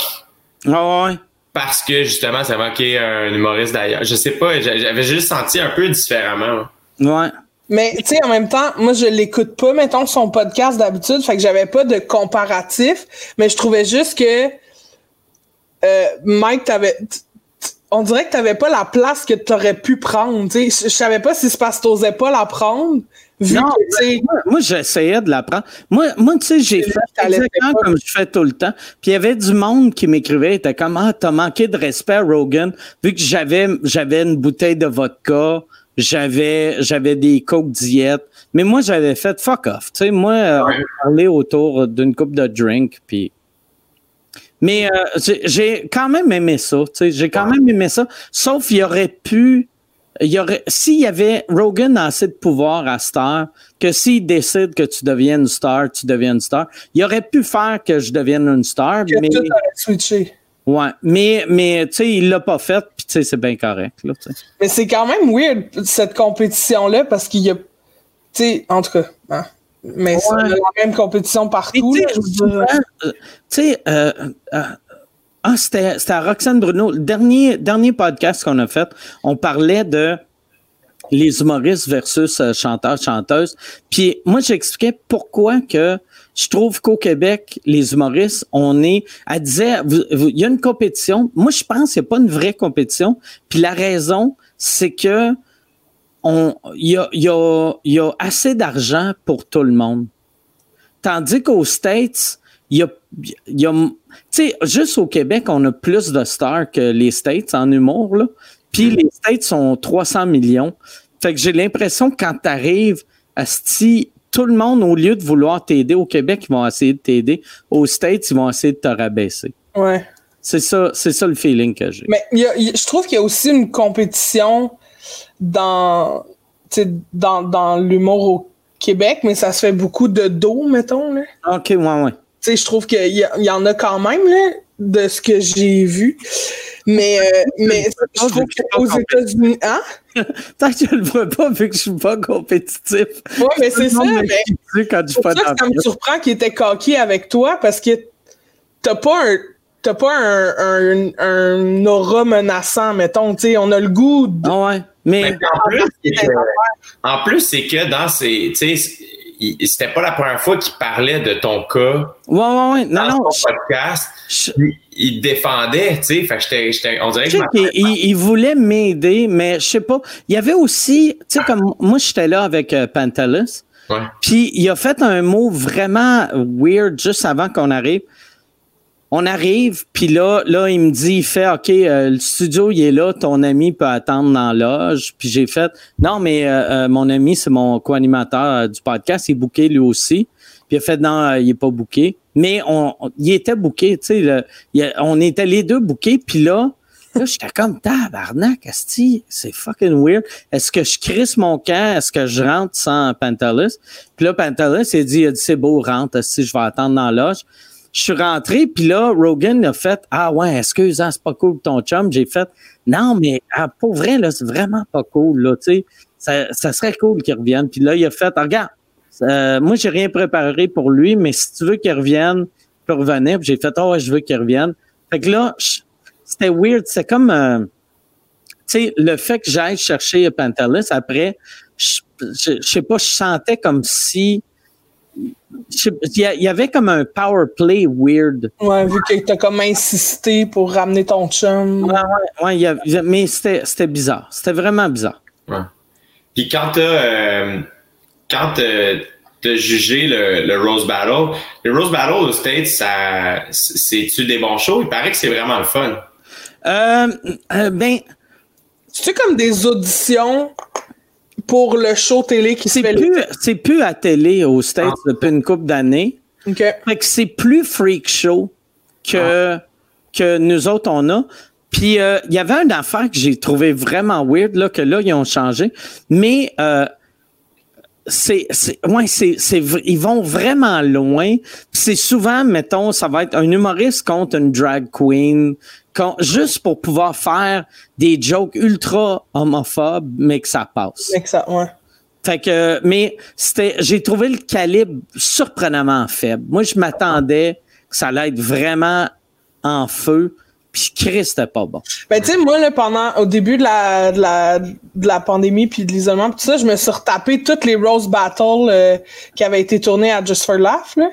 Ah ouais. Parce que justement, ça manquait un humoriste d'ailleurs. Je sais pas, j'avais juste senti un peu différemment. Ouais. Mais tu sais, en même temps, moi je l'écoute pas, mettons, son podcast d'habitude, fait que j'avais pas de comparatif, mais je trouvais juste que euh, Mike, t'avais. On dirait que t'avais pas la place que t'aurais pu prendre. Tu je savais pas si c'est parce que t'osais pas la prendre. Vu Non, que, tu sais, moi, moi, j'essayais de l'apprendre. Moi, moi tu sais, j'ai fait exactement comme je fais tout le temps. Puis il y avait du monde qui m'écrivait, était comme ah t'as manqué de respect, Rogan, vu que j'avais j'avais une bouteille de vodka, j'avais j'avais des coke diète, mais moi j'avais fait fuck off. Tu sais, moi euh, Ouais. on parlait autour d'une coupe de drink, puis. Mais euh, j'ai- quand même aimé ça. Tu sais, j'ai quand même aimé ça. Sauf il y aurait pu il y aurait, s'il y avait Rogan a assez de pouvoir à Star, que s'il décide que tu deviennes une star, tu deviens une star, il aurait pu faire que je devienne une star, que mais, tout switché. ouais, mais, mais, tu sais, il l'a pas fait, puis tu sais, c'est bien correct, là. Mais c'est quand même weird, cette compétition-là, parce qu'il y a. Tu sais, en tout cas. hein. Mais c'est la même compétition partout. tu sais, euh, tu sais, euh, euh, ah, c'était, à Roxane Bruno. Le dernier, dernier podcast qu'on a fait, on parlait de les humoristes versus euh, chanteurs, chanteuses. Puis moi, j'expliquais pourquoi que je trouve qu'au Québec, les humoristes, on est, elle disait, il y a une compétition. Moi, je pense qu'il n'y a pas une vraie compétition. Puis la raison, c'est que il y a, il y a, il y a assez d'argent pour tout le monde. Tandis qu'aux States, il y a, il y a tu sais, juste au Québec, on a plus de stars que les States en humour, là. Puis les States sont 300 millions. Fait que j'ai l'impression que quand t'arrives à Sti, tout le monde, au lieu de vouloir t'aider au Québec, ils vont essayer de t'aider. Aux States, ils vont essayer de te rabaisser. Ouais. C'est ça, c'est ça le feeling que j'ai. Mais y a- y je trouve qu'il y a aussi une compétition dans, dans, dans l'humour au Québec, mais ça se fait beaucoup de dos, mettons. Là. OK, ouais, ouais. Tu sais, je trouve qu'il y, y en a quand même, là, de ce que j'ai vu. Mais, euh, mais je trouve qu'aux États-Unis. Hein? Tant que je le vois pas, vu que je suis pas compétitif. Ouais, mais c'est ça. Mais quand je pas ça ça me surprend qu'il était coquille avec toi parce que t'as pas un. T'as pas un, un, un aura menaçant, mettons. Sais, on a le goût de. Ah ouais. Mais, Mais en plus, c'est que- en plus, c'est que dans ces. Tu sais, il- c'était pas la première fois qu'il parlait de ton cas ouais, ouais, ouais. Non, dans non. son podcast. je- Il, défendait, tu sais. Fait que j'étais- j'étais- on dirait que qu'il il, il voulait m'aider, mais je sais pas. Il y avait aussi, tu sais, comme moi, j'étais là avec euh, Pantelis, Ouais. puis il a fait un mot vraiment weird juste avant qu'on arrive. On arrive, puis là, là, il me dit, il fait, OK, euh, le studio, il est là, ton ami peut attendre dans la loge. Puis j'ai fait, non, mais euh, euh, mon ami, c'est mon co-animateur euh, du podcast, il est booké lui aussi. Puis il a fait, non, euh, il est pas booké. Mais on, il était booké, tu sais, on était les deux bookés, puis là, Là, j'étais comme tabarnak, asti, c'est fucking weird. Est-ce que je crisse mon camp? Est-ce que je rentre sans Pantelis? Puis là, Pantelis, il dit, il a dit c'est beau, rentre, asti, je vais attendre dans la loge. Je suis rentré, puis là, Rogan a fait Ah ouais, excuse, hein, c'est pas cool ton chum. J'ai fait Non, mais ah, pour vrai, là, c'est vraiment pas cool, là, tu sais. Ça, ça serait cool qu'il revienne. Puis là, il a fait Regarde, euh, moi, j'ai rien préparé pour lui, mais si tu veux qu'il revienne, il peut revenir. Puis j'ai fait Ah ouais, je veux qu'il revienne. Fait que là, c'était weird. C'est comme, euh, tu sais, le fait que j'aille chercher Pantelis après, je, je, sais pas, je sentais comme si, il y, avait comme un power play weird. Ouais, vu que t'as comme insisté pour ramener ton chum. Ouais, ouais, ouais, y mais c'était, c'était bizarre. C'était vraiment bizarre. Ouais. Puis quand t'as euh, quand t'as t'as jugé le, le Rose Battle, le Rose Battle aux States, ça c'est-tu des bons shows? Il paraît que c'est vraiment le fun. Euh, euh, ben, C'est comme des auditions pour le show télé qui se c'est fait. plus, c'est plus à télé aux States depuis une couple d'années. OK. Fait que c'est plus freak show que, que nous autres, on a. Puis, euh, il y avait une affaire que j'ai trouvé vraiment weird, là, que là, ils ont changé. Mais, euh, c'est, c'est, ouais, c'est, ils vont vraiment loin. C'est souvent, mettons, ça va être un humoriste contre une drag queen, juste pour pouvoir faire des jokes ultra homophobes, mais que ça passe. Fait que ça, ouais. Fait que, mais c'était, j'ai trouvé le calibre surprenamment faible. Moi, je m'attendais que ça allait être vraiment en feu. Puis Chris, c'était pas bon. Ben, tu sais, moi, là, pendant, au début de la, de la, de la pandémie puis de l'isolement, tout ça, je me suis retapé toutes les Rose Battles euh, qui avaient été tournées à Just for Laugh, là.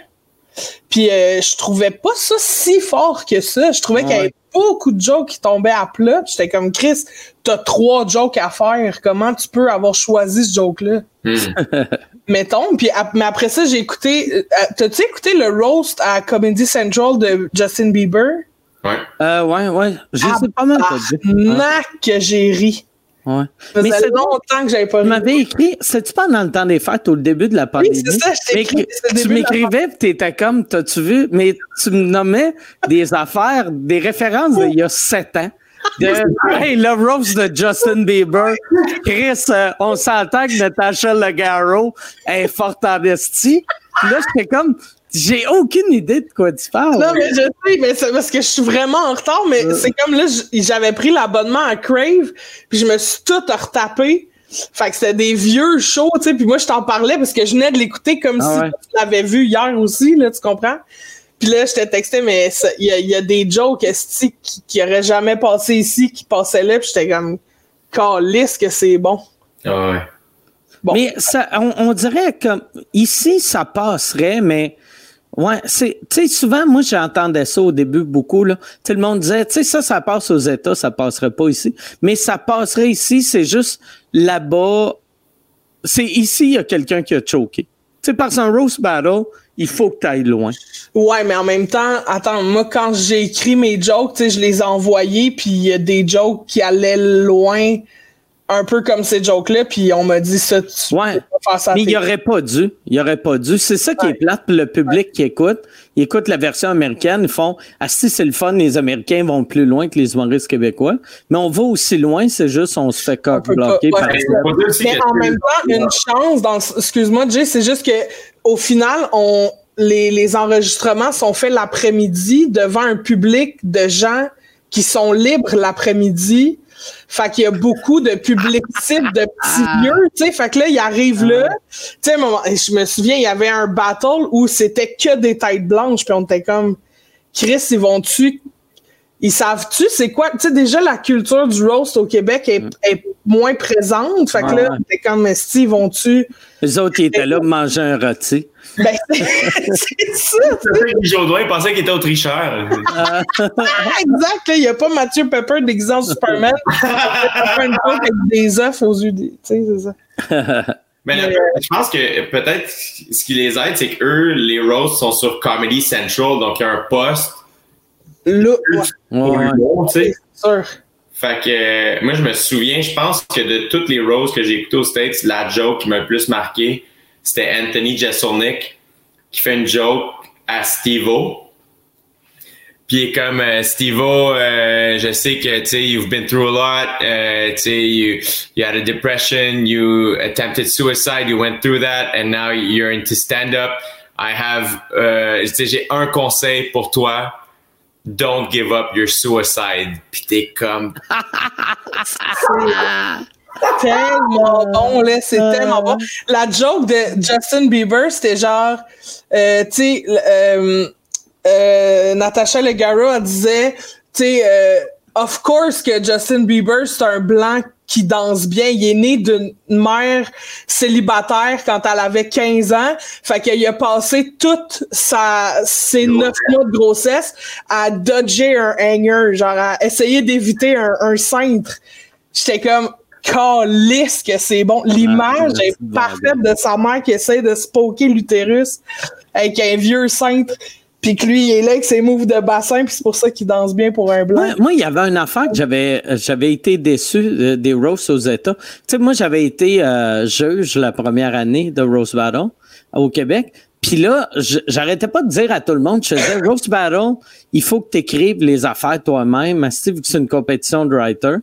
Puis euh, je trouvais pas ça si fort que ça. Je trouvais qu'il y avait beaucoup de jokes qui tombaient à plat. J'étais comme Chris, t'as trois jokes à faire. Comment tu peux avoir choisi ce joke-là? Hmm. Mettons. Puis mais après ça, j'ai écouté. euh, T'as-tu écouté le roast à Comedy Central de Justin Bieber? Ouais. Euh, ouais, ouais. Je sais pas mal. Nac que j'ai ri. Ouais. Ça Mais c'est longtemps que j'avais pas Tu m'avais écrit, c'est-tu pendant le temps des fêtes au début de la pandémie? c'est ça, je écrit, tu m'écrivais pis t'étais comme, t'as-tu vu? Mais tu me nommais des affaires, des références d'il y a sept ans. De, hey, le Rose de Justin Bieber. Chris, euh, on s'entend que Natasha Leggero est forte en esti. Puis Là, j'étais comme, j'ai aucune idée de quoi tu parles. Non, mais je sais, mais c'est parce que je suis vraiment en retard, mais c'est comme là, j'avais pris l'abonnement à Crave, puis je me suis tout retapé. Fait que c'était des vieux shows, tu sais, puis moi, je t'en parlais parce que je venais de l'écouter comme Ah si ouais. tu l'avais vu hier aussi, là, tu comprends? Puis là, je t'ai texté, mais il y a, il y a des jokes qui, qui auraient jamais passé ici, qui passaient là, puis j'étais comme, calisse que c'est bon. Ah ouais. Bon. Mais ça, on, on dirait comme ici, ça passerait, mais ouais, c'est, tu sais, souvent, moi, j'entendais ça au début beaucoup, là. Sais, le monde disait, tu sais, ça, ça passe aux États, ça passerait pas ici. Mais ça passerait ici, c'est juste là-bas. C'est ici, il y a quelqu'un qui a choqué. Tu sais, parce qu'un roast battle, il faut que tu ailles loin. Ouais, mais en même temps, attends, moi, quand j'ai écrit mes jokes, tu sais, je les ai envoyés, puis il y a des jokes qui allaient loin, un peu comme ces jokes-là, puis on m'a dit ça, tu Ouais. peux pas faire ça. Mais il aurait pas dû. Il n'y aurait pas dû. C'est ça qui Ouais. est plate pour le public qui écoute. Ils écoutent la version américaine. Ils font Ah, si c'est le fun, les Américains vont plus loin que les humoristes québécois. Mais on va aussi loin, c'est juste on se fait pas, bloquer par Mais en même temps, une chance dans excuse-moi Jay, c'est juste que au final, on les, les enregistrements sont faits l'après-midi devant un public de gens qui sont libres l'après-midi. Fait qu'il y a beaucoup de public de petits vieux, tu sais. Fait que là, ils arrivent là. Tu sais, je me souviens, il y avait un battle où c'était que des têtes blanches, puis on était comme, Chris, ils vont-tu ils savent-tu c'est quoi? Tu sais, déjà, la culture du roast au Québec est, est moins présente. Fait que là, t'es comme, si, ils vont-tu? Les autres, ils étaient là pour manger un rôti. Ben, c'est c'est ça. Jodoin pensait qu'il était au tricheur. Ah, exact, là. Il n'y a pas Mathieu Pepper déguisé en Superman. Une avec des œufs aux yeux. des- Tu sais, c'est ça. Mais là, je pense que peut-être ce qui les aide, c'est qu'eux, les roasts sont sur Comedy Central, donc il y a un poste Là, ouais, pour Ouais, l'humour, tu sais. c'est sûr. Fait que euh, moi, je me souviens, je pense que de toutes les roasts que j'ai écoutées aux States, la joke qui m'a le plus marqué, c'était Anthony Jeselnik qui fait une joke à Steve-O. Puis il est comme euh, Steve-O, euh, je sais que tu sais, you've been through a lot, euh, tu sais, you, you had a depression, you attempted suicide, you went through that, and now you're into stand-up. I have, euh, j'ai un conseil pour toi. Don't give up your suicide. Puis t'es comme, tellement bon, là, c'est tellement bon. La joke de Justin Bieber, c'était genre, euh, tu sais, euh, euh, Natasha Leggero, elle disait, tu sais, euh, of course que Justin Bieber, c'est un blanc qui danse bien. Il est né d'une mère célibataire quand elle avait 15 ans. Fait qu'il a passé toute sa, ses neuf mois de grossesse à dodger un hanger, genre à essayer d'éviter un, un cintre. J'étais comme, calisse que c'est bon. L'image Ah, est c'est parfaite de sa mère qui essaie de se poker l'utérus avec un vieux cintre. Puis que lui, il est là avec ses moves de bassin, puis c'est pour ça qu'il danse bien pour un blanc. Moi, il y avait une affaire que j'avais, j'avais été déçu euh, des roasts aux États. Tu sais, moi, j'avais été euh, juge la première année de Roast Battle au Québec. Puis là, j'arrêtais pas de dire à tout le monde, je faisais Roast Battle, il faut que tu écrives les affaires toi-même, asti, vu que c'est une compétition de writer.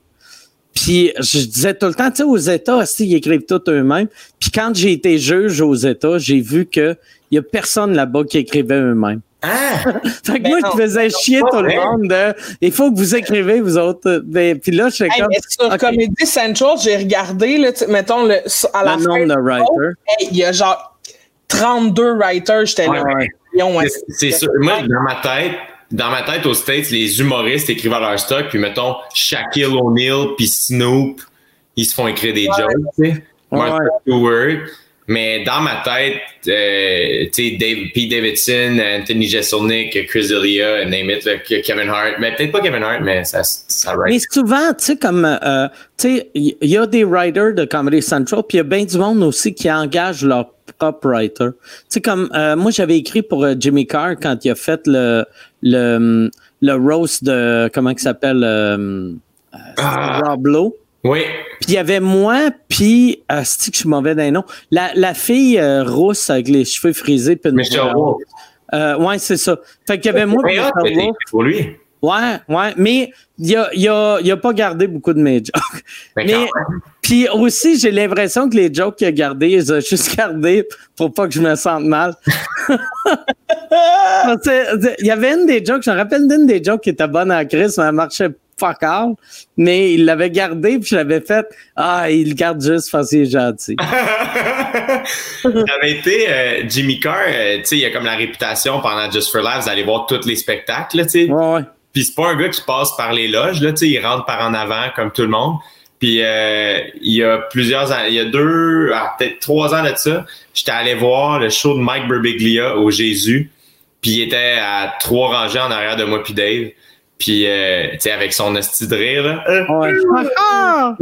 Puis je disais tout le temps, tu sais, aux États, asti, ils écrivent tout eux-mêmes. Puis quand j'ai été juge aux États, j'ai vu que il y a personne là-bas qui écrivait eux-mêmes. Ah! fait que moi, je faisais chier tout le monde. de, il faut que vous écrivez, vous autres. Ben, puis là, je suis Hey, comme. sur. Comedy Central, j'ai regardé, là, mettons, le, à la Le fin nombre de hey, Il y a genre 32 writers, j'étais Ouais, là. ouais. Ont- C'est- sûr. Moi, dans ma tête, dans ma tête aux States, les humoristes écrivent à leur stock, puis mettons Shaquille O'Neal puis Snoop, ils se font écrire des jokes, tu sais. Ouais, Martha ouais. Stewart. Mais dans ma tête, euh, tu sais, Dave, Pete Davidson, Anthony Jeselnik, Chris D'Elia, name it, là, Kevin Hart. Mais peut-être pas Kevin Hart, mais ça, ça Mais souvent, tu sais, comme, euh, tu sais, il y, a des writers de Comedy Central, puis il y a bien du monde aussi qui engage leur propre writer. Tu sais, comme, euh, moi, j'avais écrit pour euh, Jimmy Carr quand il a fait le, le, le roast de, comment il s'appelle, euh, Ah. Rob Lowe. Oui. Puis il y avait moi, puis, c'est que je suis mauvais d'un nom, la, la fille euh, rousse avec les cheveux frisés. Puis Wolf. Euh, ouais, c'est ça. Fait qu'il y avait moi, puis ah, Wolf. pour lui. Ouais, ouais, mais il a, il a, il a pas gardé beaucoup de mes jokes. Mais Mais puis aussi, j'ai l'impression que les jokes qu'il a gardés, il les a juste gardés pour pas que je me sente mal. Que, Il y avait une des jokes, je me rappelle d'une des jokes qui était bonne à Chris, mais elle marchait fuck all, mais il l'avait gardé puis je l'avais fait ah il le garde juste parce qu'il est gentil. J'avais été euh, Jimmy Carr, euh, tu sais, il a comme la réputation pendant Just for Laughs d'aller voir tous les spectacles, tu sais. Ouais, ouais. Puis c'est pas un gars qui passe par les loges, là, tu sais, il rentre par en avant comme tout le monde. Puis euh, il y a plusieurs ans, il y a deux, ah, peut-être trois ans de ça, j'étais allé voir le show de Mike Birbiglia au Jésus. Puis il était à trois rangées en arrière de moi puis Dave. Puis euh, tu sais, avec son hostie de rire, là. Ah!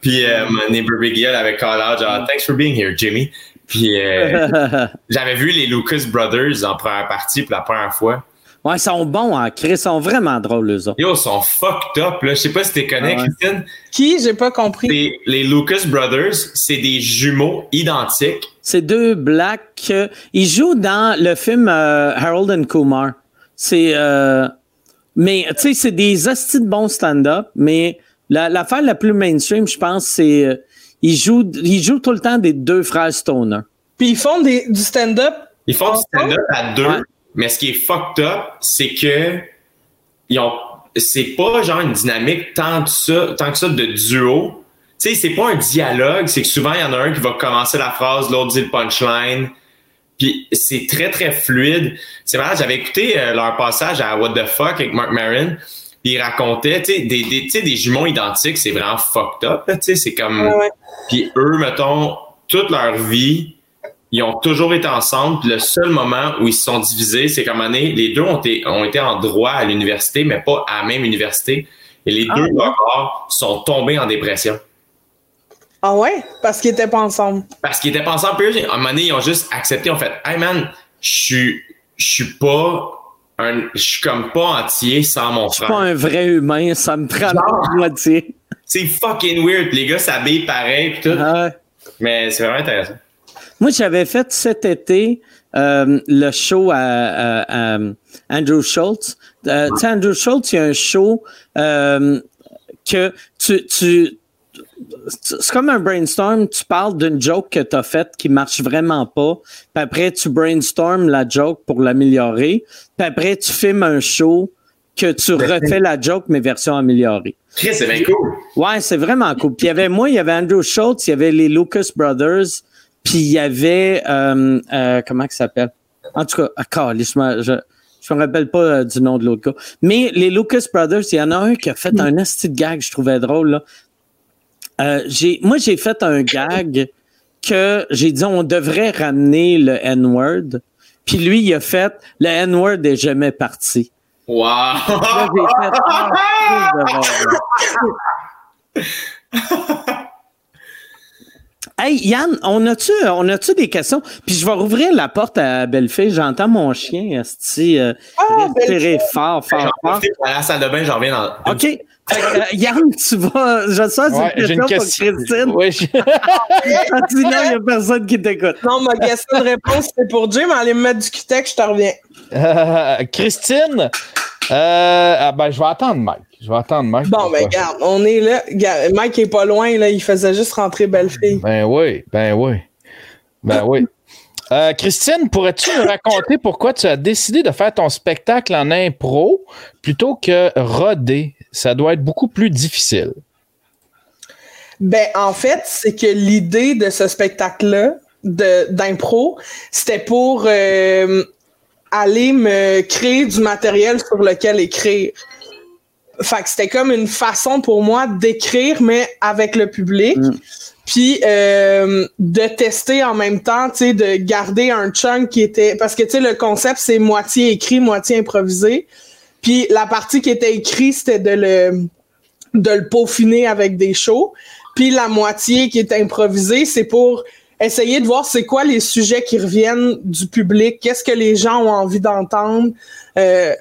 Puis euh, mon neighbor Birbiglia l'avait call out, genre thanks for being here, Jimmy. Puis euh, j'avais vu les Lucas Brothers en première partie pour la première fois. Ouais, ils sont bons, hein, Chris, ils sont vraiment drôles, eux autres. Yo, ils sont fucked up, là. Je sais pas si tu connais, Ah ouais. Christine. Qui? J'ai pas compris. Les, les Lucas Brothers, c'est des jumeaux identiques. C'est deux blacks. euh, ils jouent dans le film euh, Harold and Kumar. C'est. euh, mais, tu sais, c'est des hosties de bons stand-up, mais la- l'affaire la, plus mainstream, je pense, c'est. euh, ils, jouent, ils jouent tout le temps des deux frères Stoner. Puis ils font des, du stand-up. Ils font du stand-up à deux, Ouais. Mais ce qui est fucked up, c'est que ils ont, c'est pas genre une dynamique tant que ça, tant que ça de duo. Tu sais, c'est pas un dialogue, c'est que souvent il y en a un qui va commencer la phrase, l'autre dit le punchline. Puis c'est très très fluide. C'est vrai, j'avais écouté euh, leur passage à What the fuck avec Mark Maron. Puis ils racontaient, tu sais, des, des, tu sais, des jumeaux identiques, c'est vraiment fucked up. Tu sais, c'est comme. Puis eux, mettons, toute leur vie, ils ont toujours été ensemble. Puis le seul moment où ils se sont divisés, c'est qu'à un moment donné, les deux ont été, ont été en droit à l'université, mais pas à la même université. Et les Ah, deux ouais. encore sont tombés en dépression. Ah ouais? Parce qu'ils étaient pas ensemble. Parce qu'ils étaient pas ensemble. Puis eux, à un moment donné, ils ont juste accepté. Ils ont fait, hey man, je suis, je suis pas un, je suis comme pas entier sans mon Je suis frère. pas un vrai humain, ça me prend Genre. la moitié. C'est fucking weird. Les gars s'habillent pareil pis tout. Ouais. Mais c'est vraiment intéressant. Moi, j'avais fait cet été euh, le show à, à- à Andrew Schultz. Euh, tu sais, Andrew Schultz, il y a un show euh, que tu, tu c'est comme un brainstorm, tu parles d'une joke que tu as faite qui marche vraiment pas, puis après tu brainstorm la joke pour l'améliorer, puis après tu filmes un show que tu refais la joke mais version améliorée. C'est bien cool. Ouais, c'est vraiment cool. Puis il y avait moi, il y avait Andrew Schultz, il y avait les Lucas Brothers, puis il y avait euh, euh, comment il s'appelle? En tout cas, ah, je me je, me rappelle pas euh, du nom de l'autre gars. Mais les Lucas Brothers, il y en a un qui a fait un asti de gag, je trouvais drôle là. Euh, j'ai moi j'ai fait un gag que j'ai dit on devrait ramener le N-word. Puis lui, il a fait le N-word est jamais parti. Wow! Là, j'ai fait. Hey Yann, on a-tu on a-tu des questions? Puis je vais rouvrir la porte à Bellefille. J'entends mon chien esti, euh, Ah, respirer fort, J'en fort, fort. à la salle de bain, j'en reviens dans. OK. Euh, Yann, tu vas. Je sais, c'est Ouais, une question pour. Christine. Ouais, je- Ah, Sinon, il n'y a personne qui t'écoute. Non, ma question de réponse, c'est pour Jim. Allez me mettre du Q-Tech, je te reviens. Euh, Christine, euh, ah, ben, je vais attendre Mike. Je vais attendre Mike. Bon, ben, regarde, on est là. Regarde, Mike est pas loin, là. Il faisait juste rentrer belle fille. Ben oui, ben oui. Ben oui. Euh, Christine, pourrais-tu nous raconter pourquoi tu as décidé de faire ton spectacle en impro plutôt que roder? Ça doit être beaucoup plus difficile. Ben, en fait, c'est que l'idée de ce spectacle-là, d'impro, c'était pour euh, aller me créer du matériel sur lequel écrire. Fait que c'était comme une façon pour moi d'écrire, mais avec le public. Mm. Puis euh, de tester en même temps, tu sais, de garder un chunk qui était... Parce que, tu sais, le concept, c'est moitié écrit, moitié improvisé. Puis la partie qui était écrite, c'était de le, de le peaufiner avec des shows. Puis la moitié qui est improvisée, c'est pour essayer de voir c'est quoi les sujets qui reviennent du public, qu'est-ce que les gens ont envie d'entendre. Euh,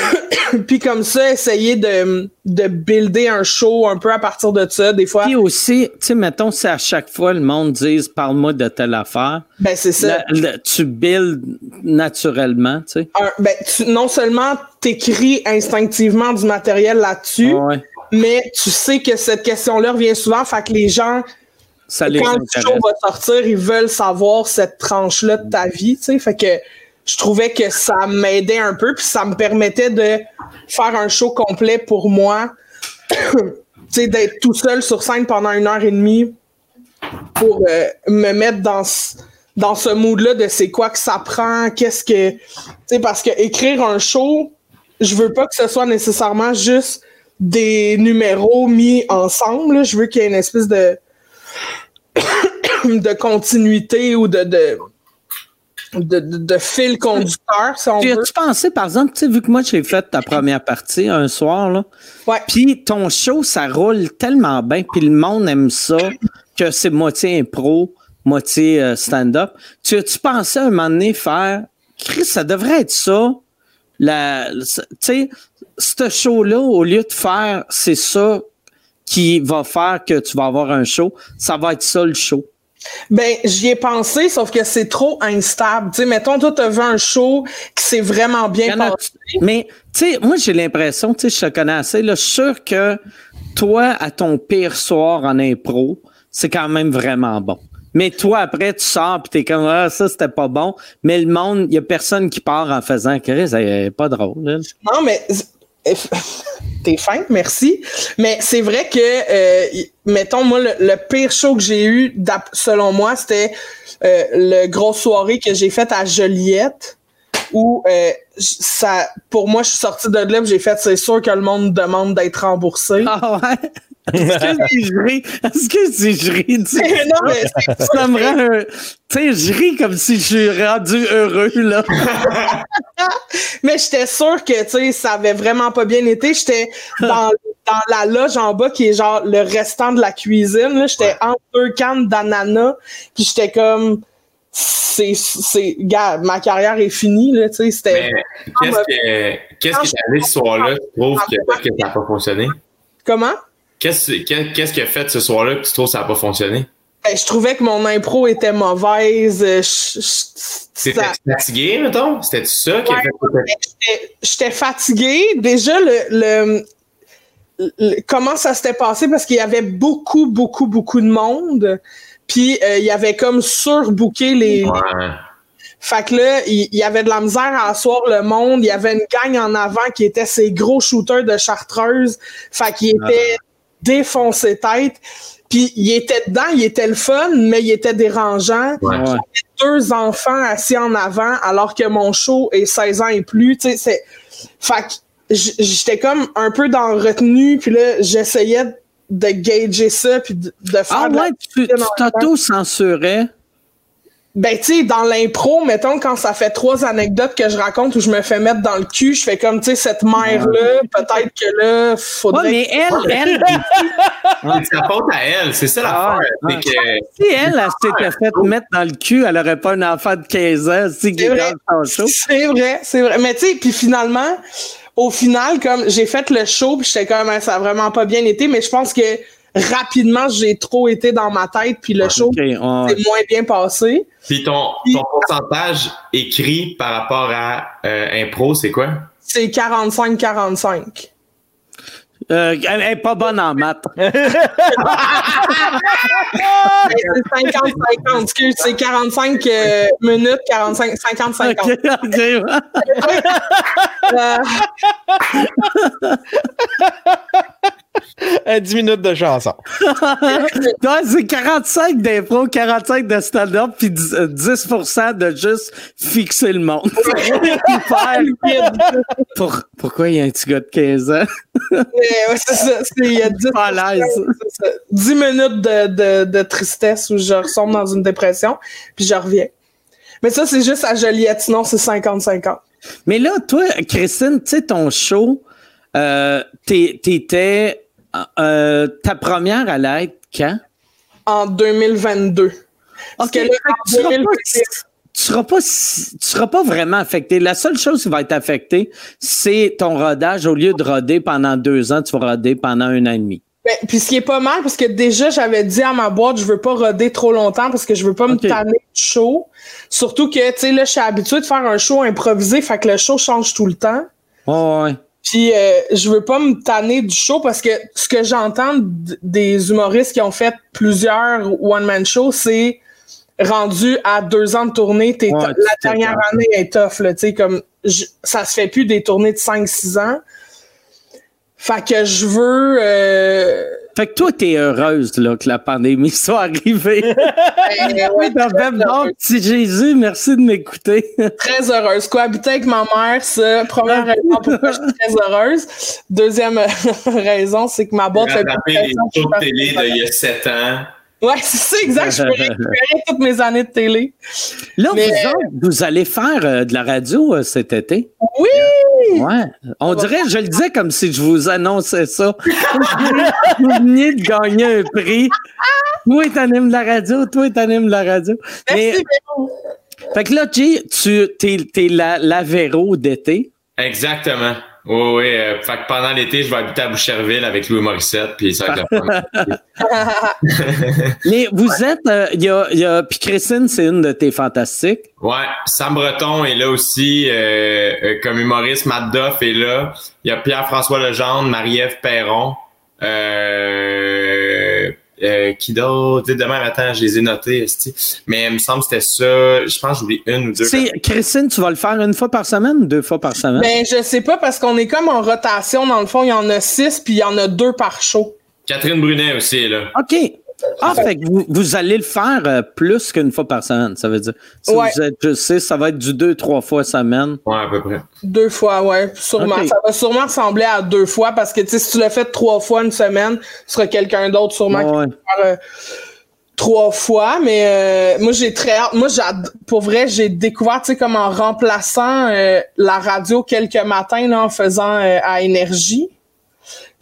puis comme ça, essayer de, de builder un show un peu à partir de ça, des fois. Puis aussi, tu sais, mettons, si à chaque fois le monde dise parle-moi de telle affaire. Ben, c'est ça. tu builds naturellement, tu sais. Ben, non seulement t'écris instinctivement du matériel là-dessus, mais tu sais que cette question-là revient souvent, fait que les gens. quand le show va sortir, ils veulent savoir cette tranche-là de ta vie, tu sais. Fait que je trouvais que ça m'aidait un peu, puis ça me permettait de faire un show complet pour moi. d'être tout seul sur scène pendant une heure et demie pour euh, me mettre dans ce, dans ce mood-là de c'est quoi que ça prend, qu'est-ce que. Tu sais, parce que écrire un show, je veux pas que ce soit nécessairement juste des numéros mis ensemble. Je veux qu'il y ait une espèce de de continuité ou de, de de, de, fil conducteur, si on veut. As-tu pensé, par exemple, tu sais, vu que moi, j'ai fait ta première partie un soir, là, ouais. puis ton show, ça roule tellement bien, puis le monde aime ça, que c'est moitié impro, moitié euh, stand-up. Tu as-tu pensé à un moment donné faire, Chris, ça devrait être ça, la, tu sais, ce show-là, au lieu de faire, c'est ça qui va faire que tu vas avoir un show, ça va être ça le show. Ben, j'y ai pensé, sauf que c'est trop instable. Tu sais, mettons, toi, t'as vu un show qui s'est vraiment bien passé. Mais, tu sais, moi, j'ai l'impression, tu sais, je te connais assez, là, je suis sûr que toi, à ton pire soir en impro, c'est quand même vraiment bon. Mais toi, après, tu sors pis t'es comme, ah, ça, c'était pas bon. Mais le monde, il y a personne qui part en faisant, Chris, c'est pas drôle. Non, mais T'es fin, merci. Mais c'est vrai que, euh, mettons, moi, le, pire show que j'ai eu, selon moi, c'était euh, le gros soirée que j'ai faite à Joliette, où euh, ça, pour moi, je suis sortie de là, j'ai fait, c'est sûr que le monde demande d'être remboursé. Ah ouais? Est-ce que je ris? Est-ce que je ris? non, mais ça me rend Tu sais, je ris comme si je suis rendu heureux, là. mais j'étais sûre que, tu sais, ça avait vraiment pas bien été. J'étais dans, dans la loge en bas qui est genre le restant de la cuisine. J'étais entre deux cannes d'ananas. Puis j'étais comme c'est c'est gars ma carrière est finie là tu sais c'était qu'est-ce que qu'est-ce qui est arrivé ce soir-là tu trouves que, que ça n'a pas fonctionné? Comment? Qu'est-ce qu'est-ce qui a fait ce soir-là que tu trouves que ça n'a pas fonctionné? Ben, je trouvais que mon impro était mauvaise. C'était fatigué, mettons? C'était ça qui a fait J'étais fatiguée. Déjà, le, le, comment ça s'était passé? Parce qu'il y avait beaucoup, beaucoup, beaucoup de monde. Puis euh, il y avait comme surbooké les. Ouais. Fait que là, il y, avait de la misère à asseoir le monde. Il y avait une gang en avant qui était ces gros shooters de chartreuse. Fait qu'il était défoncé tête. Puis il était dedans, il était le fun, mais il était dérangeant. Ouais. deux enfants assis en avant, alors que mon show est 16 ans et plus. Tu sais, c'est. Fait que j'étais comme un peu dans retenue, puis là, j'essayais de gager ça, puis de, faire. Ah ouais, tu t'auto-censurais? Ben, tu sais, dans l'impro, mettons, quand ça fait trois anecdotes que je raconte où je me fais mettre dans le cul, je fais comme, tu sais, cette mère-là, peut-être que là, faudrait... Ouais, mais elle, elle... c'est la faute à elle, c'est ça l'affaire. Ah, que... Si elle, elle s'était fait mettre dans le cul, elle aurait pas un enfant de 15 ans, c'est vrai, c'est vrai, c'est vrai. Mais tu sais, puis finalement, au final, comme, j'ai fait le show, puis j'étais comme, ça a vraiment pas bien été, mais je pense que rapidement, j'ai trop été dans ma tête, puis le show s'est moins bien passé. Puis ton, ton pourcentage écrit par rapport à euh, impro, c'est quoi? C'est 45-45. Euh, elle est pas bonne en maths. c'est 50-50. Excuse, c'est 45 euh, minutes, 45, 50-50. Ok, ok, ouais. Euh, 10 minutes de chanson. C'est 45 d'impro, 45 de stand-up, puis 10, euh, 10% de juste fixer le monde. Pour- pourquoi il y a un petit gars de 15 ans? C'est- Il y a 10, Pas à l'aise. c'est ça. 10 minutes de, de, de tristesse où je ressemble dans une dépression, puis je reviens. Mais ça, c'est juste à Joliette, sinon c'est 50-50. Mais là, toi, Christine, tu sais, ton show, euh, t'étais. Euh, ta première allait être quand? En 2022. Parce Ok, que là, tu seras pas 2026, tu seras pas si- tu seras pas vraiment affecté. La seule chose qui va être affectée, c'est ton rodage. Au lieu de roder pendant deux ans, tu vas roder pendant un an et demi. Ben, puis ce qui est pas mal, parce que déjà, j'avais dit à ma boîte, je veux pas roder trop longtemps parce que je veux pas me tanner de show. Surtout que, tu sais, là, je suis habituée de faire un show improvisé, fait que le show change tout le temps. Oh, ouais. Puis euh, je veux pas me tanner du show parce que ce que j'entends des humoristes qui ont fait plusieurs one-man shows, c'est rendu à deux ans de tournée, t'es Ouais, la dernière année est tough, là, tu sais, comme je- ça se fait plus des tournées de 5-6 ans. Fait que je veux euh, Fait que toi, t'es heureuse là, que la pandémie soit arrivée. ben, T'as fait bon petit Jésus, merci de m'écouter. très heureuse. Cohabiter avec ma mère, ça, première raison pourquoi je suis très heureuse. Deuxième raison, c'est que ma boîte rattraper les shows de télé d'il y a 7 ans. Ouais, c'est ça, exact. Je peux récupérer toutes mes années de télé. Là, Mais- vous autres, vous allez faire euh, de la radio euh, cet été? Oui! Ouais. On dirait, je le disais comme si je vous annonçais ça. vous veniez de gagner un prix. Toi, t'animes la radio, toi, t'animes la radio. Merci, Véro. fait que là, Jay, tu t'es, t'es la, la Véro d'été. Exactement. Oui, oui. euh, fait que pendant l'été, je vais habiter à Boucherville avec Louis Morissette, puis ça. Mais vous êtes, euh, il y a, y a, puis Christine, c'est une de tes fantastiques. Ouais, Sam Breton est là aussi, euh, euh, comme humoriste. Matt Duff est là. Il y a Pierre-François Legendre, Marie-Ève Perron. Euh, euh, qui d'autre? Tu sais, Demain matin, je les ai notés. Mais il me semble que c'était ça. Je pense que j'oublie une ou deux. C'est, Christine, tu vas le faire une fois par semaine ou deux fois par semaine? Ben, je sais pas parce qu'on est comme en rotation. Dans le fond, il y en a six, puis il y en a deux par show. Catherine Brunet aussi est là. OK. Ah, fait que vous, vous allez le faire euh, plus qu'une fois par semaine, ça veut dire. Si Ouais. vous êtes juste six, ça va être du deux, trois fois semaine. Ouais, à peu près. Deux fois, ouais, sûrement. Ça va sûrement ressembler à deux fois parce que, tu sais, si tu l'as fait trois fois une semaine, ce sera quelqu'un d'autre sûrement qui va le faire euh, trois fois. Mais euh, moi, j'ai très hâte. Moi, j'ad- pour vrai, j'ai découvert, tu sais, comme en remplaçant euh, la radio quelques matins, là, en faisant euh, à Énergie.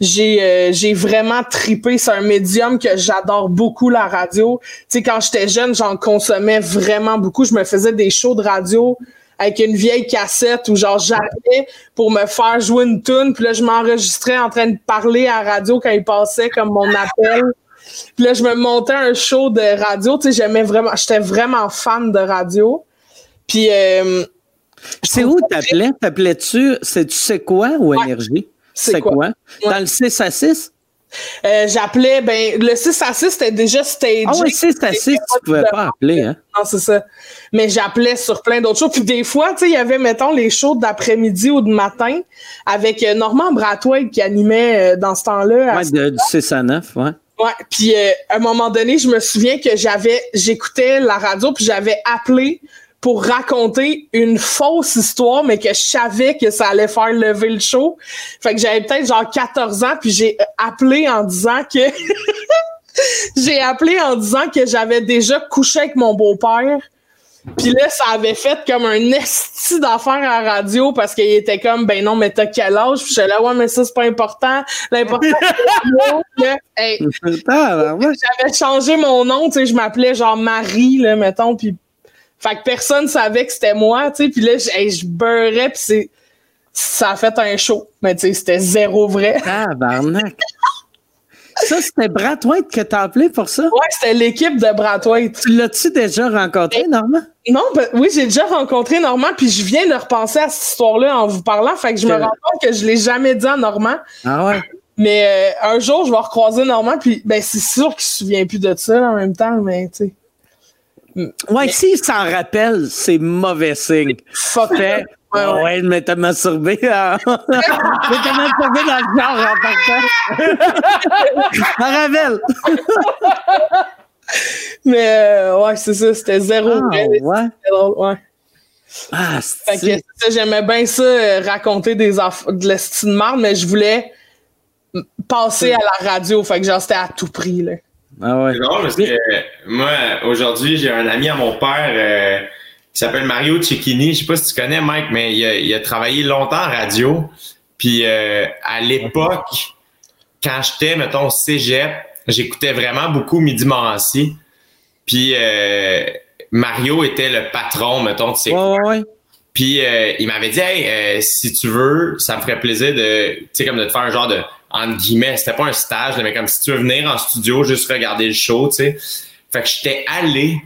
J'ai euh, j'ai vraiment tripé. C'est un médium que j'adore beaucoup, la radio. Tu sais, quand j'étais jeune, j'en consommais vraiment beaucoup. Je me faisais des shows de radio avec une vieille cassette où genre j'appelais pour me faire jouer une tune puis là je m'enregistrais en train de parler à la radio quand il passait comme mon appel puis là je me montais un show de radio tu sais j'aimais vraiment j'étais vraiment fan de radio puis euh, C'est où t'appelais? T'appelais-tu, c'est tu sais quoi ou énergie? C'est quoi? quoi? Ouais. Dans le 6 à 6? euh, j'appelais ben le 6 à 6 c'était déjà stagé Ah oui, 6 à 6, tu pouvais pas appeler, hein? Non, c'est ça. Mais j'appelais sur plein d'autres choses. Puis des fois, tu sais, il y avait, mettons, les shows d'après-midi ou de matin avec euh, Normand Brathwaite qui animait euh, dans ce temps-là. Ouais, de- du 6 à 9, ouais. Ouais, puis euh, à un moment donné, je me souviens que j'avais j'écoutais la radio puis j'avais appelé pour raconter une fausse histoire mais que je savais que ça allait faire lever le show. Fait que j'avais peut-être genre 14 ans puis j'ai euh, appelé en disant que j'ai appelé en disant que j'avais déjà couché avec mon beau-père. Puis là, ça avait fait comme un esti d'affaires à la radio parce qu'il était comme, ben non, mais t'as quel âge? Puis j'étais là, ouais, mais ça, c'est pas important. L'important, c'est. Hey, j'avais changé mon nom, tu sais, je m'appelais genre Marie, là, mettons, puis fait que personne savait que c'était moi, tu sais, puis là, je hey, je beurrais, puis c'est ça a fait un show, mais tu sais, c'était zéro vrai. Tabarnak. Ça, c'était Brad White que t'as appelé pour ça? Ouais, c'était l'équipe de Brathwaite. Tu l'as-tu déjà rencontré, Normand? Non, ben, oui, j'ai déjà rencontré Normand, puis je viens de repenser à cette histoire-là en vous parlant, fait que je me rends compte que je l'ai jamais dit à Normand, Ah ouais? Mais euh, un jour, je vais recroiser Normand, puis ben, c'est sûr qu'il se souvient plus de ça en même temps, mais tu sais. Ouais, s'il s'en rappelle, c'est mauvais signe. Fuck Ouais, ouais. mais t'as masturbé. hein. mais t'as masturbé dans le genre en partant. Je me rappelle. Mais euh, ouais, c'est ça, c'était zéro. Ah, vrai, ouais. drôle, ouais. Ah, c'est. j'aimais bien ça, euh, raconter des de l'estime mais je voulais passer à la radio. Fait que genre, c'était à tout prix, là. Ah ouais. C'est drôle parce que moi, aujourd'hui, j'ai un ami à mon père euh, qui s'appelle Mario Cecchini. Je sais pas si tu connais, Mike, mais il a, il a travaillé longtemps en radio. Puis euh, à l'époque, quand j'étais, mettons, au cégep, j'écoutais vraiment beaucoup Midi Morancy. Puis euh, Mario était le patron, mettons, de ses Ouais, puis il m'avait dit hey, si tu veux, ça me ferait plaisir de tu sais comme de te faire un genre de entre guillemets, c'était pas un stage, mais comme si tu veux venir en studio juste regarder le show, tu sais. Fait que j'étais allé,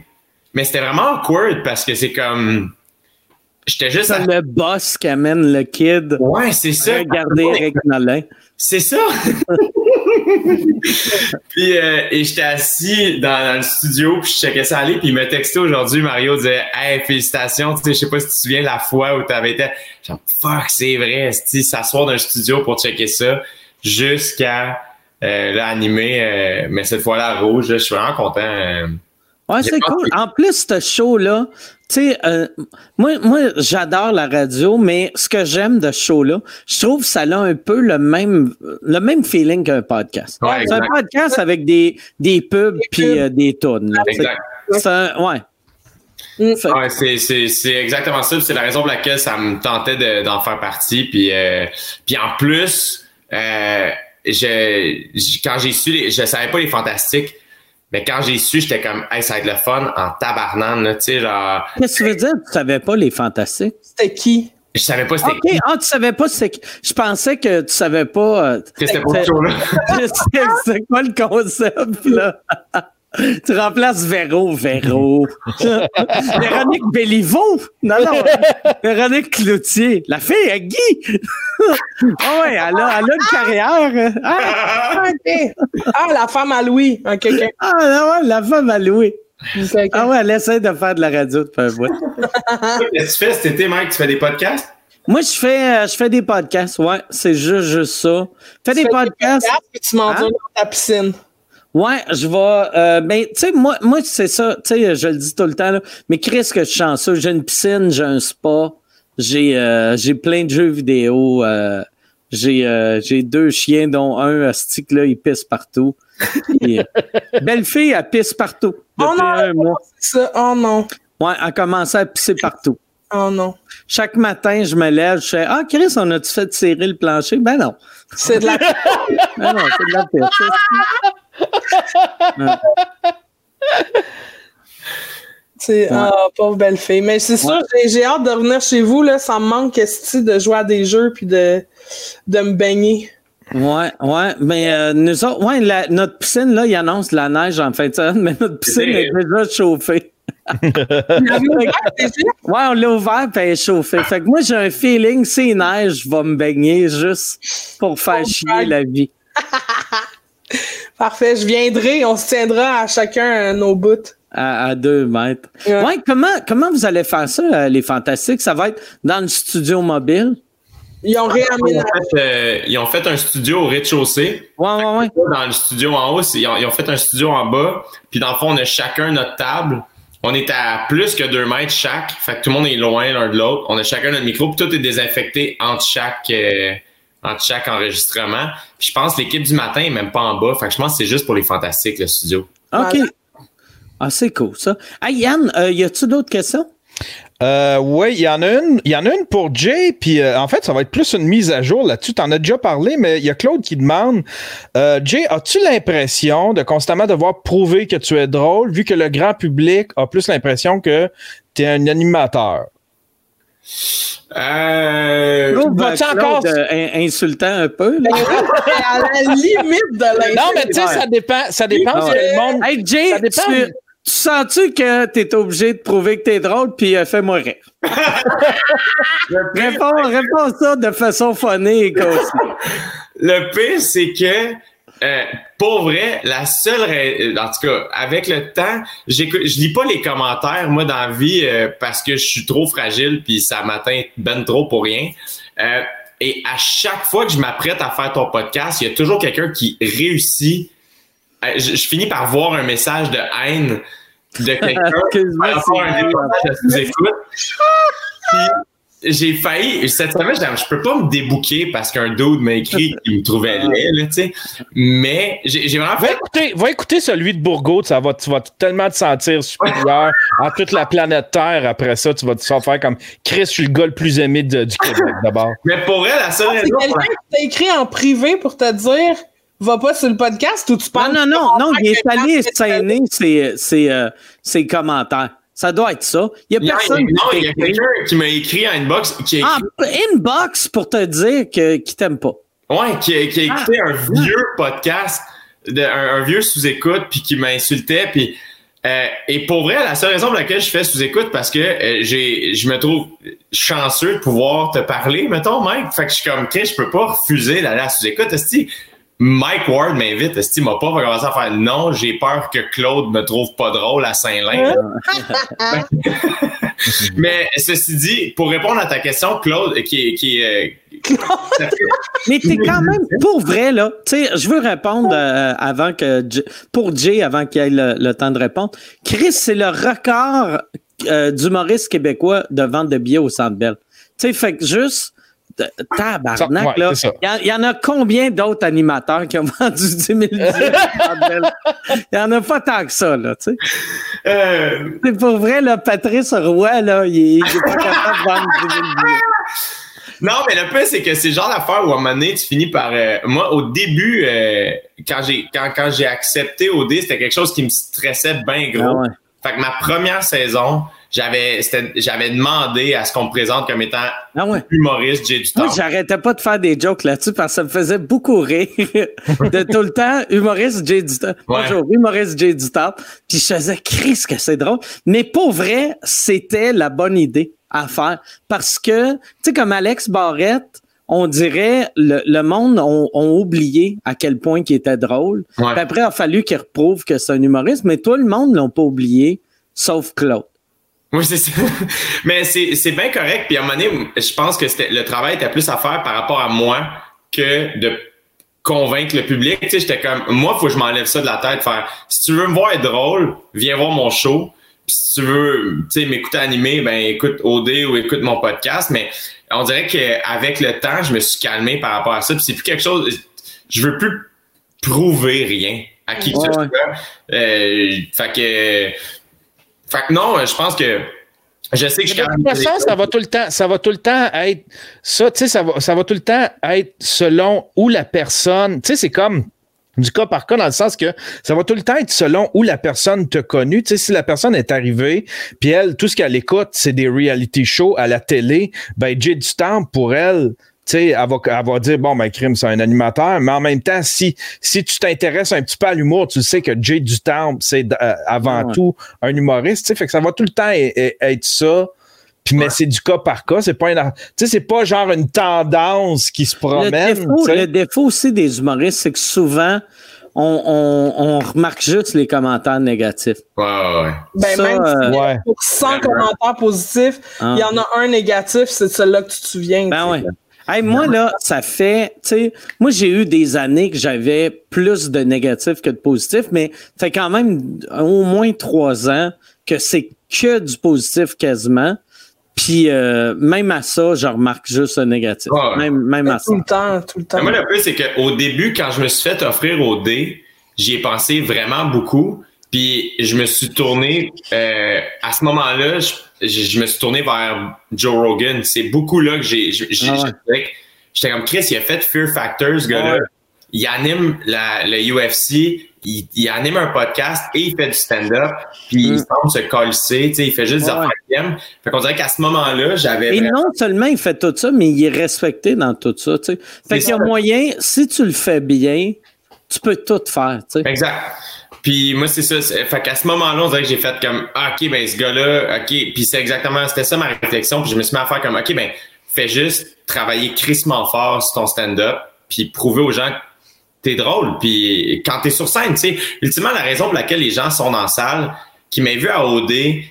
mais c'était vraiment awkward parce que c'est comme j'étais juste à... C'est le boss qui amène le kid. Ouais, c'est ça. Regarder Eric Nolin. C'est ça. puis euh, et j'étais assis dans, dans le studio puis je checkais ça aller puis il m'a texté aujourd'hui Mario disait "Hey, félicitations, tu sais je sais pas si tu te souviens la fois où tu avais été genre fuck, c'est vrai, tu s'asseoir dans un studio pour checker ça jusqu'à euh, euh, mais cette fois-là rouge, là, je suis vraiment content. euh. Ouais, c'est cool. En plus, ce show-là, tu sais, euh, moi, moi j'adore la radio, mais ce que j'aime de ce show-là, je trouve que ça a un peu le même, le même feeling qu'un podcast. Ouais, c'est un podcast avec des, des pubs puis euh, des. Exact. C'est un- ouais. Mm. Ouais, c'est, c'est, c'est exactement ça. C'est la raison pour laquelle ça me tentait de- d'en faire partie. Puis, euh, puis en plus, euh, je, quand j'ai su, les, je savais pas les fantastiques, mais quand j'ai su, j'étais comme, hey, ça va être le fun en tabarnane, là, tu sais, genre, Qu'est-ce que tu veux dire? Tu savais pas les fantastiques? C'était qui? je savais pas c'était OK. Ah, tu savais pas c'est Je pensais que tu savais pas. euh, que c'était pour ce show-là. c'est c'est quoi le concept, là? Tu remplaces Véro, Véro. Véronique Béliveau. Non, non. Véronique Cloutier. La fille à Guy. Ah ouais, elle a, elle a une carrière. Ah, Ah. Ah, la femme à Louis. Ah, ouais, la femme à Louis. Ah ouais, elle essaie de faire de la radio depuis un bout. Qu'est-ce que tu fais cet été, Mike? Tu fais des podcasts? Moi, je fais, euh, je fais des podcasts. Ouais, c'est juste, juste ça. Fais des fais podcasts. tu m'endures Hein? dans ta piscine. Ouais, je vais. Euh, ben, tu sais, moi, moi c'est ça. Tu sais, je le dis tout le temps. Là, mais Chris, que je suis chanceux. J'ai une piscine, j'ai un spa, j'ai, euh, j'ai plein de jeux vidéo. euh, j'ai, euh, j'ai deux chiens, dont un stick là, il pisse partout. Et, belle fille, elle pisse partout. Oh non, un mois. ça. Oh non. Ouais, elle a commencé à pisser partout. Oh non. Chaque matin, je me lève, je fais Ah, Chris, on a-tu fait tirer le plancher? Ben non. C'est de la. Ben non, c'est de la pisse. C'est ah, pauvre belle fille. Mais c'est sûr, j'ai- j'ai hâte de revenir chez vous. Là. Ça me manque de jouer à des jeux puis de, de me baigner. Ouais, ouais, mais euh, nous autres, ouais, la- notre piscine, là, il annonce la neige en fin de semaine, mais notre piscine est déjà chauffée. Ouais, on l'a ouvert puis elle est chauffée. Fait que moi, j'ai un feeling, si il neige, je vais me baigner juste pour faire Oh, chier la vie. Parfait, je viendrai. On se tiendra à chacun nos bouts. À, à deux mètres. Ouais. Ouais, comment, comment vous allez faire ça, euh, les fantastiques? Ça va être dans le studio mobile? Ils ont réaménagé. euh, ils ont fait un studio au rez-de-chaussée. Ouais, ouais, ouais. Dans le studio en haut, c'est- ils ont, ils ont fait un studio en bas. Puis dans le fond, on a chacun notre table. On est à plus que deux mètres chaque. Fait que tout le monde est loin l'un de l'autre. On a chacun notre micro. Puis tout est désinfecté entre chaque, euh, entre chaque enregistrement. Puis je pense que l'équipe du matin est même pas en bas. Fait que je pense que c'est juste pour les fantastiques, le studio. OK. Voilà. Ah, c'est cool, ça. Hey, Yann, euh, y a-tu d'autres questions? Euh, oui, il y en a une. Il y en a une pour Jay, puis euh, en fait, ça va être plus une mise à jour là-dessus. Tu en as déjà parlé, mais il y a Claude qui demande euh, Jay, as-tu l'impression de constamment devoir prouver que tu es drôle, vu que le grand public a plus l'impression que tu es un animateur? Euh, Claude, vas-tu encore- euh, in- insultant un peu, là? C'est à la limite de l'insulte. Non, mais tu sais, ça dépend. Ça dépend Ah que le monde. Hey, Jay, Ça dépend. tu, Tu sens-tu que t'es obligé de prouver que t'es drôle, puis euh, fais-moi rire? réponds, réponds ça de façon phonique aussi. Le pire, c'est que euh, pour vrai, la seule ra- en tout cas, avec le temps, j'écoute- je lis pas les commentaires moi dans la vie euh, parce que je suis trop fragile puis ça m'atteint ben trop pour rien. Euh, et à chaque fois que je m'apprête à faire ton podcast, il y a toujours quelqu'un qui réussit. Euh, je, je finis par voir un message de haine de quelqu'un par rapport à un reportage à sous-écoute. Puis, j'ai failli, cette semaine, je je peux pas me débouquer parce qu'un dude m'a écrit qu'il me trouvait laid, là, tu sais. Mais j'ai vraiment Va fait. écouter, va écouter celui de Bourgault, ça va, tu vas tellement te sentir supérieur à toute la planète Terre après ça. Tu vas te faire comme Chris, je suis le gars le plus aimé de- du Québec d'abord. Mais pour elle, la seule C'est raison. pour quelqu'un qui t'a écrit en privé pour te dire va pas sur le podcast ou tu Non, penses. non, non, non, il est allé ses, ses, euh, ses commentaires. Ça doit être ça. Il y a personne non, il y a quelqu'un qui m'a écrit en inbox qui a Ah, inbox pour te dire qu'il t'aime pas. ouais, qui a, qui a Ah. écouté un vieux podcast, de, un, un vieux sous-écoute, puis qui m'insultait, puis euh, et pour vrai, la seule raison pour laquelle je fais sous-écoute, parce que euh, j'ai, je me trouve chanceux de pouvoir te parler, mettons, Mike. Fait que je suis comme, Chris, je peux pas refuser d'aller à sous-écoute. Mike Ward m'invite, Esti m'a pas va commencer à faire non, j'ai peur que Claude me trouve pas drôle à Saint-Lin. Mais ceci dit, pour répondre à ta question, Claude, qui est. Qui est euh, Mais t'es quand même, pour vrai, là, tu sais, je veux répondre euh, avant que, J- pour Jay, avant qu'il ait le, le temps de répondre. Chris, c'est le record euh, d'humoriste québécois de vente de billets au Centre Bell. Tu sais, fait que juste, tabarnak, ouais, là. Il y y, en a combien d'autres animateurs qui ont vendu 10 000 billets? Au Centre Bell? Il y en a pas tant que ça, là, tu sais. euh, C'est pour vrai, là, Patrice Roy, là, il est, il est pas capable de vendre 10 000 billets. non, mais le plus, c'est que c'est le genre d'affaire où à un moment donné, tu finis par. euh, moi, au début, euh, quand j'ai quand, quand j'ai accepté OD, c'était quelque chose qui me stressait bien gros. Ah ouais. Fait que ma première saison, j'avais j'avais demandé à ce qu'on me présente comme étant Ah ouais. humoriste, j'ai du temps. Moi, j'arrêtais pas de faire des jokes là-dessus parce que ça me faisait beaucoup rire de tout le temps humoriste Jay du temps. Ouais. Bonjour, humoriste Jay du temps. Puis je faisais Chris que c'est drôle. Mais pour vrai, c'était la bonne idée à faire parce que, tu sais, comme Alex Barrette, on dirait le, le monde ont, oublié à quel point il était drôle. Ouais. Puis après, il a fallu qu'il reprouve que c'est un humoriste, mais tout le monde l'ont pas oublié, sauf Claude. Oui, c'est ça. Mais c'est, bien correct. Puis à un moment donné, je pense que le travail était plus à faire par rapport à moi que de convaincre le public. Tu sais, j'étais comme, moi, faut que je m'enlève ça de la tête. Faire, si tu veux me voir être drôle, viens voir mon show. Puis si tu veux, tu sais, m'écouter animé, ben écoute OD ou écoute mon podcast. Mais on dirait qu'avec le temps, je me suis calmé par rapport à ça. Puis c'est plus quelque chose. Je veux plus prouver rien à qui que ce soit. Euh, fait que. Fait que non, je pense que. Je sais que je suis toute façon, ça va tout le temps, ça va tout le temps être ça, tu sais, ça va, ça va tout le temps être selon où la personne, tu sais, c'est comme du cas par cas dans le sens que ça va tout le temps être selon où la personne t'a connu. Tu sais, si la personne est arrivée, puis elle, tout ce qu'elle écoute, c'est des reality shows à la télé, ben Jay du temps pour elle. Tu sais, elle va, elle va dire, bon, ben, crime, c'est un animateur, mais en même temps, si, si tu t'intéresses un petit peu à l'humour, tu sais que Jay du temps, c'est euh, avant Ouais. tout un humoriste, tu sais, fait que ça va tout le temps e- e- être ça. Puis, mais c'est du cas par cas, c'est pas une, tu sais, c'est pas genre une tendance qui se Le promène. défaut, tu sais. le défaut aussi des humoristes, c'est que souvent, on, on, on remarque juste les commentaires négatifs. Ouais, ouais. Ben, Ça, même euh, si Ouais. pour 100 commentaires positifs, Ah. il y en a un négatif, c'est celui-là que tu te souviens. Ben ouais. Hey, moi, là, ça fait, tu sais, moi, j'ai eu des années que j'avais plus de négatifs que de positifs, mais ça fait quand même au moins trois ans que c'est que du positif quasiment. Puis euh, même à ça, je remarque juste le négatif. Ouais. Même, même à ça. Tout le temps, tout le temps. Mais moi, le plus, c'est qu'au début, quand je me suis fait offrir au D, j'y ai pensé vraiment beaucoup. Puis je me suis tourné, euh, à ce moment-là, je, je- je me suis tourné vers Joe Rogan. C'est beaucoup là que j'ai. Ah. J'étais comme Chris, il a fait Fear Factor, ce gars-là. Ouais. Il anime la, le UFC, il, il anime un podcast et il fait du stand-up. Puis il Mm. semble se sais, il fait juste des Ouais. affaires qu'il aime. Fait qu'on dirait qu'à ce moment-là, j'avais. Et vraiment- non seulement il fait tout ça, mais il est respecté dans tout ça. Tu sais. Fait qu'il y a moyen, si tu le fais bien, tu peux tout faire. Tu sais. Exact. Puis moi, c'est ça. Fait qu'à ce moment-là, on dirait que j'ai fait comme, ah, OK, ben ce gars-là, OK. Puis c'est exactement, c'était ça ma réflexion. Puis je me suis mis à faire comme, OK, ben fais juste travailler crissement fort sur ton stand-up, puis prouver aux gens que t'es drôle. Puis quand t'es sur scène, tu sais, ultimement, la raison pour laquelle les gens sont dans la salle, qui m'aient vu à OD,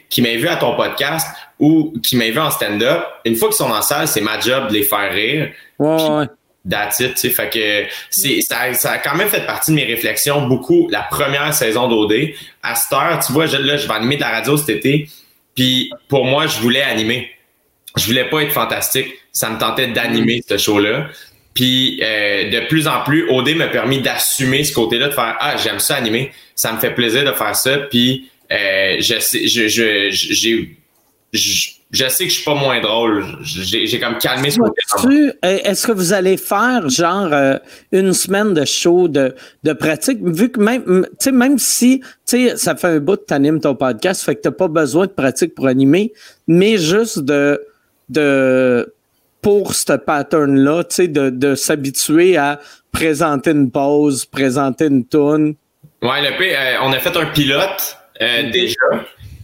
qui m'aient vu à ton podcast ou qui m'aient vu en stand-up, une fois qu'ils sont dans la salle, c'est ma job de les faire rire. Ouais, ouais. That's it, tu sais. Fait que c'est, ça, ça a quand même fait partie de mes réflexions beaucoup la première saison d'OD. À cette heure, tu vois, je, là, je vais animer de la radio cet été. Puis pour moi, je voulais animer. Je voulais pas être fantastique. Ça me tentait d'animer ce show-là. Puis euh, de plus en plus, OD m'a permis d'assumer ce côté-là, de faire Ah, j'aime ça animer. Ça me fait plaisir de faire ça. Puis euh, je sais, je, je, j'ai, je, je sais que je suis pas moins drôle. J'ai, comme calmé ce côté. Est-ce que vous allez faire genre euh, une semaine de show de, de pratique, vu que même, tu même si tu ça fait un bout que tu animes ton podcast, fait que t'as pas besoin de pratique pour animer, mais juste de de pour ce pattern-là, tu de, de s'habituer à présenter une pause, présenter une tune. Ouais, le P, euh, on a fait un pilote euh, déjà.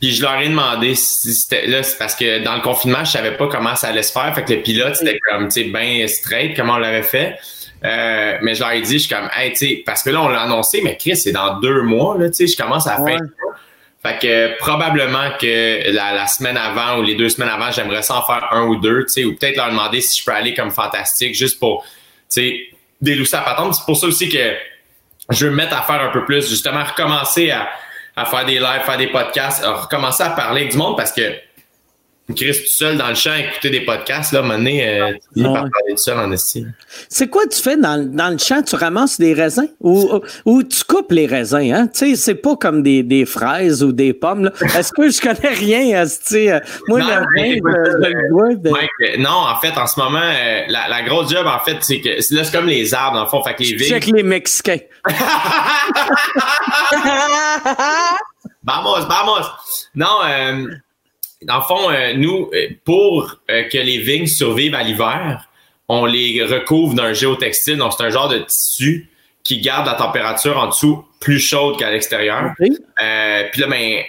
Puis je leur ai demandé si c'était là, c'est parce que dans le confinement, je savais pas comment ça allait se faire. Fait que le pilote, c'était comme tu sais, bien straight, comment on l'avait fait. Euh, mais je leur ai dit, je suis comme, hey, tu sais, parce que là, on l'a annoncé, mais Chris, c'est dans deux mois, là, tu sais, je commence à Ouais. faire fait que probablement que la, la semaine avant ou les deux semaines avant, j'aimerais ça en faire un ou deux, tu sais, ou peut-être leur demander si je peux aller comme fantastique, juste pour, tu sais, délousser la patente. C'est pour ça aussi que je veux me mettre à faire un peu plus, justement, recommencer à, à faire des lives, faire des podcasts, à recommencer à parler du monde parce que Chris tout seul dans le champ, écouter des podcasts, là, à un moment donné, euh, tu finis par Ouais. parler tout seul en estime. C'est quoi tu fais dans, dans le champ? Tu ramasses des raisins? Ou, ou tu coupes les raisins, hein? Tu sais, c'est pas comme des, des fraises ou des pommes. Est-ce que je connais rien, esti? Moi, Non, le de- Mike, non, en fait, en ce moment, euh, la, la grosse job, en fait, c'est que là, c'est comme les arbres, dans le fond. Fait que les vignes. Check les Mexicains. Vamos, vamos! Non, euh, dans le fond, euh, nous, euh, pour euh, que les vignes survivent à l'hiver, on les recouvre d'un géotextile. Donc, c'est un genre de tissu qui garde la température en dessous plus chaude qu'à l'extérieur. Euh, Puis là, ben,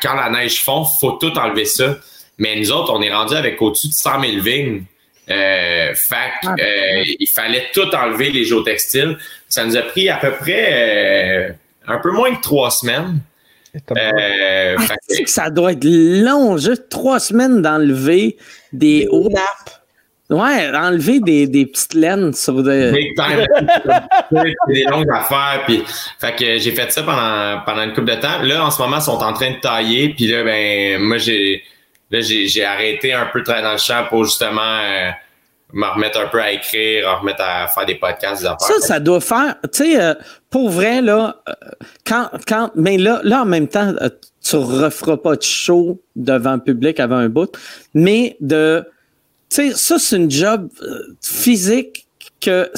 quand la neige fond, faut tout enlever ça. Mais nous autres, on est rendu avec au-dessus de 100 000 vignes. Euh, fait Ah, euh, il fallait tout enlever les géotextiles. Ça nous a pris à peu près euh, un peu moins que trois semaines. Euh, Ah, que- ça doit être long, juste trois semaines d'enlever des hauts. Ouais, enlever des, des petites laines sur des. Big time. C'est des longues affaires. Puis, fait que j'ai fait ça pendant, pendant une couple de temps. Là, en ce moment, ils sont en train de tailler. Puis là, ben, moi, j'ai, là, j'ai, j'ai arrêté un peu de travailler dans le champ pour justement euh, me remettre un peu à écrire, me remettre à faire des podcasts, des affaires. Ça, ça doit faire, tu sais, euh, pour vrai, là, euh, quand, quand, mais là, là, en même temps, euh, tu referas pas de show devant le public avant un bout, mais de, tu sais, ça, c'est une job euh, physique que,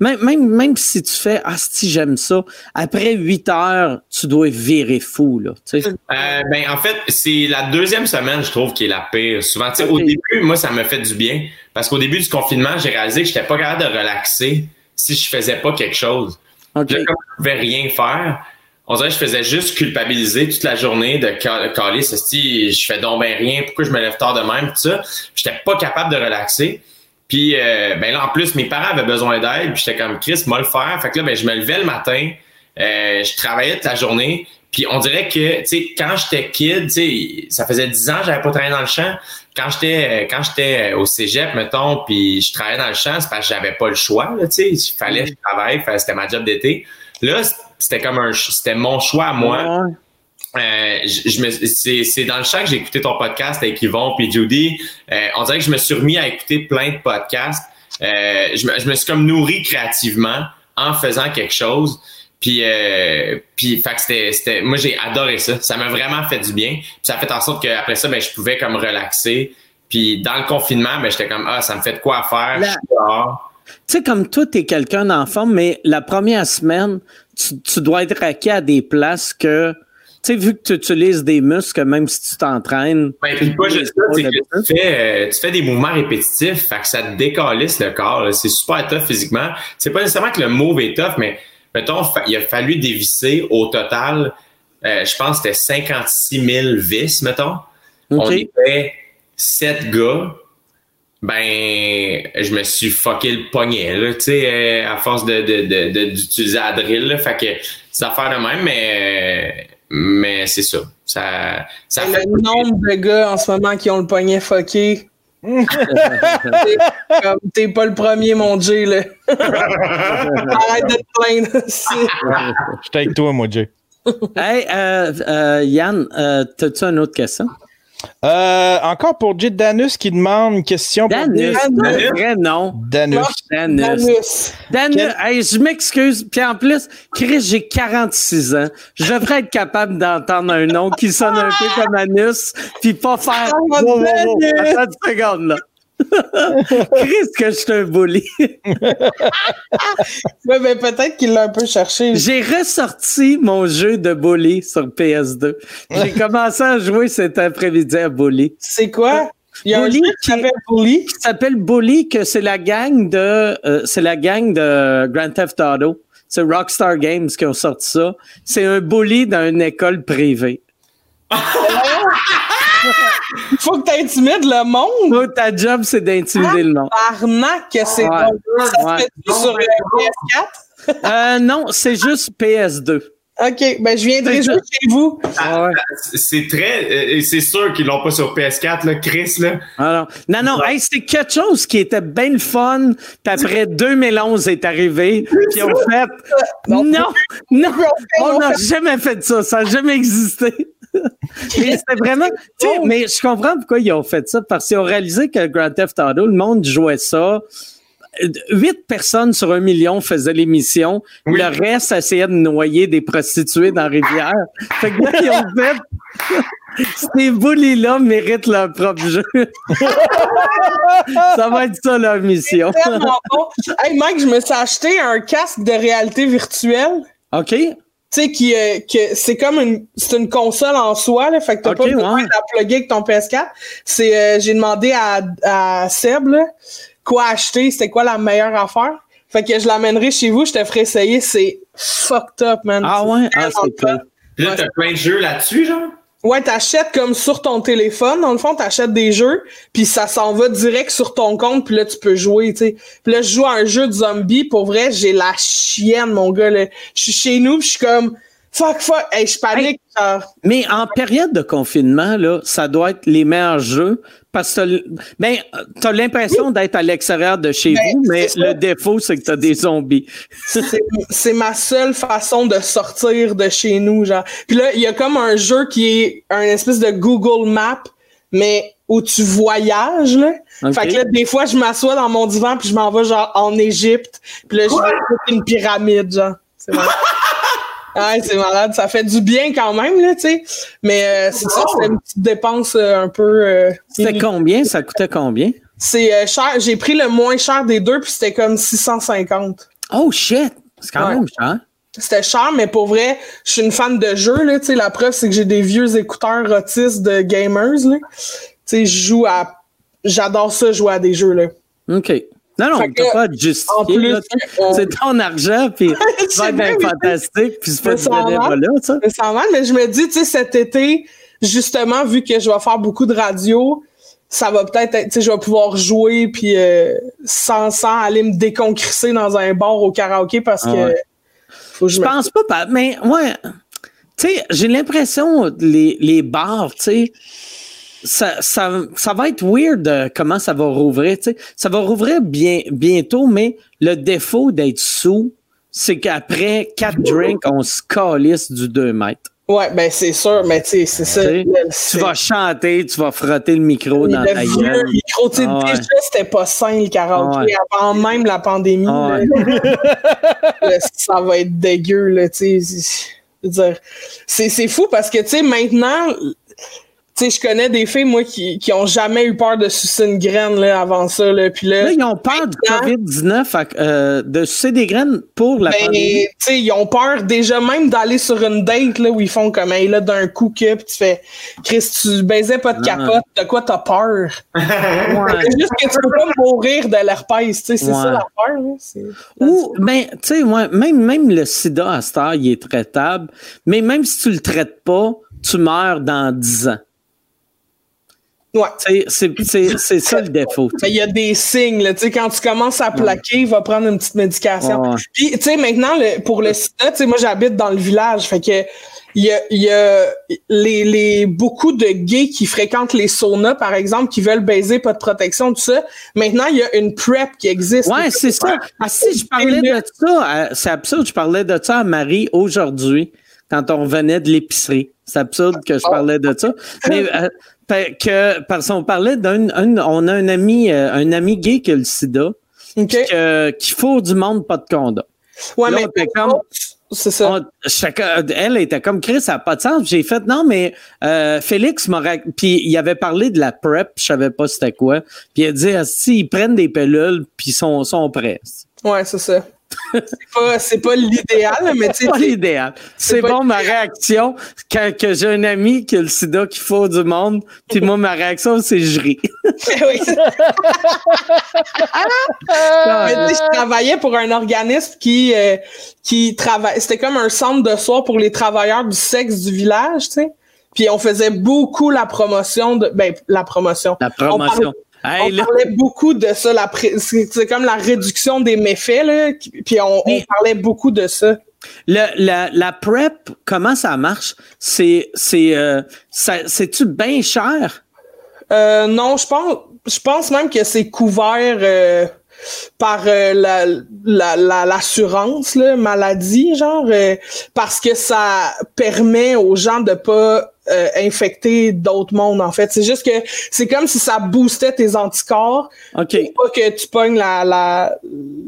même, même, même si tu fais, ah, si j'aime ça, après huit heures, tu dois virer fou, là, tu sais. Euh, ben, en fait, c'est la deuxième semaine, je trouve, qui est la pire. Souvent, tu sais, au début, moi, ça me fait du bien. Parce qu'au début du confinement, j'ai réalisé que j'étais pas capable de relaxer si je faisais pas quelque chose. Là, comme je pouvais rien faire, on dirait que je faisais juste culpabiliser toute la journée de ca- caler ceci, je fais donc ben rien, pourquoi je me lève tard de même, tout ça. J'étais pas capable de relaxer. Puis euh, ben là, en plus, mes parents avaient besoin d'aide, puis j'étais comme Chris, moi le faire. Fait que là, ben, je me levais le matin, euh, je travaillais toute la journée. Puis on dirait que, tu sais, quand j'étais kid, tu sais, ça faisait 10 ans que j'avais pas travaillé dans le champ. Quand j'étais euh, quand j'étais au cégep, mettons, puis je travaillais dans le champ, c'est parce que j'avais pas le choix, tu sais. Il fallait que je travaille, c'était ma job d'été. Là, c'était comme un, c'était mon choix à moi. Euh, je, je me, c'est, c'est dans le champ que j'ai écouté ton podcast avec Yvon puis Judy. Euh, on dirait que je me suis remis à écouter plein de podcasts. Euh, je, me, je me suis comme nourri créativement en faisant quelque chose. Puis, euh, puis fait que c'était, c'était, moi j'ai adoré ça. Ça m'a vraiment fait du bien. Puis ça a fait en sorte qu'après ça, ben, je pouvais comme relaxer. Puis dans le confinement, ben, j'étais comme ah, ça me fait de quoi faire. La- Je suis dehors. Tu sais, comme toi, t'es quelqu'un d'en forme, mais la première semaine, tu, tu dois être raqué à des places que, tu sais, vu que tu utilises des muscles, même si tu t'entraînes. Ben, puis pas juste ça, c'est que tu fais, euh, tu fais des mouvements répétitifs, fait que ça te décalisse le corps. C'est super tough physiquement. C'est pas nécessairement que le move est tough, mais mettons, il a fallu dévisser au total, euh, je pense que c'était 56 000 vis, mettons. On était sept gars. Ben, je me suis fucké le poignet, là, tu sais, euh, à force de, d'utiliser la drill, là. Fait que ça fait de même, mais, mais c'est ça. Ça, ça fait le nombre de gars en ce moment qui ont le poignet fucké. t'es pas le premier, mon Jay, là. Arrête de te plaindre. Je suis avec toi, mon Jay. hey, euh, euh, Yann, euh, as-tu une autre question? Euh, encore pour Jit Danus qui demande une question Danus, pour Danus. vrai nom. Danus. Danus. Danus. Hey, je m'excuse. Puis en plus, Chris, j'ai 46 ans. Je devrais être capable d'entendre un nom qui sonne un peu comme Anus, puis pas faire. Oh, wow, wow, wow. Attends une seconde, là. Chris, que je suis un bully. ouais, ben peut-être qu'il l'a un peu cherché. J'ai ressorti mon jeu de bully sur PS2. J'ai commencé à jouer cet après-midi à bully. C'est quoi? Il y a Bully un qui s'appelle Bully? Qui s'appelle Bully, que c'est la gang de euh, c'est la gang de Grand Theft Auto. C'est Rockstar Games qui ont sorti ça. C'est un bully dans une école privée. Il faut que tu intimides le monde. ta job, c'est d'intimider le monde. Arnaque, c'est ouais. Ça se fait sur PS4? euh, non, c'est juste PS2. OK, ben je viendrai jouer chez vous. Ah, c'est très. Euh, c'est sûr qu'ils l'ont pas sur PS4, là, Chris. Là. Ah, non, non, non hey, c'est quelque chose qui était bien le fun. Puis après 2011 est arrivé. Puis on fait. Non, non, on n'a jamais fait ça. Ça n'a jamais existé. Mais c'était vraiment. Mais je comprends pourquoi ils ont fait ça. Parce qu'ils ont réalisé que Grand Theft Auto, le monde jouait ça huit personnes sur un million faisaient l'émission. Le reste essayait de noyer des prostituées dans la rivière. Fait que là, ils ont fait. Ces bullies-là méritent leur propre jeu. ça va être ça leur mission. Hey Mike, je me suis acheté un casque de réalité virtuelle. OK. Tu sais, qui, euh, que c'est comme une, c'est une console en soi, là, fait que t'as pas besoin de la plugger avec ton PS4. C'est, euh, j'ai demandé à, à Seb, là, quoi acheter, c'était quoi la meilleure affaire. Fait que je l'amènerai chez vous, je te ferai essayer, c'est fucked up, man. Ah ouais? Ah, c'est cool. là, t'as plein de jeux là-dessus, genre? Ouais, t'achètes comme sur ton téléphone, dans le fond, t'achètes des jeux, puis ça s'en va direct sur ton compte, puis là, tu peux jouer, tu sais. Puis là, je joue à un jeu de zombie, pour vrai, j'ai la chienne, mon gars, là. Je suis chez nous, je suis comme fuck, fuck, hey, je panique. mais en période de confinement, là, ça doit être les meilleurs jeux parce que ben, tu as l'impression d'être à l'extérieur de chez ben, vous, mais le défaut, c'est que tu as des zombies. c'est ma seule façon de sortir de chez nous, genre. Puis là, il y a comme un jeu qui est un espèce de Google Map, mais où tu voyages, là. Fait que là, des fois, je m'assois dans mon divan puis je m'en vais, genre, en Égypte. Puis là, je vais une pyramide, genre. C'est Ouais, c'est malade. Ça fait du bien quand même, là, tu sais. Mais euh, c'est ça, c'est une petite dépense euh, un peu. Euh, c'était combien? Ça coûtait combien? C'est cher. J'ai pris le moins cher des deux, puis c'était comme 650. Oh shit! C'est quand même cher. C'était cher, mais pour vrai, je suis une fan de jeu, là. Tu sais, la preuve, c'est que j'ai des vieux écouteurs autistes de gamers, là. Tu sais, je joue à. J'adore ça, jouer à des jeux, là. OK. Non, non, on peut pas justifier. C'est ton argent, puis va être fantastique, puis c'est pas du là, ça. C'est mal, mais je me dis, tu sais, cet été, justement, vu que je vais faire beaucoup de radio, ça va peut-être être, tu sais, je vais pouvoir jouer, puis euh, sans, sans aller me déconcrisser dans un bar au karaoké parce que. Ah faut que je, je pense pas, mais ouais. Tu sais, j'ai l'impression, les, les bars, tu sais, ça, ça, ça, va être weird comment ça va rouvrir. Ça va rouvrir bien, bientôt, mais le défaut d'être sous, c'est qu'après quatre drinks, on se calisse du 2 mètres. Ouais, ben c'est sûr, mais tu sais, c'est ça. Tu vas chanter, tu vas frotter le micro dans ta gueule. Le micro, tu sais, ah déjà, c'était pas sain le karaoké avant même la pandémie. Ah ça va être dégueu, là, tu sais. C'est fou parce que, tu sais, maintenant, tu sais, je connais des filles, moi, qui, qui ont jamais eu peur de sucer une graine là, avant ça. Là, puis là, Là, ils ont peur du COVID-19, euh, de sucer des graines pour la ben, pandémie. tu sais, ils ont peur déjà même d'aller sur une date là, où ils font comme, hey, là, d'un coup que, puis tu fais, Chris, tu baisais pas de Ah. capote, de quoi t'as peur? Ouais. C'est juste que tu peux pas mourir de l'herpès, tu sais, c'est Ouais. ça la peur. Là, Ou, ben, tu sais, ouais, même, même le sida à cette heure, il est traitable, mais même si tu le traites pas, tu meurs dans 10 ans. Ouais. C'est ça le défaut. il y a des signes, là, quand tu commences à plaquer, il va prendre une petite médication. Ouais. Puis, tu sais, maintenant, le- pour le sida, moi, j'habite dans le village, fait que il y a, y a les, les, beaucoup de gays qui fréquentent les saunas, par exemple, qui veulent baiser, pas de protection, tout ça. Maintenant, il y a une PrEP qui existe. Ouais, c'est ça. Ah, si je parlais de ça, euh, c'est absurde, je parlais de ça à Marie aujourd'hui, quand on revenait de l'épicerie. C'est absurde que je parlais de ça. Mais euh, que, parce qu'on parlait d'un, un- on a un ami, euh, un ami gay qui a le sida, OK. que- qui faut du monde pas de condom. Ouais, là, mais comme- c'est ça. On- chacun- elle était comme Chris, ça n'a pas de sens. J'ai fait non, mais euh, Félix m'aurait. Puis il avait parlé de la PrEP, je savais pas c'était quoi. Puis il a dit si ils prennent des pilules, puis ils sont, sont prêts. Ouais, c'est ça. C'est pas, c'est pas l'idéal, mais tu C'est sais, pas l'idéal. C'est bon ma réaction quand que j'ai un ami qui a le sida qu'il faut du monde. Puis moi, ma réaction, c'est je ris. oui. Mais tu sais, je travaillais pour un organisme qui, euh, qui travaille. C'était comme un centre de soir pour les travailleurs du sexe du village, tu sais. Puis on faisait beaucoup la promotion de. Ben, la promotion. La promotion. Hey, On là, parlait beaucoup de ça. la pré- C'est comme la réduction des méfaits, là. Puis on, parlait beaucoup de ça. le- la, la PrEP, comment ça marche? C'est, c'est, euh, c'est-tu bien cher? Euh, non, je pense, je pense même que c'est couvert euh, par euh, la, la, la- l'assurance là, maladie, genre, euh, parce que ça permet aux gens de pas euh, infecter d'autres mondes, en fait. C'est juste que c'est comme si ça boostait tes anticorps OK. pour pas que tu pognes la, la,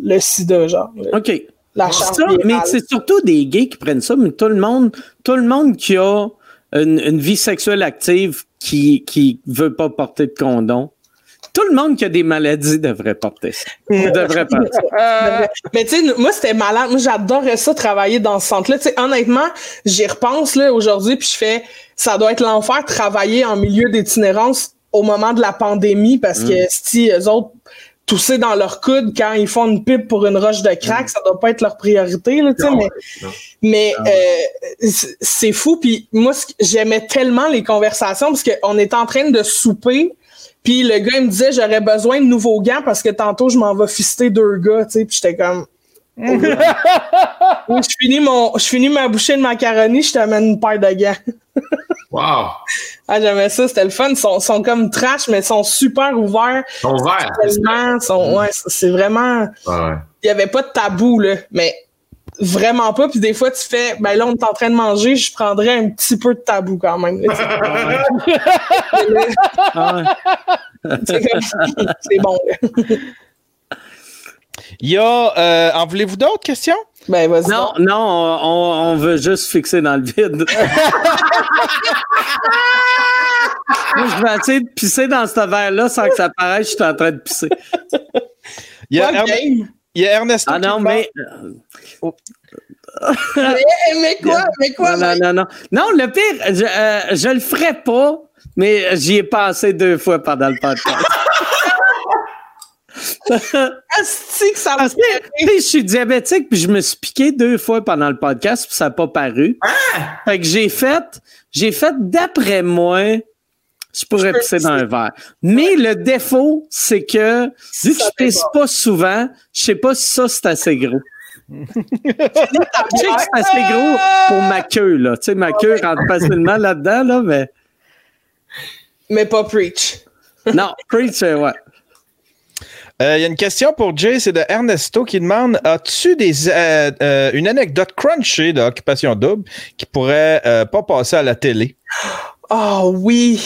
le sida, genre. OK. La C'est ça, mais c'est surtout des gays qui prennent ça, mais tout le monde, tout le monde qui a une, une vie sexuelle active qui, qui veut pas porter de condom. Tout le monde qui a des maladies devrait porter ça. devrait pas. Euh, Mais tu sais, moi, c'était malade. Moi, j'adorais ça, travailler dans ce centre-là. Tu sais, honnêtement, j'y repense là aujourd'hui, puis je fais, ça doit être l'enfer travailler en milieu d'itinérance au moment de la pandémie, parce que si eux autres tousser dans leur coude quand ils font une pipe pour une roche de crack, ça doit pas être leur priorité, là, Non, mais, non. mais euh, c'est- fou. Puis moi, j'aimais tellement les conversations parce qu'on était en train de souper. Puis le gars, il me disait, j'aurais besoin de nouveaux gants parce que tantôt, je m'en vais fister deux gars, tu sais. Puis j'étais comme... Oui, je finis mon, je finis ma bouchée de macaroni, je t'amène une paire de gants. Wow! Ah, j'aimais ça, c'était le fun. Ils sont, sont comme trash, mais ils sont super ouverts. Ils sont verts. c'est ça. Tellement, sont, ouais, c'est vraiment... Ouais. il y avait pas de tabou, là, mais vraiment pas. Puis des fois, tu fais, ben là, on est en train de manger, je prendrais un petit peu de tabou quand même. C'est comme- c'est bon. là. Il y a. euh, en voulez-vous d'autres questions? Ben, vas-y. Non, donc. non, on, on veut juste fixer dans le vide. Moi, je vais essayer de pisser dans ce verre-là sans que ça paraisse, je suis en train de pisser. Il y a. il y a Ernesto. Ah qui non, parle. mais. Mais, mais quoi? Mais quoi? Non, non, non, non. Non, le pire, je, euh, je le ferai pas, mais j'y ai passé deux fois pendant le podcast. Asti que ça me Parce que je suis diabétique, puis je me suis piqué deux fois pendant le podcast, puis ça n'a pas paru. Fait que j'ai fait, j'ai fait d'après moi, je pourrais pisser dans un verre. Mais le défaut, c'est que, vu que Ça je pisse pas souvent, je sais pas si ça, c'est assez gros. C'est assez gros pour ma queue, là. Tu sais, ma queue rentre facilement là-dedans, là, mais. Mais pas preach. Non, preach, euh, ouais. Euh, Il y a une question pour Jay, c'est de Ernesto qui demande As-tu des euh, euh, une anecdote crunchy d'occupation double qui pourrait euh, pas passer à la télé? Oh oui,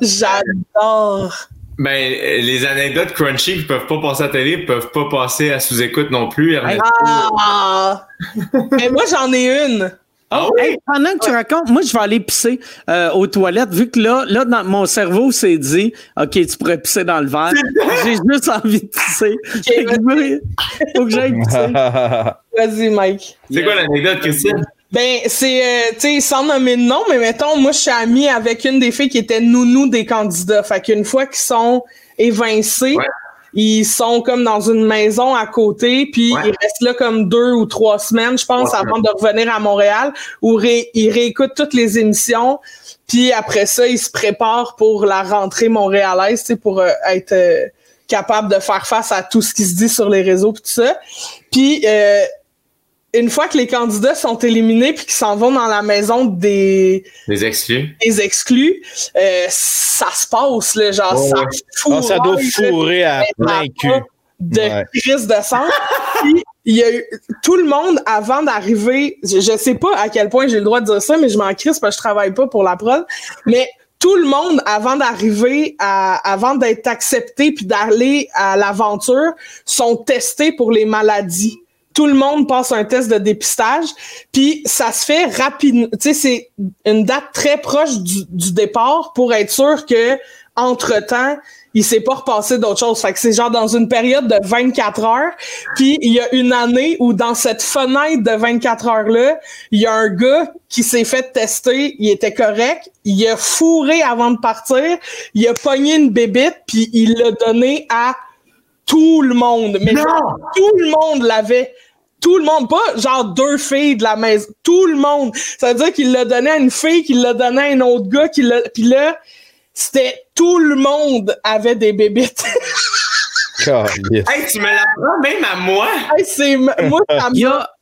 j'adore. Ben, les anecdotes crunchy qui peuvent pas passer à la télé peuvent pas passer à sous-écoute non plus. Ernest. Ah! Mais moi, j'en ai une. Oh, hey, pendant que tu racontes, moi, je vais aller pisser euh, aux toilettes, vu que là, là, dans mon cerveau s'est dit, OK, tu pourrais pisser dans le verre. J'ai juste envie de pisser. Okay, faut que j'aille pisser. Vas-y, Mike. C'est quoi l'anecdote, Christine? Ben, c'est, euh, tu sais, sans nommer de nom, mais mettons, moi, je suis amie avec une des filles qui était nounou des candidats. Fait qu'une fois qu'ils sont évincés, Ouais. ils sont comme dans une maison à côté, puis Ouais. ils restent là comme deux ou trois semaines, je pense, Ouais. avant de revenir à Montréal, où ré- ils réécoutent toutes les émissions, puis après ça, ils se préparent pour la rentrée montréalaise, tu sais, pour euh, être euh, capable de faire face à tout ce qui se dit sur les réseaux, puis tout ça. Puis euh, une fois que les candidats sont éliminés puis qu'ils s'en vont dans la maison des, Les exclus. des exclus, euh, ça se passe, là, genre, ça ouais. fourre. Ah, ça doit fourrer à plein cul. De Ouais. crise de sang. Il y a eu tout le monde avant d'arriver. Je, je sais pas à quel point j'ai le droit de dire ça, mais je m'en crisse parce que je travaille pas pour la prod. Mais tout le monde, avant d'arriver à, avant d'être accepté puis d'aller à l'aventure, sont testés pour les maladies. Tout le monde passe un test de dépistage, puis ça se fait rapidement. Tu sais, c'est une date très proche du, du départ pour être sûr que entre temps, il s'est pas repassé d'autres choses. Fait que c'est genre dans une période de 24 heures. Puis il y a une année où dans cette fenêtre de 24 heures-là, il y a un gars qui s'est fait tester, il était correct, il a fourré avant de partir, il a pogné une bébite, puis il l'a donné à tout le monde. Mais Non! tout le monde l'avait. Tout le monde, pas genre deux filles de la maison, tout le monde. Ça veut dire qu'il l'a donné à une fille, qu'il l'a donné à un autre gars, qu'il l'a. Puis là, c'était tout le monde avait des bébites. Hey, tu me l'apprends même à moi! Hey, c'est moi ça a,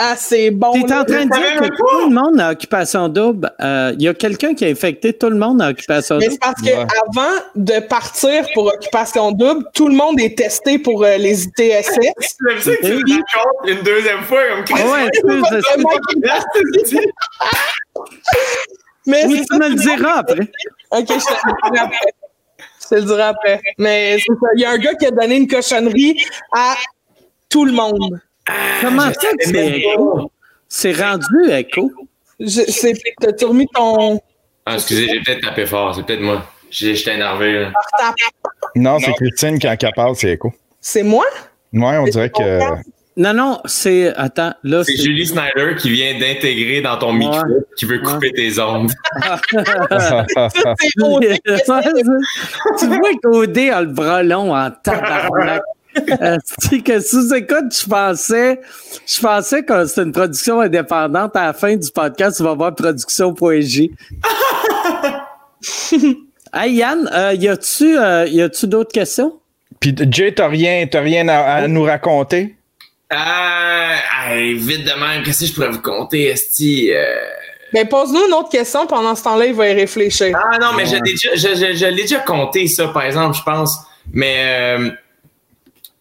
ah c'est bon. T'es en train de dire que tout le monde a occupation double. Euh, Il y a quelqu'un qui a infecté tout le monde à occupation Mais double? c'est parce que Ouais. avant de partir pour occupation double, tout le monde est testé pour euh, les ITSS. J'aime ça que tu racontes une deuxième fois comme Chris. Ah ouais. Mais Oui, tu ça, me le diras après. Ok, je te le dirai après. Je te le dirai après. Mais c'est ça. Il y a un gars qui a donné une cochonnerie à tout le monde. Comment ça que c'est écho? C'est rendu écho. Je, c'est, t'as-tu remis ton Ah, excusez, j'ai peut-être tapé fort, c'est peut-être moi. J'ai- J'étais énervé. Là. Non, c'est Christine quand elle parle, c'est écho. C'est moi? Ouais, on dirait que. Non, non, c'est. Attends, là, C'est c'est. Julie Snyder qui vient d'intégrer dans ton micro, Ouais. qui veut couper tes ondes. Tu vois qu'OD a le bras long en tabarnak. Que sous-écoute, je pensais, je pensais que c'était une production indépendante. À la fin du podcast, tu vas voir production.j. hey Yann, euh, y a-tu, euh, y a-tu d'autres questions? Puis Jay, t'as rien, t'as rien à, à nous raconter? Ah, hey, vite de même, qu'est-ce que je pourrais vous compter, Esti? Euh... Ben, pose-nous une autre question. Pendant ce temps-là, il va y réfléchir. Ah non, mais je l'ai déjà, je, je- je l'ai déjà compté, ça, par exemple, je pense. Mais euh,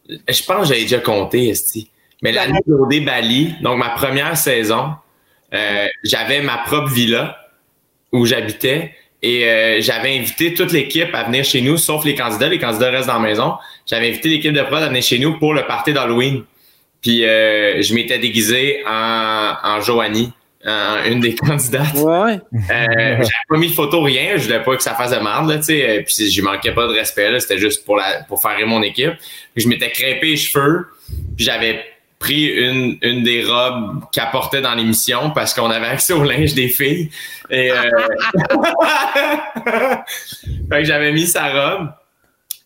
je pense que j'avais déjà compté, Esti. Mais l'année d'OD Bali, donc ma première saison, euh, j'avais ma propre villa où j'habitais et euh, j'avais invité toute l'équipe à venir chez nous, sauf les candidats. Les candidats restent dans la maison. J'avais invité l'équipe de prod à venir chez nous pour le party d'Halloween. Puis euh, je m'étais déguisé en, en Joanie, en une des candidates. Ouais. Euh, j'avais pas mis de photo, rien. Je voulais pas que ça fasse de merde, là, tu sais. Euh, Puis je manquais pas de respect, là. C'était juste pour la, pour faire rire mon équipe. Puis je m'étais crêpé les cheveux. Puis j'avais pris une, une des robes qu'elle portait dans l'émission parce qu'on avait accès au linge des filles. Et, euh... fait que j'avais mis sa robe.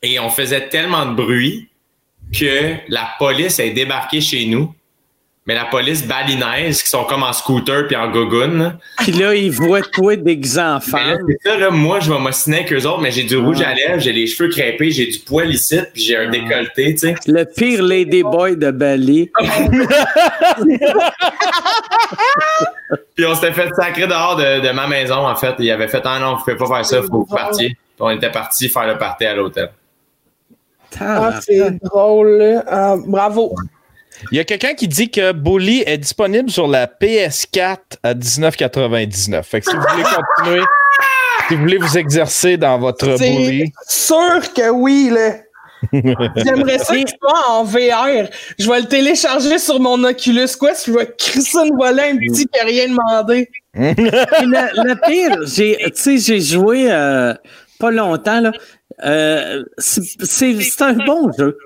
Et on faisait tellement de bruit que la police est débarquée chez nous. Mais la police balinaise, qui sont comme en scooter puis en gogoune. Puis là, ils voient toi déguisé en Mais là, femme. c'est ça, là, moi, je vais m'ostiner avec eux autres, mais j'ai du rouge à lèvres, j'ai les cheveux crêpés, j'ai du poil ici, puis j'ai un décolleté, tu sais. Le pire ladyboy de Bali. Puis on s'était fait sacrer dehors de, de ma maison, en fait. Il avait fait, ah non, vous pouvez pas faire ça, faut que vous partiez. Puis on était parti faire le party à l'hôtel. Ah, c'est drôle. là. Ah, bravo. Il y a quelqu'un qui dit que Bully est disponible sur la PS4 à 19,99. Fait que si vous voulez continuer, si vous voulez vous exercer dans votre Bully, sûr que oui, là. J'aimerais ça que tu sois en VR. Je vais le télécharger sur mon Oculus Quest, je vais crisser une volée un petit qui n'a rien demandé. le, le, pire, j'ai, tu sais, j'ai joué euh, pas longtemps, là. Euh, c'est un bon jeu.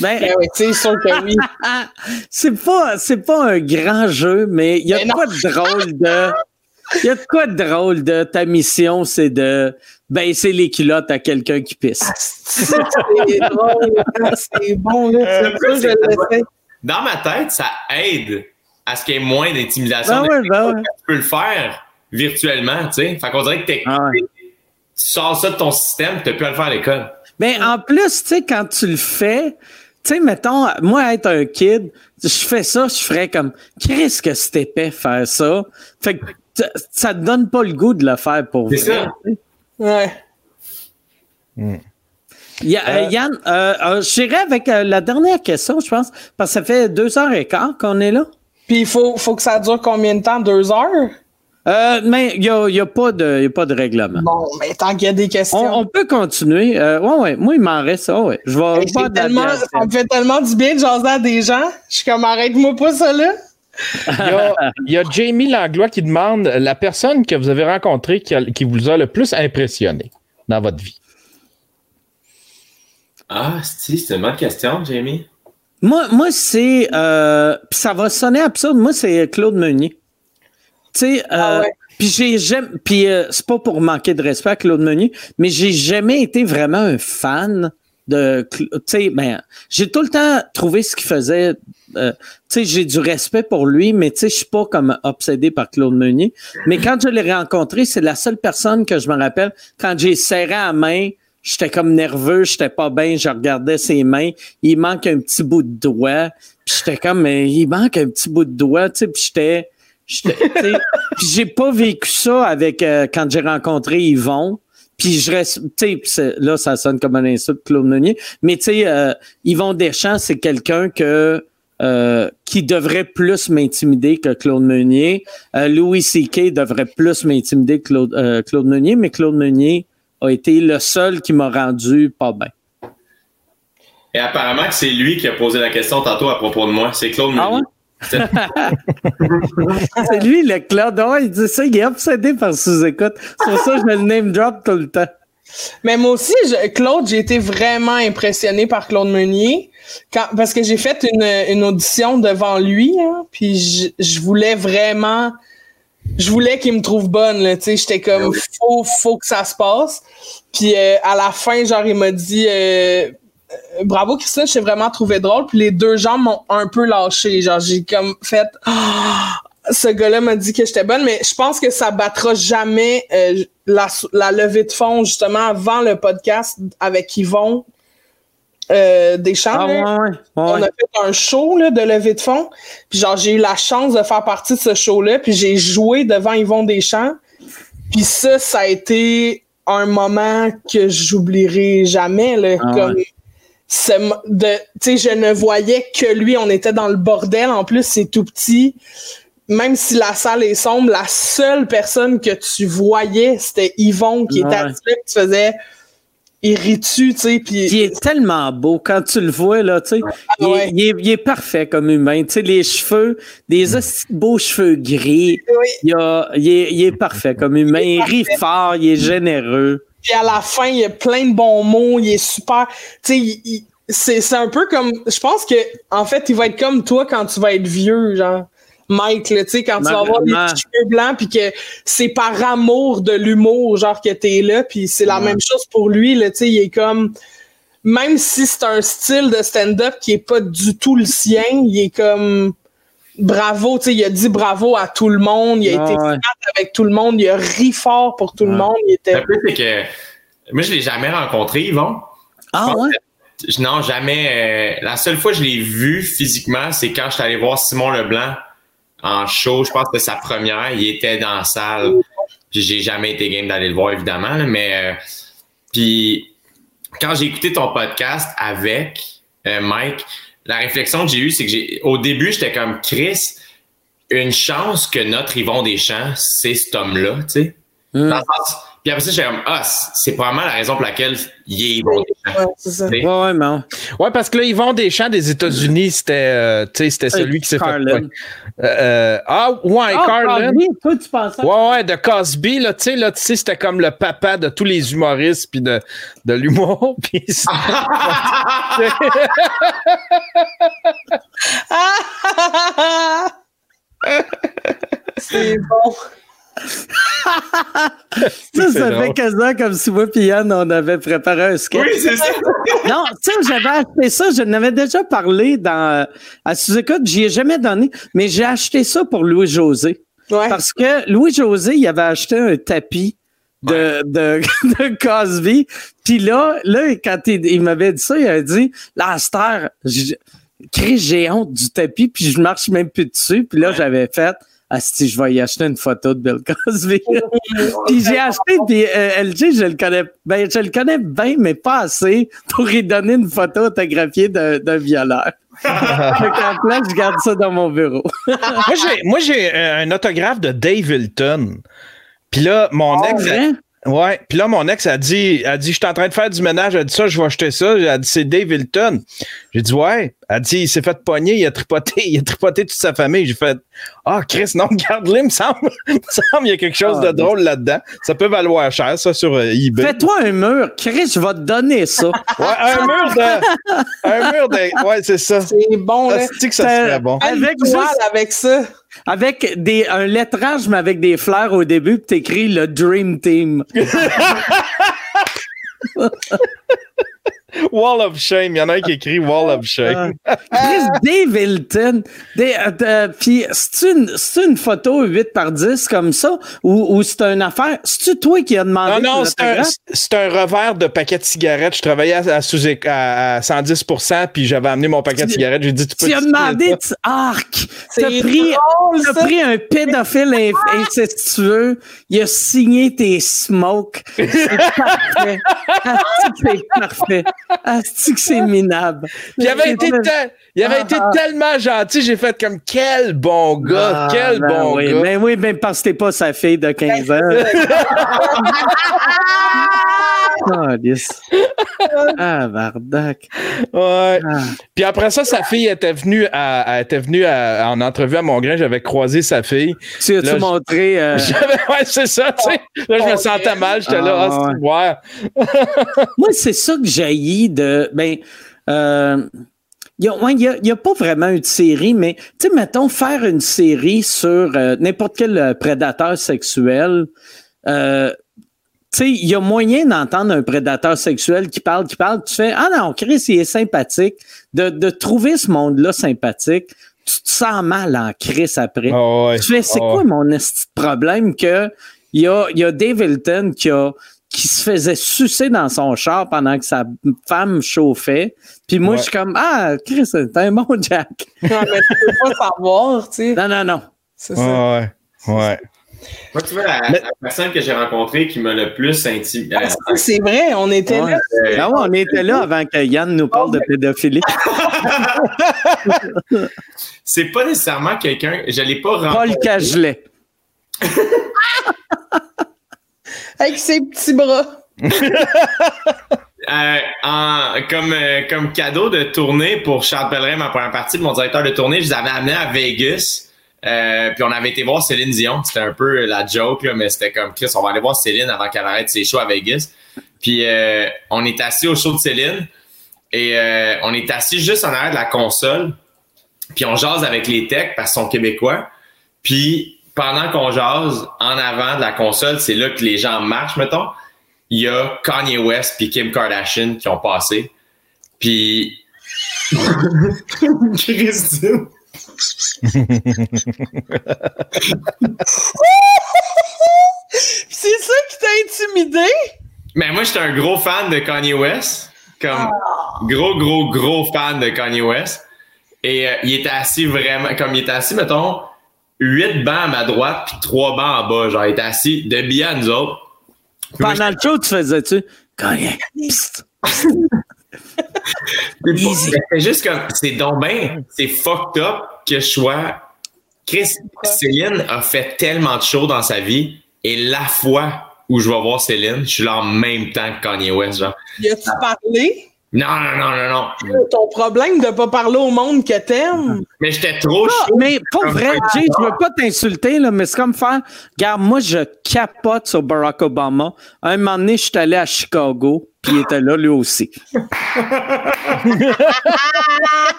Ben, ben oui, c'est sûr que oui. c'est pas, c'est pas un grand jeu, mais il y a quoi de drôle de. Il y a de quoi de drôle de ta mission, c'est de baisser les culottes à quelqu'un qui pisse. Ah, c'est drôle, hein, c'est bon, là. Dans ma tête, ça aide à ce qu'il y ait moins d'intimidation. Ben ouais, ben ouais. Tu peux le faire virtuellement, tu sais. Fait qu'on dirait que ah tu sors ça de ton système, tu n'as plus à le faire à l'école. Mais en plus, tu sais, quand tu le fais, tu sais, mettons, moi, être un kid, je fais ça, je ferais comme, Chris, que c'était épais faire ça. Fait que ça te donne pas le goût de le faire pour vrai. C'est ça. Ouais. Hmm. Euh, Yann, euh, euh, j'irai avec la dernière question, je pense, parce que ça fait deux heures et quart qu'on est là. Puis il faut, faut que ça dure combien de temps? Deux heures? Euh, mais il n'y a, y a, pas de, y a pas de règlement. Bon, mais tant qu'il y a des questions. On, peut continuer. Euh, ouais, ouais. Moi, il m'en reste ça. Ouais. Je vais pas tellement, Ça me fait tellement du bien de jaser à des gens. Je suis comme, arrête-moi pas ça là. il, y a, Jamie Langlois qui demande la personne que vous avez rencontrée qui, qui vous a le plus impressionné dans votre vie? Ah, c'est une bonne question, Jamie. Moi, moi c'est. Euh, ça va sonner absurde. Moi, c'est Claude Meunier. Tu sais, euh, ah puis j'ai jamais, puis euh, c'est pas pour manquer de respect à Claude Meunier, mais j'ai jamais été vraiment un fan de, tu sais, ben, j'ai tout le temps trouvé ce qu'il faisait. Euh, tu sais, j'ai du respect pour lui, mais tu sais, je suis pas comme obsédé par Claude Meunier. Mais quand je l'ai rencontré, c'est la seule personne que je me rappelle quand j'ai serré la main. J'étais comme nerveux, j'étais pas bien, je regardais ses mains, il manque un petit bout de doigt, puis j'étais comme mais il manque un petit bout de doigt, tu sais, puis j'étais j'ai pas vécu ça avec euh, quand j'ai rencontré Yvon. Puis je reste, tu sais, là, ça sonne comme un insulte, Claude Meunier. Mais tu sais, euh, Yvon Deschamps, c'est quelqu'un que euh, qui devrait plus m'intimider que Claude Meunier. Louis C.K. devrait plus m'intimider que Claude, Claude Meunier, mais Claude Meunier a été le seul qui m'a rendu pas bien. Et apparemment que c'est lui qui a posé la question tantôt à propos de moi. C'est Claude ah Meunier. C'est lui, le Claude. il dit ça, il est obsédé par sous-écoute. C'est pour ça que je le name drop tout le temps. Mais moi aussi, Claude, j'ai été vraiment impressionné par Claude Meunier. parce que j'ai fait une, audition devant lui, hein, puis je, voulais vraiment. Je voulais qu'il me trouve bonne, tu sais. J'étais comme, faut, faut que ça se passe. Puis euh, à la fin, genre, il m'a dit, euh, bravo Christine, j'ai vraiment trouvé drôle. Puis les deux gens m'ont un peu lâché. Genre, j'ai comme fait. ce gars-là m'a dit que j'étais bonne, mais je pense que ça battra jamais euh, la, la, levée de fonds, justement, avant le podcast avec Yvon euh, Deschamps. Ah, On a fait un show là, de levée de fonds. Puis genre, j'ai eu la chance de faire partie de ce show-là. Puis j'ai joué devant Yvon Deschamps. Puis ça, ça a été un moment que j'oublierai jamais. Là, ah, comme, de tu je ne voyais que lui on était dans le bordel. En plus c'est tout petit. Même si la salle est sombre la seule personne que tu voyais c'était Yvon qui était qui te faisait il tu sais puis il est tellement beau. Quand tu le vois là tu sais ah, il, est parfait comme humain. Tu sais les cheveux des beaux cheveux gris il, est, il, est, parfait comme humain. Il rit fort il est généreux puis à la fin, il y a plein de bons mots, il est super. Tu sais, c'est un peu comme. Je pense que en fait, il va être comme toi quand tu vas être vieux, genre. Mike, tu sais, quand tu vas avoir des cheveux blancs, puis que c'est par amour de l'humour, genre, que t'es là, puis c'est la même chose pour lui, tu sais, il est comme, même si c'est un style de stand-up qui est pas du tout le sien, il est comme, bravo, tu sais, il a dit bravo à tout le monde, il a été ouais. avec tout le monde, il a ri fort pour tout le monde. Il était... c'est que moi, je l'ai jamais rencontré, Yvon. Ah ouais? non, jamais. Euh, la seule fois que je l'ai vu physiquement, c'est quand je suis allé voir Simon Leblanc en show. Je pense que c'était sa première. Il était dans la salle. Puis j'ai jamais été game d'aller le voir, évidemment. mais euh, puis quand j'ai écouté ton podcast avec euh, Mike, la réflexion que j'ai eue, c'est que j'ai au début, j'étais comme Chris, une chance que notre Yvon Deschamps, c'est cet homme-là, tu sais. Hmm. Puis après ça, j'étais comme, ah, c'est probablement la raison pour laquelle il est Yvon Deschamps. Ouais, c'est ça. Ouais, ouais, mais Ouais, parce que là, Yvon Deschamps des États-Unis, c'était euh, c'était celui qui s'est fait. Euh, euh, ah, ouais, Ah, Carlin. Cosby, toi, tu pensais? Ouais, ouais, de Cosby, là, tu sais, là, tu sais, c'était comme le papa de tous les humoristes puis de, de l'humour. Puis c'est- c'est bon. Ça, ça drôle. fait quasiment comme si moi et Yann, on avait préparé un sketch. Oui, c'est ça. Non, tu sais, j'avais acheté ça, je n'avais déjà parlé dans, à sous-écoute, j'y ai jamais donné, mais j'ai acheté ça pour Louis-José. Ouais. Parce que Louis-José, il avait acheté un tapis de, de, de Cosby. Puis là, là, quand il, il m'avait dit ça, il a dit, là, Chris, j'ai honte du tapis, puis je marche même plus dessus. Puis là, j'avais fait, si je vais y acheter une photo de Bill Cosby. puis j'ai acheté, puis euh, LG, je le connais, ben, je le connais bien, mais pas assez pour lui donner une photo autographiée d'un d'un violeur. fait qu'en place, je garde ça dans mon bureau. moi, j'ai, moi, j'ai euh, un autographe de Dave Hilton. Puis là, mon ex. Vrai? Ouais. Puis là, mon ex a dit, a dit, je suis en train de faire du ménage. Elle a dit ça, je vais acheter ça. Elle a dit, c'est Dave Hilton. J'ai dit, ouais. Elle a dit, il s'est fait pogner, il a tripoté, il a tripoté toute sa famille. J'ai fait, ah, Chris, non, garde-le, me semble, me semble, il y a quelque chose Ah, de drôle là-dedans. Ça peut valoir cher, ça, sur euh, eBay. Fais-toi un mur. Chris, je vais te donner ça. Ouais, un mur de, un mur de, ouais, c'est ça. C'est bon, là. Ça que ça C'est- serait bon. Avec Avec juste- avec ça. Avec des, un lettrage, mais avec des fleurs au début, puis t'écris le Dream Team. Wall of Shame. Il y en a un qui écrit Wall of Shame. Chris Dave Hilton. Euh, puis c'est une, c'est une photo 8 par 10 comme ça, ou, ou c'est une affaire? C'est-tu toi qui as demandé Non, non, c'est un, un revers de paquet de cigarettes. Je travaillais à, à, sous- à, à 110% puis j'avais amené mon paquet de cigarettes. J'ai dit, tu peux Tu as te demandé, signer tu- arc, t'as pris, drôle, t'as ça. pris un pédophile incestueux, il a signé tes smokes. C'est parfait. Que c'est parfait. Asti que c'est minable? il avait, été, te- il avait été tellement gentil. J'ai fait comme, quel bon gars, Ah, quel ben bon oui, gars. Ben oui, ben parce que t'es pas sa fille de 15 ans. Ah. Ah, Vardac. Ouais. Ah. Puis après ça, sa fille était venue, à, elle était venue à- en entrevue à Montgrain. J'avais croisé sa fille. Tu as-tu Là, montré. euh, J'avais- ouais, c'est ça, tu sais. Là, je me sentais mal. J'étais là, Ah, ah, c'est ouais. Moi, c'est ça que j'ai de. Ben, euh, il n'y a, ouais, a- il y a pas vraiment une série, mais tu sais, mettons, faire une série sur euh, n'importe quel euh, prédateur sexuel. Euh, tu sais, il y a moyen d'entendre un prédateur sexuel qui parle, qui parle, tu fais Ah non, Chris, il est sympathique. De, de trouver ce monde-là sympathique, tu te sens mal en Chris après. Ah ouais. Tu fais, c'est Ah quoi ouais. mon esti de problème que il y a, il y a Dave Hilton qui a qui se faisait sucer dans son char pendant que sa femme chauffait. Puis moi, Ouais. je suis comme, ah, Chris, c'est un bon Jack. Non, mais tu peux pas savoir, tu sais. Non, non, non. C'est ça. Ouais, ouais. Moi, tu vois, la, la personne que j'ai rencontrée qui m'a le plus intimidé. Ah, C'est vrai, on était Ouais. là. Ah ouais, on était là avant que Yann nous parle de pédophilie. c'est pas nécessairement quelqu'un. Je l'ai pas Paul rencontré. Cagelet. Avec ses petits bras. Euh, en- comme, euh, comme cadeau de tournée pour Charles Pellerin, ma première partie de mon directeur de tournée, je les avais amenés à Vegas. Euh, puis on avait été voir Céline Dion. C'était un peu la joke, là, mais c'était comme Chris, on va aller voir Céline avant qu'elle arrête ses shows à Vegas. Puis euh, on est assis au show de Céline et euh, on est assis juste en arrière de la console. Puis on jase avec les techs parce qu'ils sont québécois. Puis pendant qu'on jase, en avant de la console, c'est là que les gens marchent, mettons. Il y a Kanye West puis Kim Kardashian qui ont passé. Puis Christine. C'est ça qui t'a intimidé? Mais moi, j'étais un gros fan de Kanye West. Comme gros, gros, gros fan de Kanye West. Et euh, il était assis vraiment, comme il était assis, mettons, huit bancs à ma droite puis trois bancs en bas. Genre, il était assis de billet à nous autres. Moi, Pendant le show, tu faisais-tu? Kanye. Psst. C'est juste comme, c'est donc ben, c'est fucked up que je sois. Chris, Céline a fait tellement de shows dans sa vie et la fois où je vais voir Céline, je suis là en même temps que Kanye West, genre. Y a-tu parlé? Non, non, non, non, non. Ton problème de pas parler au monde que t'aimes? Mais j'étais trop Ah, chaud. mais pas vrai, Jay, je veux pas t'insulter, là, mais c'est comme faire. Regarde, moi, je capote sur Barack Obama. Un moment donné, je suis allé à Chicago, puis il était là, lui aussi.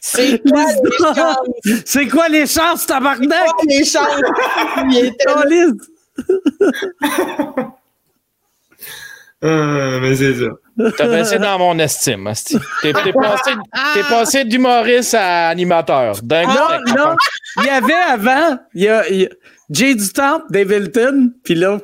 C'est quoi les chances? C'est quoi les chances, tabarnak? Quoi les chances? Il était là. Euh, mais c'est ça. T'as baissé dans mon estime, asti. T'es t'es passé, t'es passé d'humoriste à animateur. D'un coup, Non, non. Il y avait avant, il y a, il y a Jay du Temple, Dave Hilton, puis là,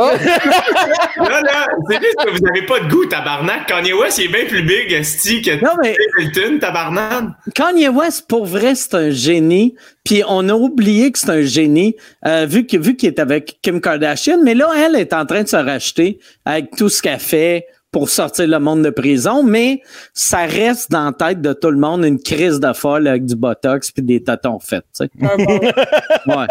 Là, là, c'est juste que vous avez pas de goût, tabarnak. Kanye West, il est bien plus big, esti, que Non, mais- Hilton, tabarnak. Kanye West, pour vrai, c'est un génie. Puis on a oublié que c'est un génie, euh, vu qu'il est avec Kim Kardashian. Mais là, elle est en train de se racheter avec tout ce qu'elle fait pour sortir le monde de prison. Mais ça reste dans la tête de tout le monde une crise de folle avec du botox puis des tatons faits. tu sais. Ouais.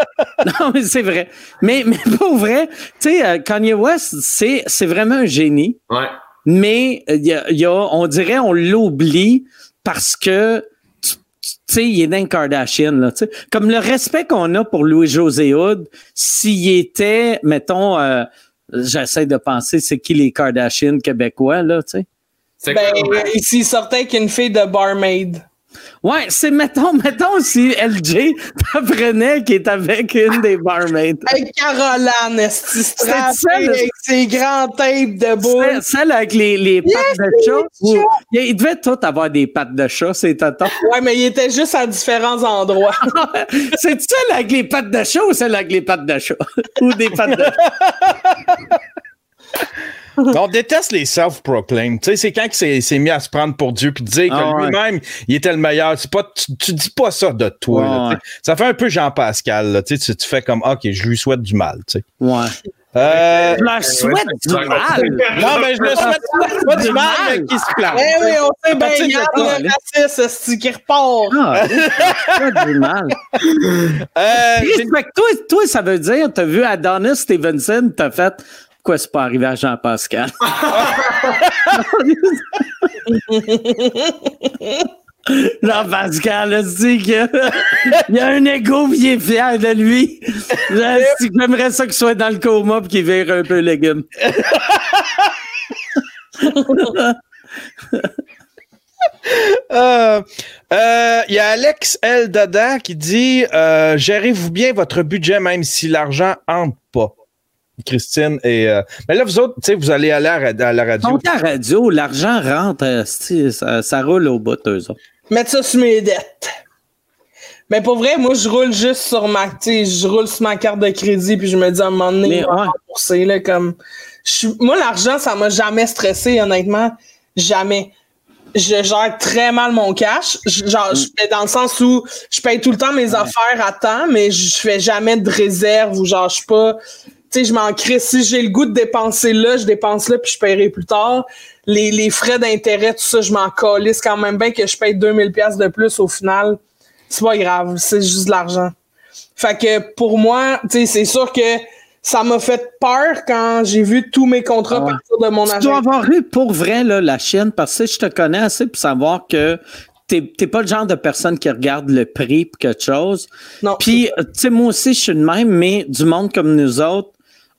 non, mais c'est vrai. Mais, mais pour vrai, tu sais, euh, Kanye West, c'est c'est vraiment un génie Ouais. mais euh, il y a, il y a- on dirait on l'oublie parce que tu sais, il est dans Kardashian, là, tu sais. Comme le respect qu'on a pour Louis-José Hood, s'il était, mettons, euh, j'essaie de penser, c'est qui les Kardashians québécois, là, tu sais. C'est Ben, quoi? euh, ici, il sortait avec une fille de barmaid. Ouais, c'est, mettons, mettons si LJ t'apprenait qu'il est avec une des barmaids. Avec Caroline, le- avec ses grands tapes de boule? Celle- avec les, les pattes de chat. ou- il il devait tout avoir des pattes de chat, c'est tatons. Ouais, mais il était juste à différents endroits. C'est celle avec les pattes de chat ou celle avec les pattes de chat? ou des pattes de chat? On déteste les self-proclaimed. Tu sais, c'est quand il s'est- mis à se prendre pour Dieu puis dire Ah que ouais. lui-même, il était le meilleur. C'est pas, tu, tu dis pas ça de toi. Là. Ça fait un peu Jean-Pascal. Tu, sais, tu, fais comme, OK, je lui souhaite du mal. tu sais. Ouais. Euh, Je leur souhaite du mal. non, mais je le souhaite pas du mal, mais qui se plante. Eh oui, on sait bien, de Yann, là, le raciste, esti, qui repart. Ah, souhaite du mal. Euh, toi, toi, ça veut dire, t'as vu Adonis Stevenson, t'as fait, pourquoi c'est pas arrivé à Jean-Pascal? Jean-Pascal, c'est que il a un ego pis il est fier de lui. J'aimerais ça qu'il soit dans le coma pis qu'il vire un peu légumes. Euh, euh, Il y a Alex L. Dada qui dit euh, Gérez-vous bien votre budget même si l'argent entre pas? Christine et. euh, mais là, vous autres, tu sais, vous allez aller à la, à la radio. Donc, à radio, l'argent rentre, euh, ça, ça roule au bout, eux autres. Mettre ça sur mes dettes. Mais pour vrai, moi, je roule juste sur ma, tu sais, je roule sur ma carte de crédit, puis je me dis à un moment donné, ouais. là, comme, moi, l'argent, ça m'a jamais stressé, honnêtement. Jamais. Je gère très mal mon cash. Je- Genre, je fais dans le sens où je paye tout le temps mes affaires à temps, mais je fais jamais de réserve ou genre, je suis pas, tu sais, je m'en crée. Si j'ai le goût de dépenser là, je dépense là, puis je paierai plus tard. Les, les frais d'intérêt, tout ça, je m'en calisse quand même bien que je paye 2000 pièces de plus au final. C'est pas grave, c'est juste de l'argent. Fait que pour moi, tu sais, c'est sûr que ça m'a fait peur quand j'ai vu tous mes contrats Ah ouais. partir de mon Tu agent. dois avoir eu pour vrai là, la chienne parce que je te connais assez pour savoir que t'es t'es pas le genre de personne qui regarde le prix pour quelque chose. Non. Puis, tu sais, moi aussi, je suis de même, mais du monde comme nous autres,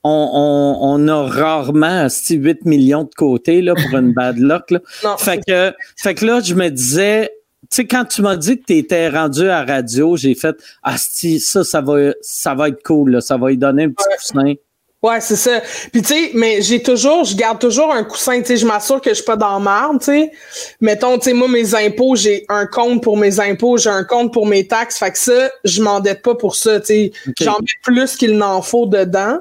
on, on, on a rarement asti, 8 millions de côté là, pour une bad luck. Là. Non, Fait que, fait que là, je me disais, tu sais, quand tu m'as dit que tu étais rendu à radio, j'ai fait, ah, ça, ça va, ça va être cool, là, ça va lui donner un petit coussin. Ouais, c'est ça. Puis tu sais, mais j'ai toujours, je garde toujours un coussin, tu sais, je m'assure que je suis pas dans la merde, tu sais. Mettons, tu sais, moi, mes impôts, j'ai un compte pour mes impôts, j'ai un compte pour mes taxes, fait que ça, je m'endette pas pour ça, tu sais. J'en mets plus qu'il n'en faut dedans.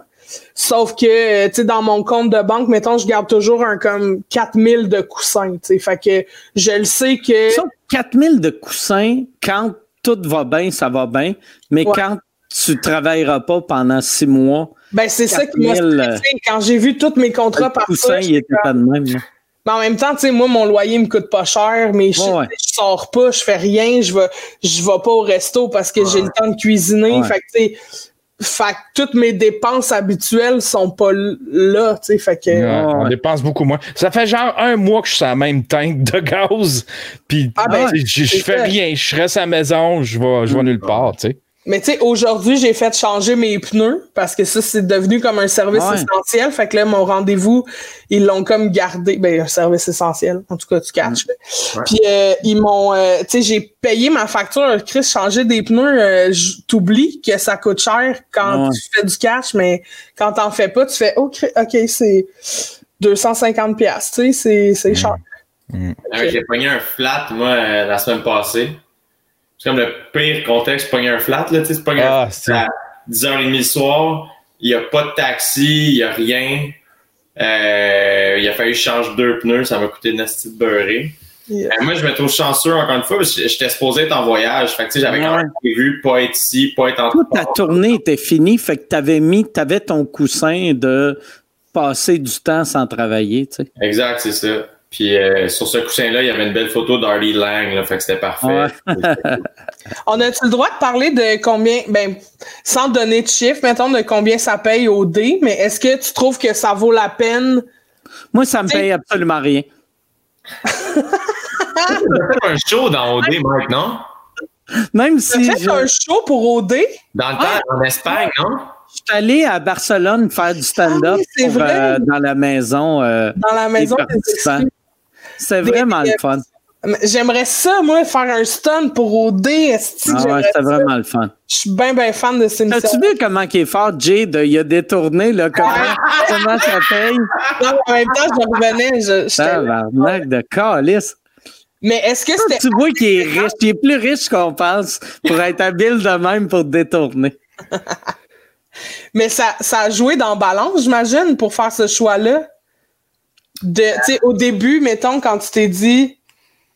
Sauf que, euh, tu sais, dans mon compte de banque, mettons, je garde toujours un comme 4000 de coussins, tu sais. Fait que je le sais que... Ça, 4000 de coussins, quand tout va bien, ça va bien, mais Ouais. quand tu travailleras pas pendant six mois, Ben, c'est ça qui m'a 4000, stressé. Quand j'ai vu tous mes contrats par coussin, il était pas de même. là. Mais en même temps, tu sais, moi, mon loyer me coûte pas cher, mais je, Ouais, je sors pas, je fais rien, je vais, je vais pas au resto parce que j'ai le temps de cuisiner. Fait que, tu sais, fait que toutes mes dépenses habituelles sont pas là, tu sais, fait que... On dépense beaucoup moins. Ça fait genre un mois que je suis à la même tank de gaz, puis Ah ben, sais, je, fais rien, je reste à la maison, je vais, je vais nulle part, tu sais. Mais tu sais, aujourd'hui, j'ai fait changer mes pneus parce que ça, c'est devenu comme un service Ouais. essentiel. Fait que là, mon rendez-vous, ils l'ont comme gardé. Ben, un service essentiel. En tout cas, tu catches. là. Puis euh, ils m'ont... euh, tu sais, j'ai payé ma facture. Chris, changer des pneus, euh, t'oublies que ça coûte cher quand Ouais. tu fais du cash, mais quand t'en fais pas, tu fais, oh, Chris, OK, c'est 250 pièces Tu sais, c'est- c'est cher. Ouais, J'ai pogné un flat, moi, euh, la semaine passée. C'est comme le pire contexte, pogner un flat, là, tu sais, c'est pogner Ah, un c'est- flat à 10h30 le soir, il n'y a pas de taxi, il n'y a rien. Euh, il a fallu que je change deux pneus, ça m'a coûté une astuce beurrée. Yeah. Euh, moi, je me trouve chanceux, encore une fois, parce que j'étais supposé être en voyage. Fait que, tu sais, j'avais quand même prévu pas être ici, pas être en Toute ta tournée était finie, fait que t'avais mis, t'avais ton coussin de passer du temps sans travailler, tu sais. Exact, c'est ça. Puis euh, sur ce coussin-là, il y avait une belle photo d'Harley Lang, là, fait que c'était parfait. On a-tu le droit de parler de combien, ben, sans donner de chiffre, mettons, de combien ça paye au dé, mais est-ce que tu trouves que ça vaut la peine? Moi, ça me paye absolument rien. Fait un show dans OD, Mike, non? Même Tu si as fait je, un show pour OD? Dans le temps, en Espagne, non? je suis allé à Barcelone faire du stand-up Ah oui, euh, dans la maison euh, Dans la maison des des Des- vraiment le fun. J'aimerais ça, moi, faire un stunt pour OD. Ah ouais, c'était ça? vraiment le fun. Je suis bien, bien fan de émission. As-tu vu comment il est fort, Jay? De, il a détourné, là, comment, comment ça paye? Non, en même temps, je revenais. Je, Tabarnak de calice. Mais est-ce que c'était. Tu vois qu'il est riche. Il est plus riche qu'on pense pour être habile de même pour détourner. Mais ça, ça a joué dans Balance, j'imagine, pour faire ce choix-là. De, tu sais, au début, mettons, quand tu t'es dit,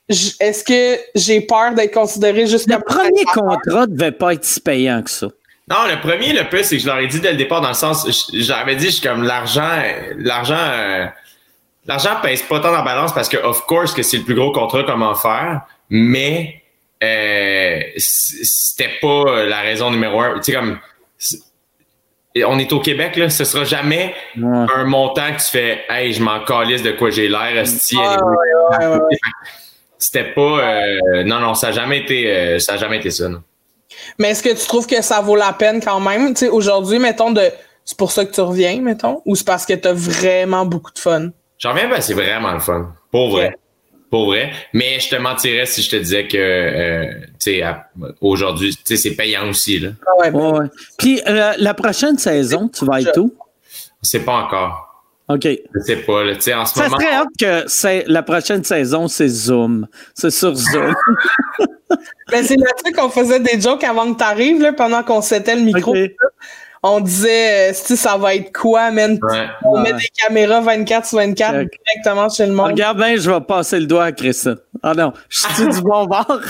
est-ce que j'ai peur d'être considéré juste Le premier contrat devait pas être si payant que ça. Non, le premier, le plus, c'est que je leur ai dit dès le départ, dans le sens, j'avais dit, je suis comme l'argent, l'argent, euh, l'argent pèse pas tant dans la balance parce que, of course, que c'est le plus gros contrat, comment faire, mais euh, c'était pas la raison numéro un. Tu sais, comme, on est au Québec, là, ce sera jamais Ouais. un montant que tu fais, hey, je m'en calisse de quoi j'ai l'air, Ah. C'était pas, euh, non, non, ça a jamais été, euh, ça a jamais été ça, non. Mais est-ce que tu trouves que ça vaut la peine quand même? Tu sais, aujourd'hui, mettons, de. C'est pour ça que tu reviens, mettons? Ou c'est parce que t'as vraiment beaucoup de fun? J'en reviens, ben, c'est vraiment le fun. Pour vrai. Pour vrai. Mais je te mentirais si je te disais que, euh, tu sais, aujourd'hui, tu sais, c'est payant aussi, là. Ah ouais, ben, Ouais, ouais. Puis euh, la prochaine saison, tu vas être où? C'est pas encore. OK. Je sais pas, là. Tu sais, en ce Ça moment. serait hâte que c'est- la prochaine saison, c'est Zoom. C'est sur Zoom. Ben, c'est là-dessus qu'on faisait des jokes avant que t'arrives, là, pendant qu'on s'était le micro. On disait, euh, si ça va être quoi, man? Ouais. On Ouais. met des caméras 24 sur 24 Ok. directement chez le monde. Regarde bien, je vais passer le doigt à Christine. Ah non, je suis du bon bord.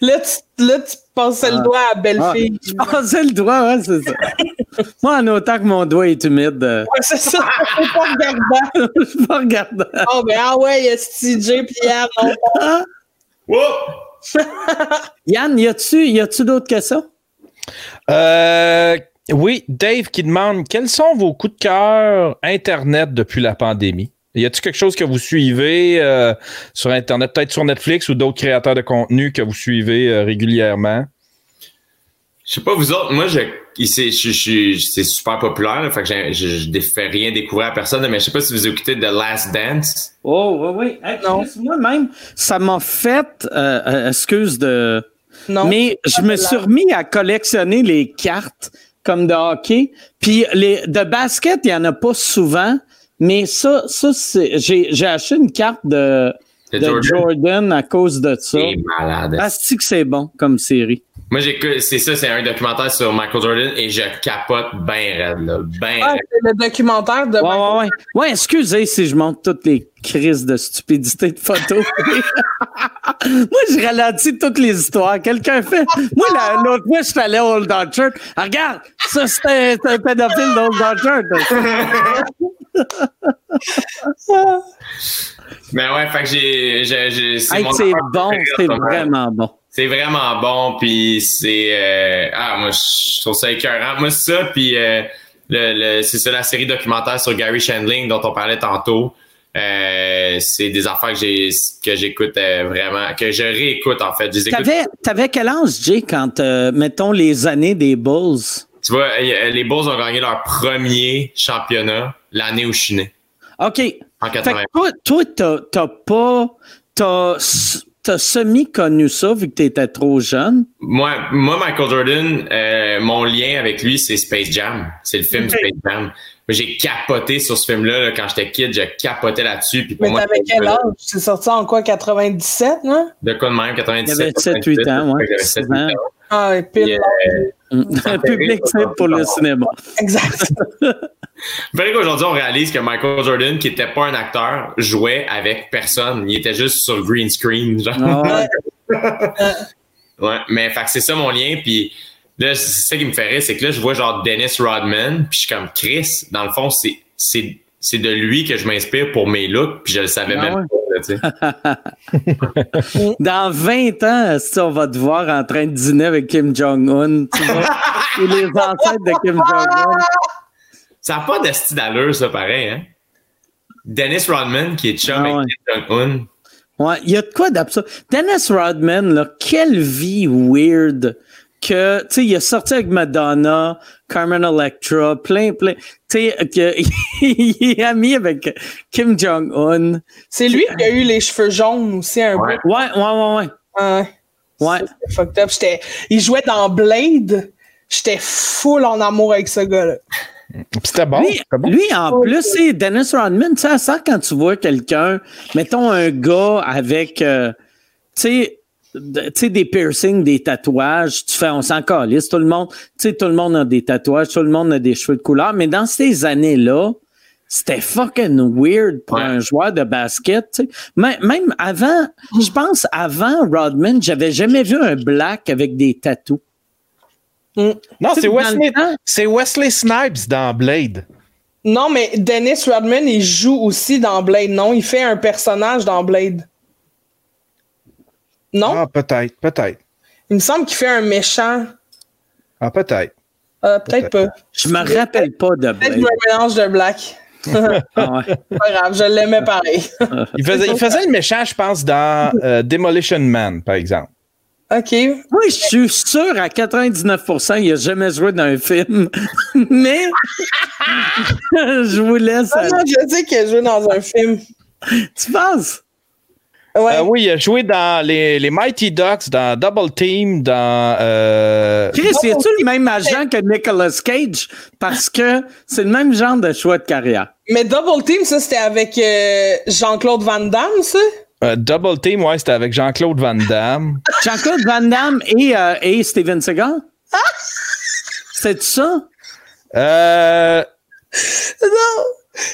Là, tu, là, tu passais le Ah. doigt à belle Ah, fille. je passais le doigt, ouais, c'est ça. Moi, en autant que mon doigt est humide, euh, Ouais, c'est ça. Faut pas regardant. je suis pas regardant. Oh, ben, ah ouais, il y a CJ puis Yann. Yann, y a-tu, y a-tu d'autres que ça? Euh, oui, Dave qui demande quels sont vos coups de cœur Internet depuis la pandémie? Y a-t-il quelque chose que vous suivez euh, sur Internet, peut-être sur Netflix ou d'autres créateurs de contenu que vous suivez euh, régulièrement? Je sais pas, vous autres, moi, je, ici, je, je, je- c'est super populaire, là, fait que je, je, fais rien découvrir à personne, mais je sais pas si vous écoutez The Last Dance. Oh, oui, oui. Hey, Non. Chris, Moi-même, ça m'a fait, euh, excuse de... Non. Mais je me suis remis à collectionner les cartes comme de hockey. Puis les de basket, il y en a pas souvent. Mais ça, ça c'est, j'ai, j'ai acheté une carte de, De de Jordan. Jordan. à cause de ça. C'est malade. Que c'est bon comme série. Moi, c'est ça, c'est un documentaire sur Michael Jordan et je capote ben raide, là. Ben Ah, raide. c'est le documentaire de. Ouais, ouais, ouais. Ouais, excusez si je montre toutes les crises de stupidité de photos. Moi, je ralentis toutes les histoires. Quelqu'un fait. Moi, la- l'autre fois, je suis allé au Old Orchard. Ah, regarde, ça, c'était c'est un pédophile d'Old Orchard. Mais ouais, fait que j'ai. c'est Hey, bon, c'est vraiment bon. C'est vraiment bon, puis c'est euh, ah moi je trouve ça écœurant. Moi c'est ça, puis euh, le, le- c'est ça la série documentaire sur Gary Shandling dont on parlait tantôt. Euh, c'est des affaires que j'ai que j'écoute euh, vraiment, que je réécoute en fait. T'avais, t'avais quel âge, Jay, quand, euh, mettons, les années des Bulls? Tu vois, euh, les Bulls ont gagné leur premier championnat l'année où je suis né, OK. en Fait 80. que toi, toi t'as, t'as pas. T'as, t'as semi-connu ça vu que t'étais trop jeune? Moi, moi, Michael Jordan, euh, mon lien avec lui, c'est Space Jam. C'est le film. Space Jam. J'ai capoté sur ce film-là là, quand j'étais kid. Je capotais là-dessus. Puis pour Mais t'avais quel âge? C'est sorti en quoi, 97, non? De quoi de même, 97. Il avait 7-8 ans, ouais. Fait que J'avais 7 Six ans. 8 ans. Ah, et. Puis, euh, Un public cible pour le cinéma. Exact. Fait qu'aujourd'hui, on réalise que Michael Jordan, qui était pas un acteur, jouait avec personne. Il était juste sur le green screen. Genre. Ah ouais. Ouais, mais c'est ça mon lien. Puis là, c'est ça qui me fait rire, c'est que là, je vois genre Dennis Rodman, puis je suis comme Chris. Dans le fond, c'est de lui que je m'inspire pour mes looks, puis je le savais Ah même ouais. pas. là. Dans 20 ans, si on va te voir en train de dîner avec Kim Jong-un, tu vois, les ancêtres de Kim Jong-un. Ça n'a pas d'esti d'allure, ça, pareil, hein? Dennis Rodman, qui est chum Ah ouais. avec Kim Jong-un. Ouais, il y a de quoi d'absurde. Dennis Rodman, là, quelle vie weird que, tu sais, il a sorti avec Madonna, Carmen Electra, plein, plein, tu sais, que, il est ami avec Kim Jong-un. C'est lui qui a eu les cheveux jaunes aussi un Ouais. peu. Ouais, ouais, ouais, ouais. Ouais. Ouais. C'était fucked up. J'étais- Il jouait dans Blade. J'étais full en amour avec ce gars-là. C'était bon. Lui, c'était bon. lui, en plus, c'est Dennis Rodman, tu sais, ça quand tu vois quelqu'un, mettons un gars avec, euh, tu sais, de- tu sais, des piercings, des tatouages, tu fais, on s'en calisse, tout le monde, tu sais, tout le monde a des tatouages, tout le monde a des cheveux de couleur, mais dans ces années-là, c'était fucking weird pour Ouais. un joueur de basket, tu sais. Même, même avant, je pense, avant Rodman, j'avais jamais vu un black avec des tatous. Non, Tu sais, c'est Wesley, c'est Wesley Snipes dans Blade. Non, mais Dennis Rodman, il joue aussi dans Blade. Non, il fait un personnage dans Blade. Non? Ah, peut-être, peut-être. Il me semble qu'il fait un méchant. Ah, peut-être. Euh, Peut-être pas. Je me rappelle pas de Peut-être que Blade. je me mélange de Black. Ah ouais. pas grave, je l'aimais pareil. Il faisait, il faisait le méchant, je pense, dans euh, Demolition Man, par exemple. OK. Moi, je suis sûr à 99%, il n'a jamais joué dans un film. Mais je vous laisse. Ah aller. non, je sais qu'il a joué dans un film. Tu penses? Ouais. Euh, oui, il a joué dans les, les Mighty Ducks, dans Double Team, dans. euh, Chris, y a-tu le même agent que Nicolas Cage? Parce que c'est le même genre de choix de carrière. Mais Double Team, ça, c'était avec euh, Jean-Claude Van Damme, ça? Euh, Double Team, ouais, c'était avec Jean-Claude Van Damme. Jean-Claude Van Damme et, euh, et Steven Seagal? C'est ça? Euh, Non!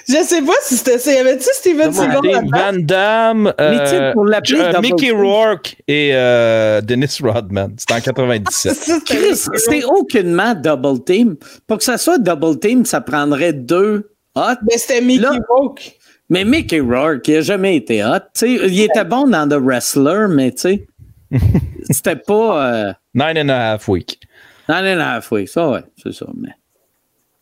Je sais pas si c'était ça. Y avait-tu Steven Seagal? Van Damme, euh, euh, Mickey Team. Rourke et euh, Dennis Rodman. C'était en 97. Ça, c'était- Chris, c'est aucunement double team. Pour que ça soit double team, ça prendrait deux hot. Mais c'était Mickey Rourke. Mais Mickey Rourke, il n'a jamais été hot. Tu sais, il était bon dans The Wrestler, mais tu sais, c'était pas. Euh, Nine and a half week. non, non, non, oui, ça, ouais, c'est ça. Mais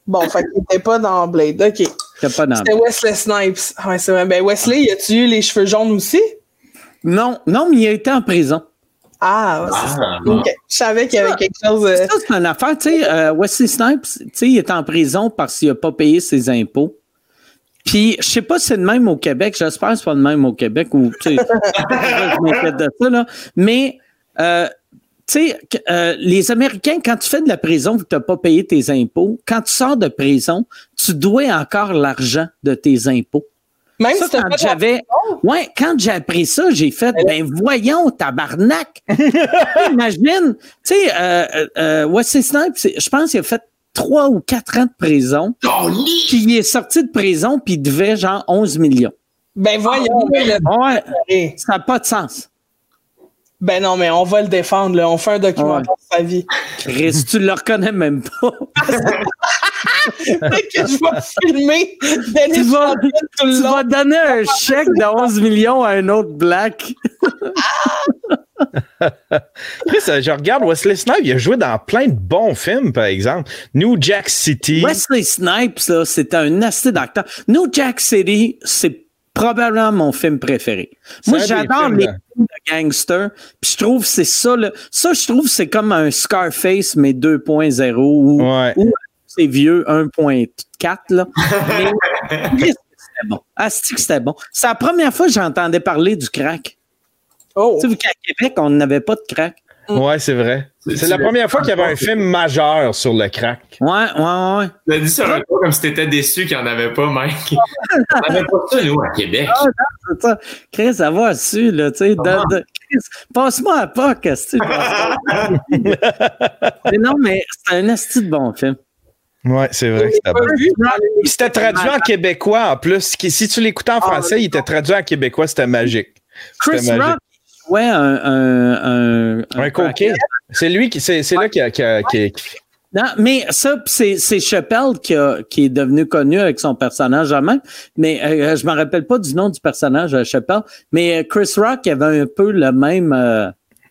Bon, fait qu'il était pas dans Blade. OK. c'était pas dans. C'était Wesley Snipes. Ah Ouais, c'est vrai. Ben, Wesley, y a-tu eu les cheveux jaunes aussi? Non, non, mais il a été en prison. Ah, ouais, c'est ça. Ah, bon. Je savais qu'il y avait quelque chose. euh, Ça, c'est une affaire. Tu sais, euh, Wesley Snipes, tu sais, il est en prison parce qu'il n'a pas payé ses impôts. Puis, je sais pas si c'est le même au Québec. J'espère que c'est pas le même au Québec ou, tu sais, je m'inquiète de ça, là. Mais, euh, tu sais, euh, les Américains, quand tu fais de la prison, tu n'as pas payé tes impôts, quand tu sors de prison, tu dois encore l'argent de tes impôts. Même Ça, si t'as quand j'avais. Ouais, quand j'ai appris ça, j'ai fait, ben voyons, tabarnak! Imagine, tu sais, euh, euh, euh, Wesley Snipes, c'est- je pense qu'il a fait trois ou quatre ans de prison, Oh, puis il est sorti de prison, puis il devait genre 11 millions. Ben, voyons. Ouais, le- ça n'a pas de sens. Ben non, mais on va le défendre, là. On fait un documentaire Ouais. sur sa vie. Chris, tu le reconnais même pas. Que je vais filmer Dennis tu vas, Rodman tout le tu vas donner un chèque de 11 millions à un autre black. Chris, euh, je regarde Wesley Snipes, il a joué dans plein de bons films, par exemple. New Jack City. Wesley Snipes, là, c'était un nasty d'acteur. New Jack City, c'est probablement mon film préféré. C'est Moi, j'adore films, les films de gangsters. Puis je trouve que c'est ça. Là. Ça, je trouve que c'est comme un Scarface, mais 2.0 ou, Ouais. ou c'est vieux 1.4. Là. Mais c'était bon. Asti c'était bon. C'est la première fois que j'entendais parler du crack. Oh. Tu sais, vu qu'à Québec, on n'avait pas de crack. Ouais, c'est vrai. C'est- la première fois qu'il y avait un film majeur sur le crack. Ouais, ouais, ouais. Tu l'as dit un tour comme si t'étais déçu qu'il n'y en avait pas, Mike. On n'avait pas ça, nous, à Québec. Ah, C'est ça. Chris, ça va dessus, là, tu sais. de- de- Chris, Passe-moi à pas, qu'est-ce que tu Mais non, mais c'est un asti de bon film. Ouais, c'est vrai que c'était pas traduit en québécois en plus. Si tu l'écoutais en français, il était traduit en québécois, c'était magique. Chris. Rock jouait un. Un, un, Un coquet. C'est lui qui. C'est là qui a. qui a- qui a- Non, mais ça, c'est, Chappelle qui, a- qui est devenu connu avec son personnage à même. Mais euh, je me rappelle pas du nom du personnage à Chappelle. Mais euh, Chris Rock avait un peu le même. euh,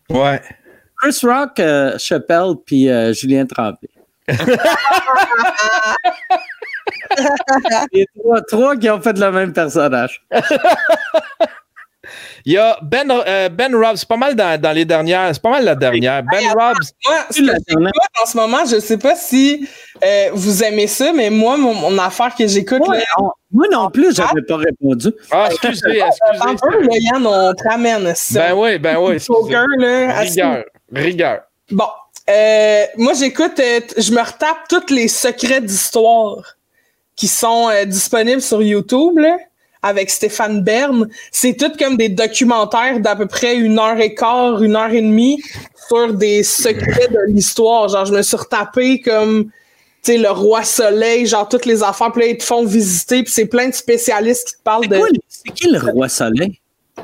Ouais. Chris Rock, euh, Chappelle, puis euh, Julien Tremblay. Les trois, trois qui ont fait le même personnage. Il y a Ben, euh, ben Robbs, c'est pas mal dans, dans les dernières. C'est pas mal la dernière. Ben Robbs. Moi, ce que la j'écoute dernière. en ce moment, je sais pas si euh, vous aimez ça, mais moi, mon, mon affaire que j'écoute, Moi, là, on- moi non plus, j'avais pas répondu. Ah, excusez, un excusez. peu, là, Yann, on te ramène ça. Ben oui, ben oui. là. Rigueur. Rigueur. Bon, euh, moi, j'écoute, euh, je me retape tous les secrets d'histoire qui sont euh, disponibles sur YouTube, là, avec Stéphane Bern. C'est tout comme des documentaires d'à peu près une heure et quart, une heure et demie sur des secrets de l'histoire. Genre, je me suis retapé comme, tu sais, le roi soleil, genre toutes les affaires, puis là, ils te font visiter, puis c'est plein de spécialistes qui te parlent de c'est qui le roi soleil?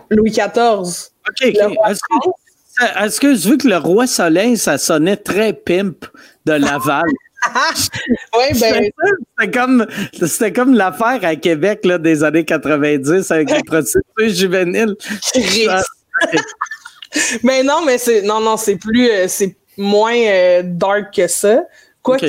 Louis XIV. OK, OK. Le roi Est-ce que, est-ce que vu que le roi soleil, ça sonnait très pimp de Laval? Oui, ben, C'était comme, c'était comme l'affaire à Québec là, des années 90 avec les prostituées juvéniles. Chris. Ah, Mais non, mais c'est non, non, c'est plus euh, c'est moins euh, dark que ça. Quoique.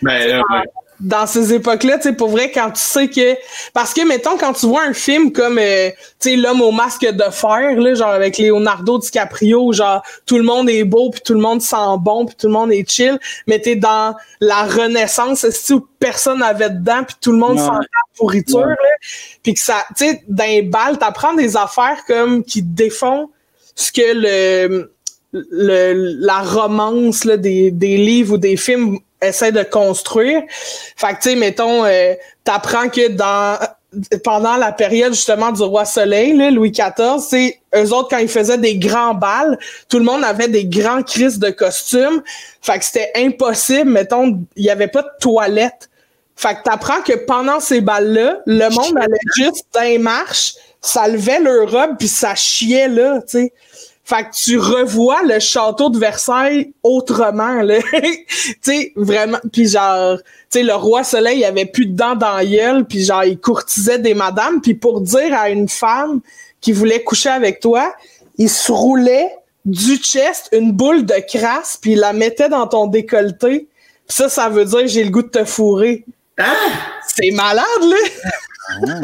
Ben, ouais. Dans ces époques-là, tu sais, pour vrai, quand tu sais que. Parce que, mettons, quand tu vois un film comme euh, tu sais, L'homme au masque de fer, là, genre avec Leonardo DiCaprio, genre tout le monde est beau, puis tout le monde sent bon, puis tout le monde est chill, mais t'es dans la renaissance, c'est où personne n'avait dedans, puis tout le monde Ouais. sent la pourriture, Ouais. là. Puis que ça, tu sais, les balles, t'apprends des affaires comme qui défont ce que le, le la romance là, des, des livres ou des films essaie de construire. Fait que, tu sais, mettons, euh, t'apprends que dans pendant la période justement du roi Soleil, là, Louis XIV, c'est eux autres quand ils faisaient des grands bals, tout le monde avait des grands crises de costumes. Fait que c'était impossible, mettons, il y avait pas de toilette. Fait que t'apprends que pendant ces balles-là, le monde allait juste dans les marches, ça levait leur robe puis ça chiait là, tu sais. Fait que tu revois le château de Versailles autrement, là. tu sais, vraiment. Puis genre, tu sais, le roi Soleil, il avait plus de dents dans la gueule, puis genre, il courtisait des madames. Puis pour dire à une femme qui voulait coucher avec toi, il se roulait du chest une boule de crasse, puis il la mettait dans ton décolleté. Puis ça, ça veut dire j'ai le goût de te fourrer. C'est malade, là!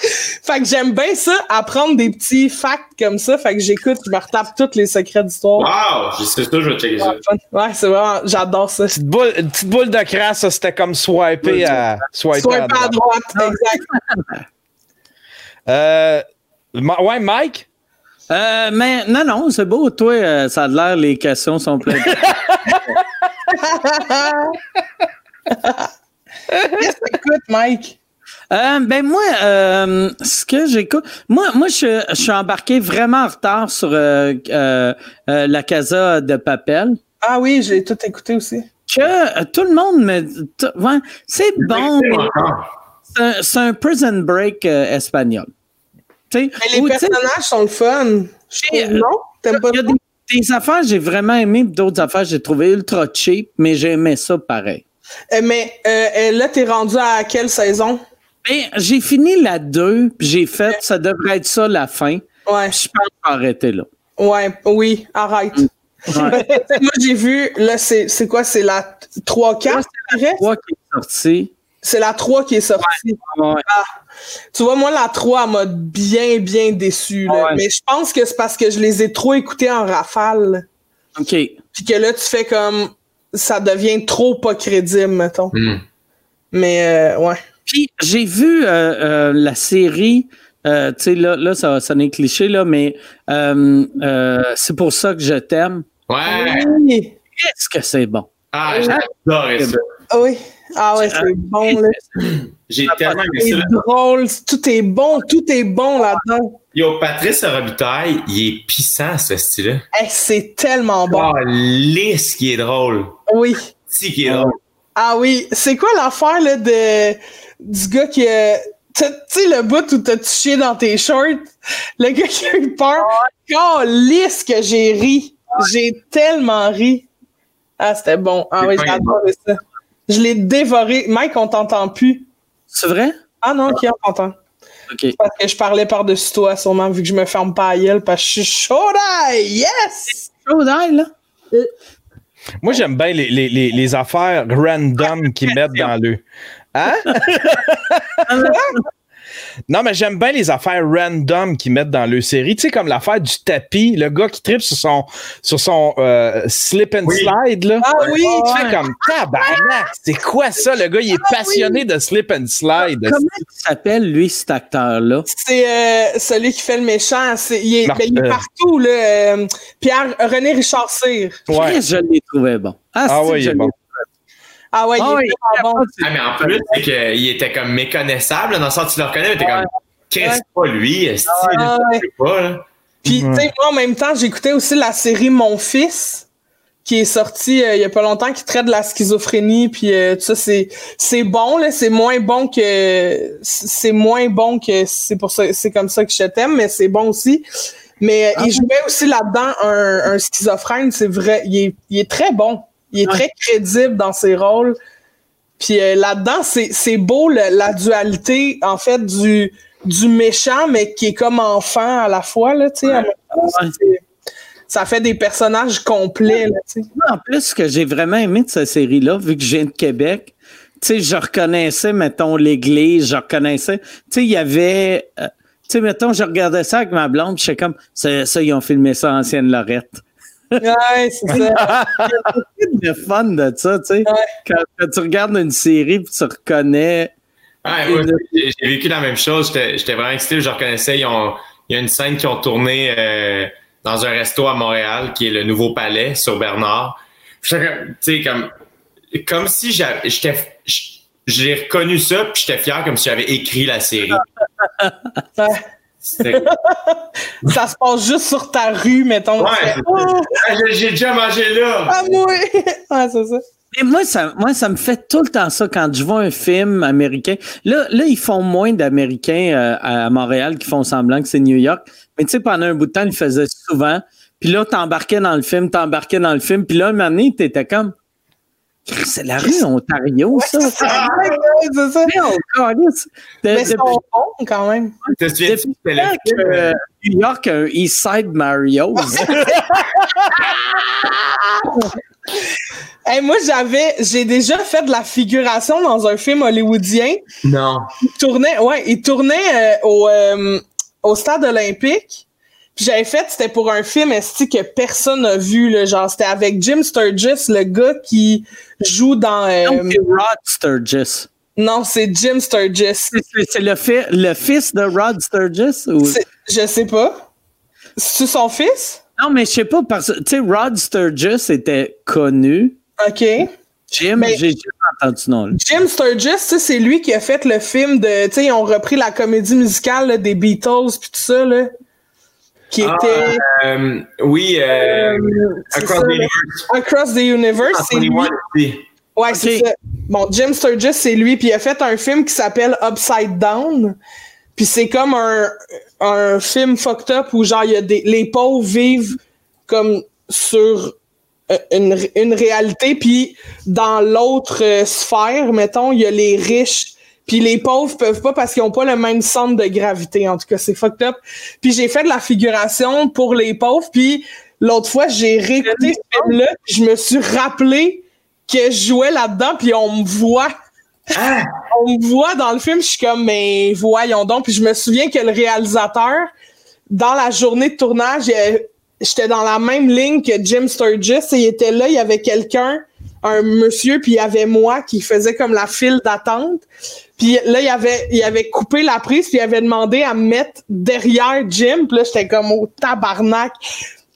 Fait que j'aime bien ça, apprendre des petits facts comme ça. Fait que j'écoute, je me retape tous les secrets d'histoire. Wow! C'est ça, je vais checker ça. Ouais, c'est vraiment, j'adore ça. Petite boule, une petite boule de crasse, ça, c'était comme swiper à, swiper Soit à pas à droite. droite, exact. Euh, ouais, Mike? Euh, mais non, non, c'est beau. Toi, euh, ça a l'air, les questions sont pleines. Qu'est-ce que t'écoutes, Mike? Euh, ben moi, euh, ce que j'écoute, moi, moi, je, je suis embarqué vraiment en retard sur euh, euh, euh, la Casa de Papel. Ah oui, j'ai tout écouté aussi. Que euh, tout le monde me, ouais, c'est bon, c'est un- prison break euh, espagnol. Tu sais, Mais les personnages sont le fun. Je non? T'aimes pas Il y a des, des affaires que j'ai vraiment aimé, d'autres affaires que j'ai trouvé ultra cheap, mais j'ai aimé ça pareil. Mais euh, là, t'es rendu à quelle saison? Ben, j'ai fini la 2, puis j'ai fait, ça devrait être ça la fin. Ouais. Puis je pense arrêter là. Ouais, oui, arrête. Ouais. Moi, j'ai vu, là, c'est c'est quoi? C'est la 3-4? Trois qui est sorti. C'est la 3 qui est sortie. Ouais. Tu vois, moi, la 3, elle m'a bien, bien déçu. là. Ouais. Mais je pense que c'est parce que je les ai trop écoutés en rafale. OK. Puis que là, tu fais comme. Ça devient trop pas crédible, mettons. Hmm. Mais, euh, ouais. Puis j'ai vu euh, euh, la série, euh, tu sais, là, là, ça va sonner cliché, là, mais euh, euh, c'est pour ça que je t'aime. Ouais. Oui. Qu'est-ce que c'est bon? Ah, j'adore ça. Ah oui. Ah ouais, c'est bon, là. J'ai tellement aimé C'est ça. drôle. Tout est bon. Tout est bon là-dedans. Yo, Patrice Robitaille, il est pissant, ce style-là. Hey, c'est tellement bon. Oh, lisse qui est drôle. Oui. Si qui est drôle. Ah oui. C'est quoi l'affaire, là, de, du gars qui a. Tu sais, le bout où t'as touché dans tes shorts? Le gars qui a eu peur? Oh, lisse que j'ai ri. J'ai tellement ri. Ah, c'était bon. Ah oui, adoré ça. Je l'ai dévoré. Mike, on t'entend plus. C'est vrai? Ah non, qui on t'entend? OK. Parce que je parlais par-dessus toi, sûrement, vu que je me ferme pas à gueule, parce que je suis chaud là! Yes! Chaud là? Moi, j'aime bien les, les, les, les affaires random qu'ils mettent dans le. Hein? non, mais j'aime bien les affaires random qu'ils mettent dans le série. Tu sais, comme l'affaire du tapis, le gars qui tripe sur son, sur son euh, slip and Oui. slide, là. Ah oui! Tu fais comme tabarnak, c'est quoi ça? Le gars, il est passionné de slip and slide. Comment il s'appelle, lui, cet acteur-là? C'est euh, celui qui fait le méchant. Il, est, Mar- ben, il est partout, là. euh, Pierre René Richard Cyr. Ouais. Je l'ai trouvé bon. Ah c'est ouais, que il est bon. Ah ouais, il Ah est bon. Ah, mais en plus, c'est qu'il était comme méconnaissable, dans le sens où tu le reconnais, mais t'es comme, qu'est-ce pas lui, est-ce Ah ouais. je sais pas, là? Puis, tu sais, moi, en même temps, j'écoutais aussi la série Mon Fils, qui est sortie euh, il y a pas longtemps, qui traite de la schizophrénie, puis euh, tout ça, c'est, c'est bon, là, c'est moins bon que, c'est moins bon que, c'est pour ça, c'est comme ça que je t'aime, mais c'est bon aussi. Mais euh, il jouait aussi là-dedans un, un schizophrène, c'est vrai, il est, il est très bon. Il est Ouais. très crédible dans ses rôles. Puis euh, là-dedans, c'est, c'est beau le- la dualité, en fait, du, du méchant, mais qui est comme enfant à la fois, là, tu sais. Ouais. Ça fait des personnages complets, là, tu sais. En plus, ce que j'ai vraiment aimé de cette série-là, vu que je viens de Québec, tu sais, je reconnaissais, mettons, l'église, je reconnaissais, tu sais, il y avait, euh, tu sais, mettons, je regardais ça avec ma blonde, puis j'étais comme, ça, ça, ils ont filmé ça en ancienne Lorette. Ouais, c'est ça. le fun de ça, tu sais. Ouais. Quand, quand tu regardes une série, puis tu reconnais. Ouais, moi, j'ai j'ai vécu la même chose. J'étais j'étais vraiment excité. Je reconnaissais, ils ont, il y a une scène qu'ils ont tournée euh, dans un resto à Montréal, qui est le Nouveau Palais, sur Bernard. Tu sais, comme, comme si j'avais, j'étais, j'ai reconnu ça, puis j'étais fier comme si j'avais écrit la série. Ça se passe juste sur ta rue, mettons. Ouais, fais, Ah, j'ai- j'ai déjà mangé là. ah, moi! ouais, c'est ça. Et moi, ça, moi, ça me fait tout le temps ça quand je vois un film américain. Là, là ils font moins d'Américains euh, à Montréal qui font semblant que c'est New York. Mais tu sais, pendant un bout de temps, ils le faisaient souvent. Puis là, t'embarquais dans le film, t'embarquais dans le film. Puis là, un moment donné, t'étais comme... C'est la rue Ontario, ça. C'est ça. Mais ils depuis- sont bons quand même. Quand film, que euh, New York a un East Side Mario. Hey, moi, j'avais, j'ai déjà fait de la figuration dans un film hollywoodien. Non. Il tournait, ouais, il tournait euh, au, euh, au stade olympique. Puis j'avais fait, c'était pour un film esti que personne n'a vu, là, genre c'était avec Jim Sturgis, le gars qui joue dans. euh, Rod Sturgis. non, c'est Jim Sturgis. C'est- le, fi- le fils de Rod Sturgis? Ou... Je sais pas. C'est son fils? Non, mais je sais pas, parce que, tu sais, Rod Sturgis était connu. OK. Jim, j'ai jamais entendu ce nom-là. Jim Sturgis, c'est lui qui a fait le film de. Tu sais, ils ont repris la comédie musicale là, des Beatles puis tout ça, là. Qui Ah, était. euh, oui, euh, c'est Across ça, the. Universe. Across the Universe, c'est lui. 21 aussi. Ouais, c'est ça. Bon, Jim Sturgis, c'est lui, puis il a fait un film qui s'appelle Upside Down. Puis c'est comme un, un film fucked up où genre il y a des les pauvres vivent comme sur euh, une, une réalité, puis dans l'autre euh, sphère, mettons, il y a les riches puis les pauvres peuvent pas parce qu'ils ont pas le même centre de gravité. En tout cas, c'est fucked up. Puis j'ai fait de la figuration pour les pauvres. Puis l'autre fois, j'ai réécouté ce film-là. Je me suis rappelé que je jouais là-dedans. Puis on me voit. Ah! On me voit dans le film. Je suis comme, mais voyons donc. Puis je me souviens que le réalisateur, dans la journée de tournage, j'étais dans la même ligne que Jim Sturgis. Et il était là. Il y avait quelqu'un un monsieur, puis il y avait moi qui faisait comme la file d'attente. Puis là, il avait, il avait coupé la prise, puis il avait demandé à me mettre derrière Jim. Puis là, j'étais comme au tabarnak.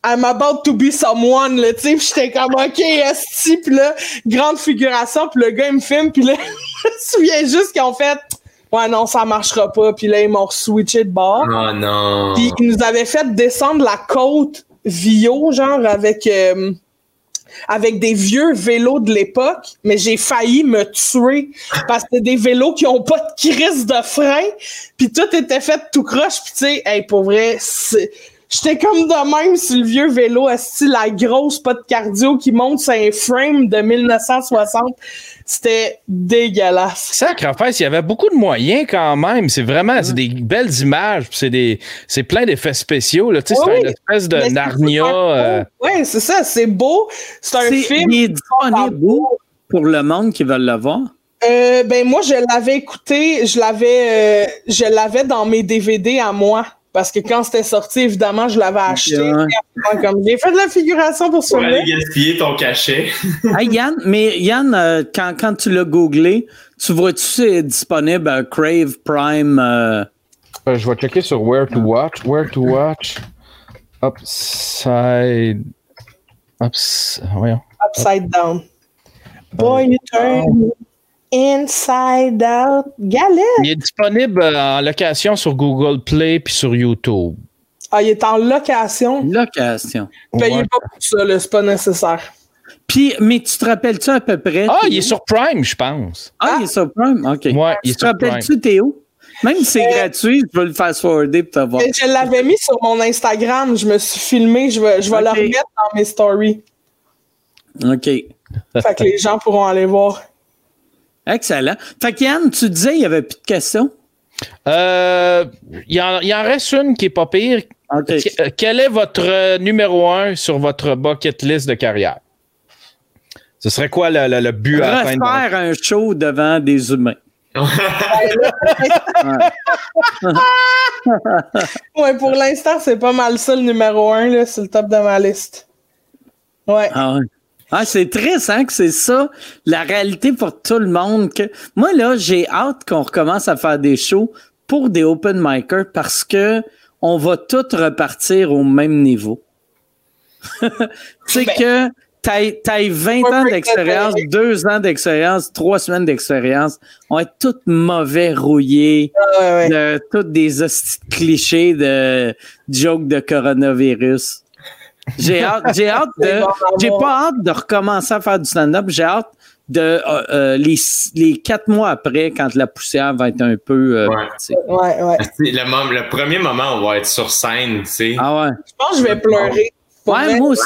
I'm about to be someone, là, tu sais. j'étais comme, OK, esti. Puis là, grande figuration. Puis le gars, il me filme. Puis là, je me souviens juste qu'ils ont fait... Ouais, non, ça marchera pas. Puis là, ils m'ont switché de bord. Oh non. Puis ils nous avaient fait descendre la côte Vio, genre, avec... Euh, avec des vieux vélos de l'époque, mais j'ai failli me tuer parce que des vélos qui ont pas de crise de frein, puis tout était fait tout croche, puis tu sais, hey, pour vrai, J'étais comme de même sur le vieux vélo, style la grosse pas de cardio qui monte sur un frame de 1960. C'était dégueulasse. Sacrifice, il y avait beaucoup de moyens quand même. C'est vraiment c'est des belles images, c'est des c'est plein d'effets spéciaux. Tu sais, c'est une espèce de Narnia. Euh. Oui, c'est ça, c'est beau. C'est un film. Il est disponible pour le monde qui veut le voir? Euh, ben moi, je l'avais écouté, je l'avais, euh, je l'avais dans mes DVD à moi. Parce que quand c'était sorti, évidemment, je l'avais acheté. j'ai fait de la figuration pour film. aller gaspiller ton cachet. hey, Yann, mais Yann, euh, quand, quand tu l'as googlé, tu vois-tu c'est disponible à Crave Prime? Euh? Euh, je vais cliquer sur Where to Watch. Where to Watch. Upside. Ups... Voyons. Upside down. Boy, you turn. Inside Out Galette. Il est disponible en location sur Google Play puis sur YouTube. Ah, il est en location? Location. Payez pas pour ça, c'est pas nécessaire. Puis, mais tu te rappelles-tu à peu près? Ah, il est sur Prime, je pense. Ah, il est sur Prime? OK. Ouais, il est tu te rappelles-tu, Théo? Même si c'est euh, gratuit, je vais le fast-forwarder pour te voir. Je l'avais mis sur mon Instagram. Je me suis filmé. Je vais, je vais le remettre dans mes stories. OK. Fait que les gens pourront aller voir. Excellent. Fait Yann, tu disais il n'y avait plus de questions? Euh, il, en, reste une qui n'est pas pire. Euh, quel est votre numéro un sur votre bucket list de carrière? Ce serait quoi le, but à la Faire un show devant des humains. ouais. pour l'instant, c'est pas mal ça le numéro un sur le top de ma liste. Ouais. Ah ouais. Ah, c'est triste, hein, que c'est ça, la réalité pour tout le monde. Que... Moi, là, j'ai hâte qu'on recommence à faire des shows pour des open micers parce que on va tous repartir au même niveau. tu sais ben, que t'as 20 ans d'expérience, 2 ans d'expérience, 3 semaines d'expérience, on est tous mauvais, rouillés, ah, de tous des clichés de jokes de coronavirus. J'ai hâte, j'ai hâte de, j'ai pas hâte de recommencer à faire du stand-up. J'ai hâte de euh, euh, les, les quatre mois après, quand la poussière va être un peu. Euh, ouais. ouais, ouais. Le, le, premier moment, on va être sur scène, tu sais. Ah ouais. Je pense que je vais pleurer. Ouais, moi aussi.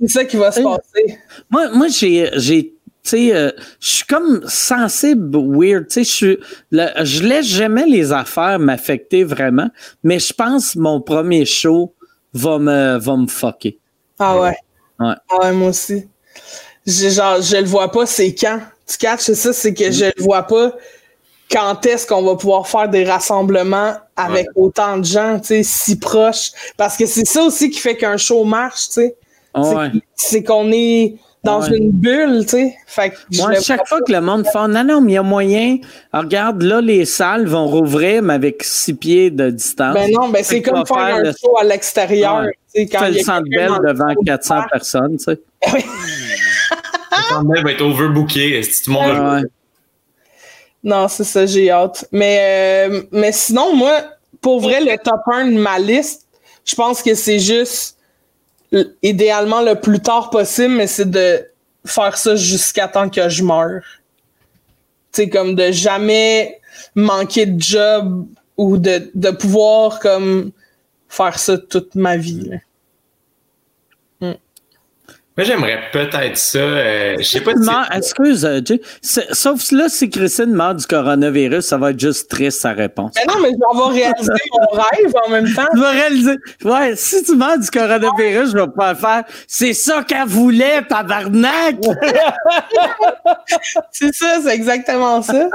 c'est ça qui va se passer. Moi, moi j'ai, j'ai tu sais, je suis comme sensible, weird. Tu sais, je je laisse jamais les affaires m'affecter vraiment, mais je pense mon premier show, va me, va me fucker. Ah ouais. Ouais. Ah ouais, moi aussi. Je, genre, je le vois pas, c'est quand? Tu catches ça, c'est que je le vois pas quand est-ce qu'on va pouvoir faire des rassemblements avec autant de gens, tu sais, si proches. Parce que c'est ça aussi qui fait qu'un show marche, tu sais. Ouais. C'est qu'on est dans une bulle, tu sais. Fait Moi, chaque fois que le monde fait non, non, mais il y a moyen. regarde, là, les salles vont rouvrir, mais avec six pieds de distance. Ben non, ben c'est comme faire, un show à l'extérieur. Tu fais le centre belle devant 400 personnes, tu sais. le belle va être overbooké. Tout le monde Non, c'est ça, j'ai hâte. Mais, euh, mais sinon, moi, pour vrai, le top 1 de ma liste, je pense que c'est juste idéalement le plus tard possible, mais c'est de faire ça jusqu'à temps que je meure. Tu comme de jamais manquer de job ou de, pouvoir comme faire ça toute ma vie. Moi, j'aimerais peut-être ça. Euh, je sais pas si Excuse, euh, Jay. Sauf là, si Christine meurt du coronavirus, ça va être juste triste sa réponse. Mais non, mais je vais réaliser mon rêve en même temps. Tu vas réaliser. Ouais, si tu meurs du coronavirus, je vais pas faire. C'est ça qu'elle voulait, tabarnak! c'est ça, c'est exactement ça.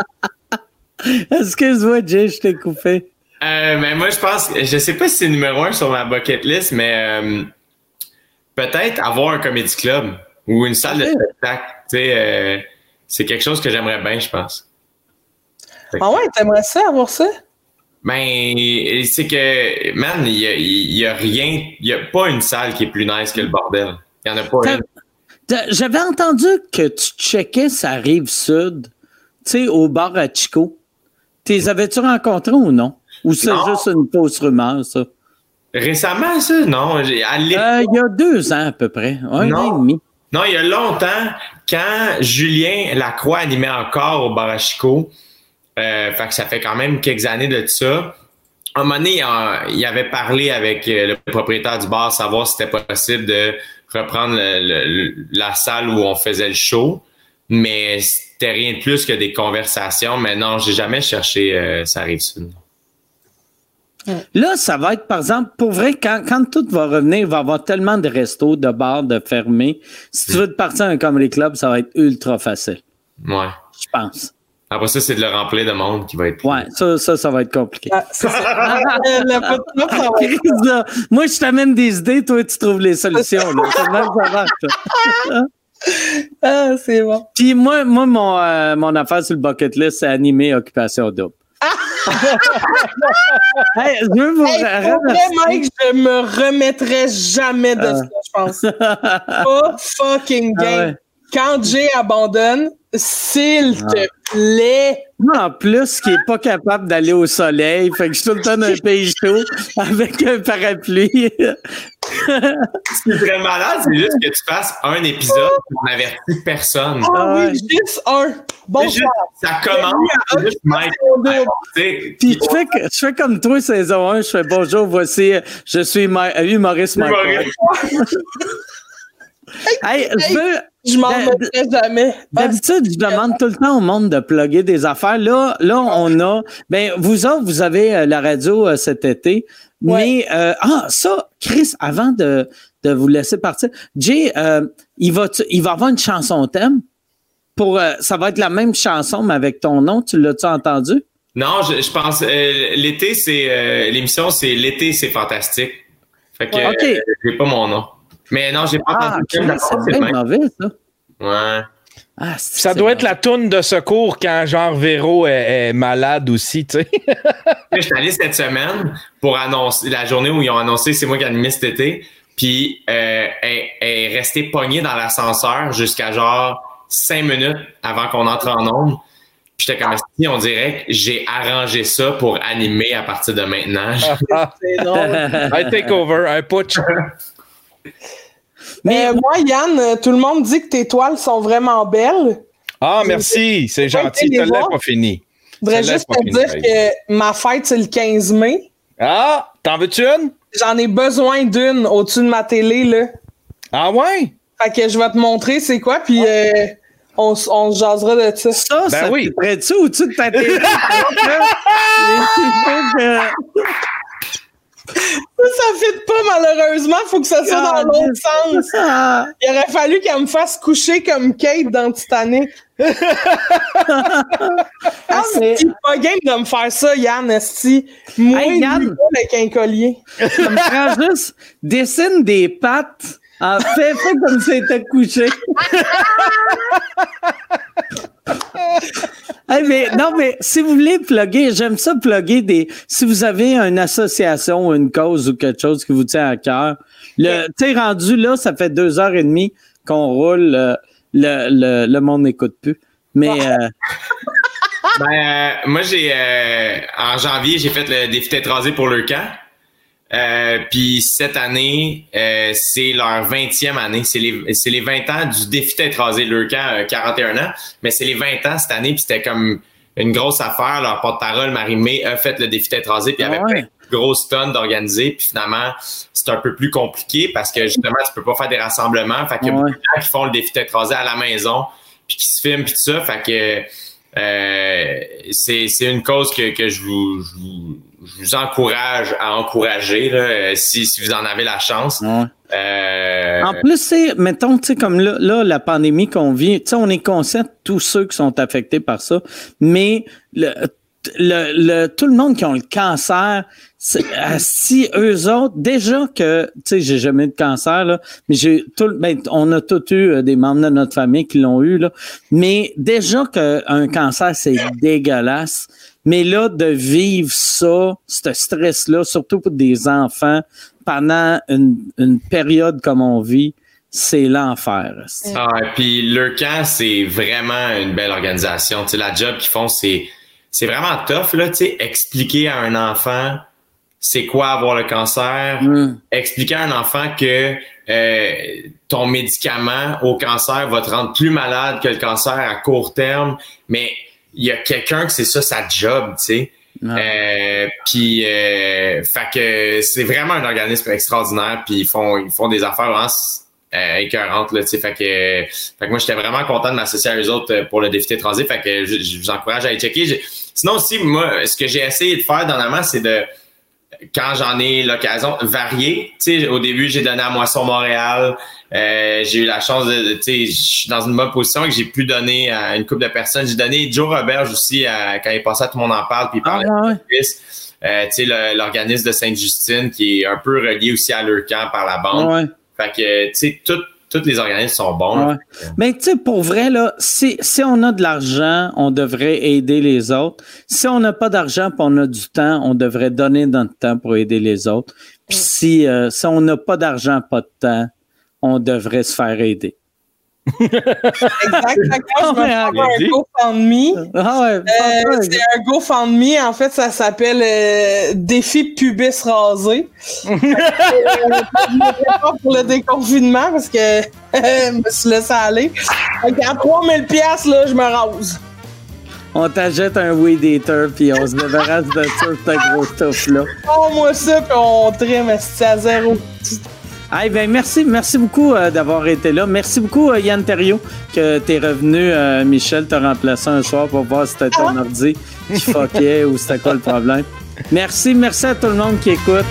Excuse-moi, Jay, je t'ai coupé. Euh, mais moi, je pense, je sais pas si c'est numéro un sur ma bucket list, mais euh, peut-être avoir un comedy club ou une salle de spectacle. Tu sais, euh, c'est quelque chose que j'aimerais bien, je pense. Ah ouais, t'aimerais ça avoir ça? Ben, c'est que, man, il y a, rien, il y a pas une salle qui est plus nice que le bordel. Il y en a pas une. J'avais entendu que tu checkais sa rive sud, tu sais, au bar à Chico. T'es avais-tu rencontré ou non? Ou c'est juste une fausse rumeur, ça? Récemment, ça? Non. Euh, il y a deux ans à peu près. Un non. an et demi. Non, il y a longtemps, quand Julien Lacroix animait encore au Barachico, euh, fait que ça fait quand même quelques années de ça. À un moment donné, il, avait parlé avec euh, le propriétaire du bar, savoir si c'était possible de reprendre la salle où on faisait le show. Mais c'était rien de plus que des conversations. Mais non, j'ai jamais cherché euh, ça arrive Là, ça va être, par exemple, pour vrai, quand, quand tout va revenir, il va y avoir tellement de restos, de bars, de fermés. Si tu veux te partir à un comedy club, ça va être ultra facile. Ouais. Je pense. Après ça, c'est de le remplir de monde qui va être. Ouais, ça, ça, ça va être compliqué. Ah, Moi, je t'amène des idées, toi, tu trouves les solutions. Là. ça marche. ah, c'est bon. Puis moi, moi mon, euh, mon affaire sur le bucket list, c'est animer Occupation Double. Hey, je veux vous Mike, je me remettrai jamais de ça, je pense. Pas fucking ah game. Quand Jay abandonne, s'il ah. te plaît. En plus, qui est pas capable d'aller au soleil, fait que je suis tout le temps dans un pays chaud avec un parapluie. C'est très malade, c'est juste que tu fasses un épisode pour n'avertir personne. Ah oui, juste un. Bon Ça commence, juste Mike. Puis tu fais, je fais comme toi, saison 1, je fais bonjour, voici, je suis humoriste Mike. hey, je veux je m'en remettrai jamais. D'habitude, je demande tout le temps au monde de plugger des affaires. Là, là, on a. Ben, vous autres, vous avez euh, la radio euh, cet été. Mais euh, ah, ça, Chris, avant de, de vous laisser partir, Jay, il va il va avoir une chanson thème. Pour ça va être la même chanson, mais avec ton nom. Tu l'as-tu entendu? Non, je, je pense l'été, c'est l'émission, c'est l'été, c'est fantastique. Fait que ouais, j'ai pas mon nom. Mais non, j'ai pas ah, entendu C'est bien mauvais, ça. Ouais. Ah, ça doit être la toune de secours quand genre Véro est, malade aussi, tu sais. Je suis allé cette semaine pour annoncer la journée où ils ont annoncé c'est moi qui animé cet été. Puis euh, elle, est restée pognée dans l'ascenseur jusqu'à genre cinq minutes avant qu'on entre en nombre. Puis j'étais comme si on dirait que j'ai arrangé ça pour animer à partir de maintenant. un takeover, un putsch. Mais euh, moi, Yann, euh, tout le monde dit que tes toiles sont vraiment belles. Ah, merci, c'est gentil. Tu l'as pas fini. Je voudrais juste te dire que ma fête, c'est le 15 mai. Ah, t'en veux-tu une? J'en ai besoin d'une au-dessus de ma télé, là. Ah ouais? Fait que je vais te montrer c'est quoi, puis euh, on, on se jasera de ça. Ça, ben ça oui. près-tu au-dessus de ta télé? Ça, ne fit pas, malheureusement. Faut que ça soit dans l'autre sens. Il aurait fallu qu'elle me fasse coucher comme Kate dans Titanic. ah, c'est pas game de me faire ça, Yann, esti. Moi, hey, Yann, avec un collier. Ça me prend juste, dessine des pattes. En fait, fait comme si était couché. mais, non, mais si vous voulez plugger, j'aime ça plugger des. Si vous avez une association, une cause ou quelque chose qui vous tient à cœur, le, tu rendu là, ça fait deux heures et demie qu'on roule, euh, le, le, le, monde n'écoute plus. Mais. Euh, ben, euh, moi, j'ai. en janvier, j'ai fait le défi tête rasée pour le camp. Euh, puis cette année, euh, c'est leur 20e année. C'est les, c'est les 20 ans du défi d'être rasé. Le camp 41 ans, mais c'est les 20 ans cette année. Puis c'était comme une grosse affaire. Leur porte-parole, Marie-Mé, a fait le défi tête rasée, puis il y avait Ouais. plein de grosses tonnes d'organiser. Puis finalement, c'est un peu plus compliqué parce que justement, tu peux pas faire des rassemblements. Fait qu'il y a Ouais. beaucoup de gens qui font le défi tête rasée à la maison, puis qui se filment, puis tout ça. Fait que euh, c'est c'est une cause que, que je, vous, je, vous, je vous encourage à encourager là, euh, si, si vous en avez la chance. Ouais. Euh, En plus, c'est, mettons, tu sais, comme là, là, la pandémie qu'on vit, tu sais, on est conscient de tous ceux qui sont affectés par ça, mais le, le, le- tout le monde qui a le cancer, euh, si eux autres, déjà que, tu sais, j'ai jamais eu de cancer, là, mais j'ai tout, ben, on a tous eu euh, des membres de notre famille qui l'ont eu, là, mais déjà qu'un cancer, c'est dégueulasse, mais là, de vivre ça, ce stress-là, surtout pour des enfants, pendant une, une période comme on vit, c'est l'enfer. Ah, et puis le camp, c'est vraiment une belle organisation. Tu sais, la job qu'ils font, c'est c'est vraiment tough là. Tu sais, expliquer à un enfant c'est quoi avoir le cancer, Mm. expliquer à un enfant que euh, ton médicament au cancer va te rendre plus malade que le cancer à court terme, mais il y a quelqu'un que c'est ça sa job, tu sais. Euh, puis, euh, fait que c'est vraiment un organisme extraordinaire. Puis ils font, ils font des affaires vraiment euh, écœurantes là. Tu sais, fait que, fait que moi j'étais vraiment content de m'associer à eux autres euh, pour le défi transit. Fait que je, je vous encourage à aller checker. Sinon aussi, moi, ce que j'ai essayé de faire dernièrement, c'est de quand j'en ai l'occasion. Tu sais, au début, j'ai donné à Moisson Montréal. Euh, j'ai eu la chance de, de- tu sais, je suis dans une bonne position et que j'ai pu donner à une couple de personnes. J'ai donné Joe Roberge aussi à- quand il est passé à Tout le monde en parle, puis il Ah, parlait ouais. service. Euh, tu sais, l'organisme de Sainte-Justine qui est un peu relié aussi à leur camp par la bande. Ouais. Fait que, tu sais, tout- tous les organismes sont bons. Ouais. Mais tu sais, pour vrai, là, si, si on a de l'argent, on devrait aider les autres. Si on n'a pas d'argent et on a du temps, on devrait donner notre temps pour aider les autres. Puis si, euh, si on n'a pas d'argent, pas de temps, on devrait se faire aider. Exact. Fait que moi, je vais faire bien un. GoFundMe. Ah ouais, Euh, c'est un GoFundMe, en fait, ça s'appelle euh, Défi pubis rasé. Euh, me pour le déconfinement parce que je me suis laissé aller. Fait qu'à 3000 pièces là, je me rase. on t'achète un weed eater puis on se débarrasse de ça, ce gros stuff-là. Prends-moi ça puis on trim esti, à zéro. Hey, ben merci, merci beaucoup euh, d'avoir été là. Merci beaucoup, euh, Yann Terriot, que t'es revenu, euh, Michel, te remplacer un soir pour voir si c'était ton ordi qui fuckait ou c'était quoi le problème. Merci, merci à tout le monde qui écoute.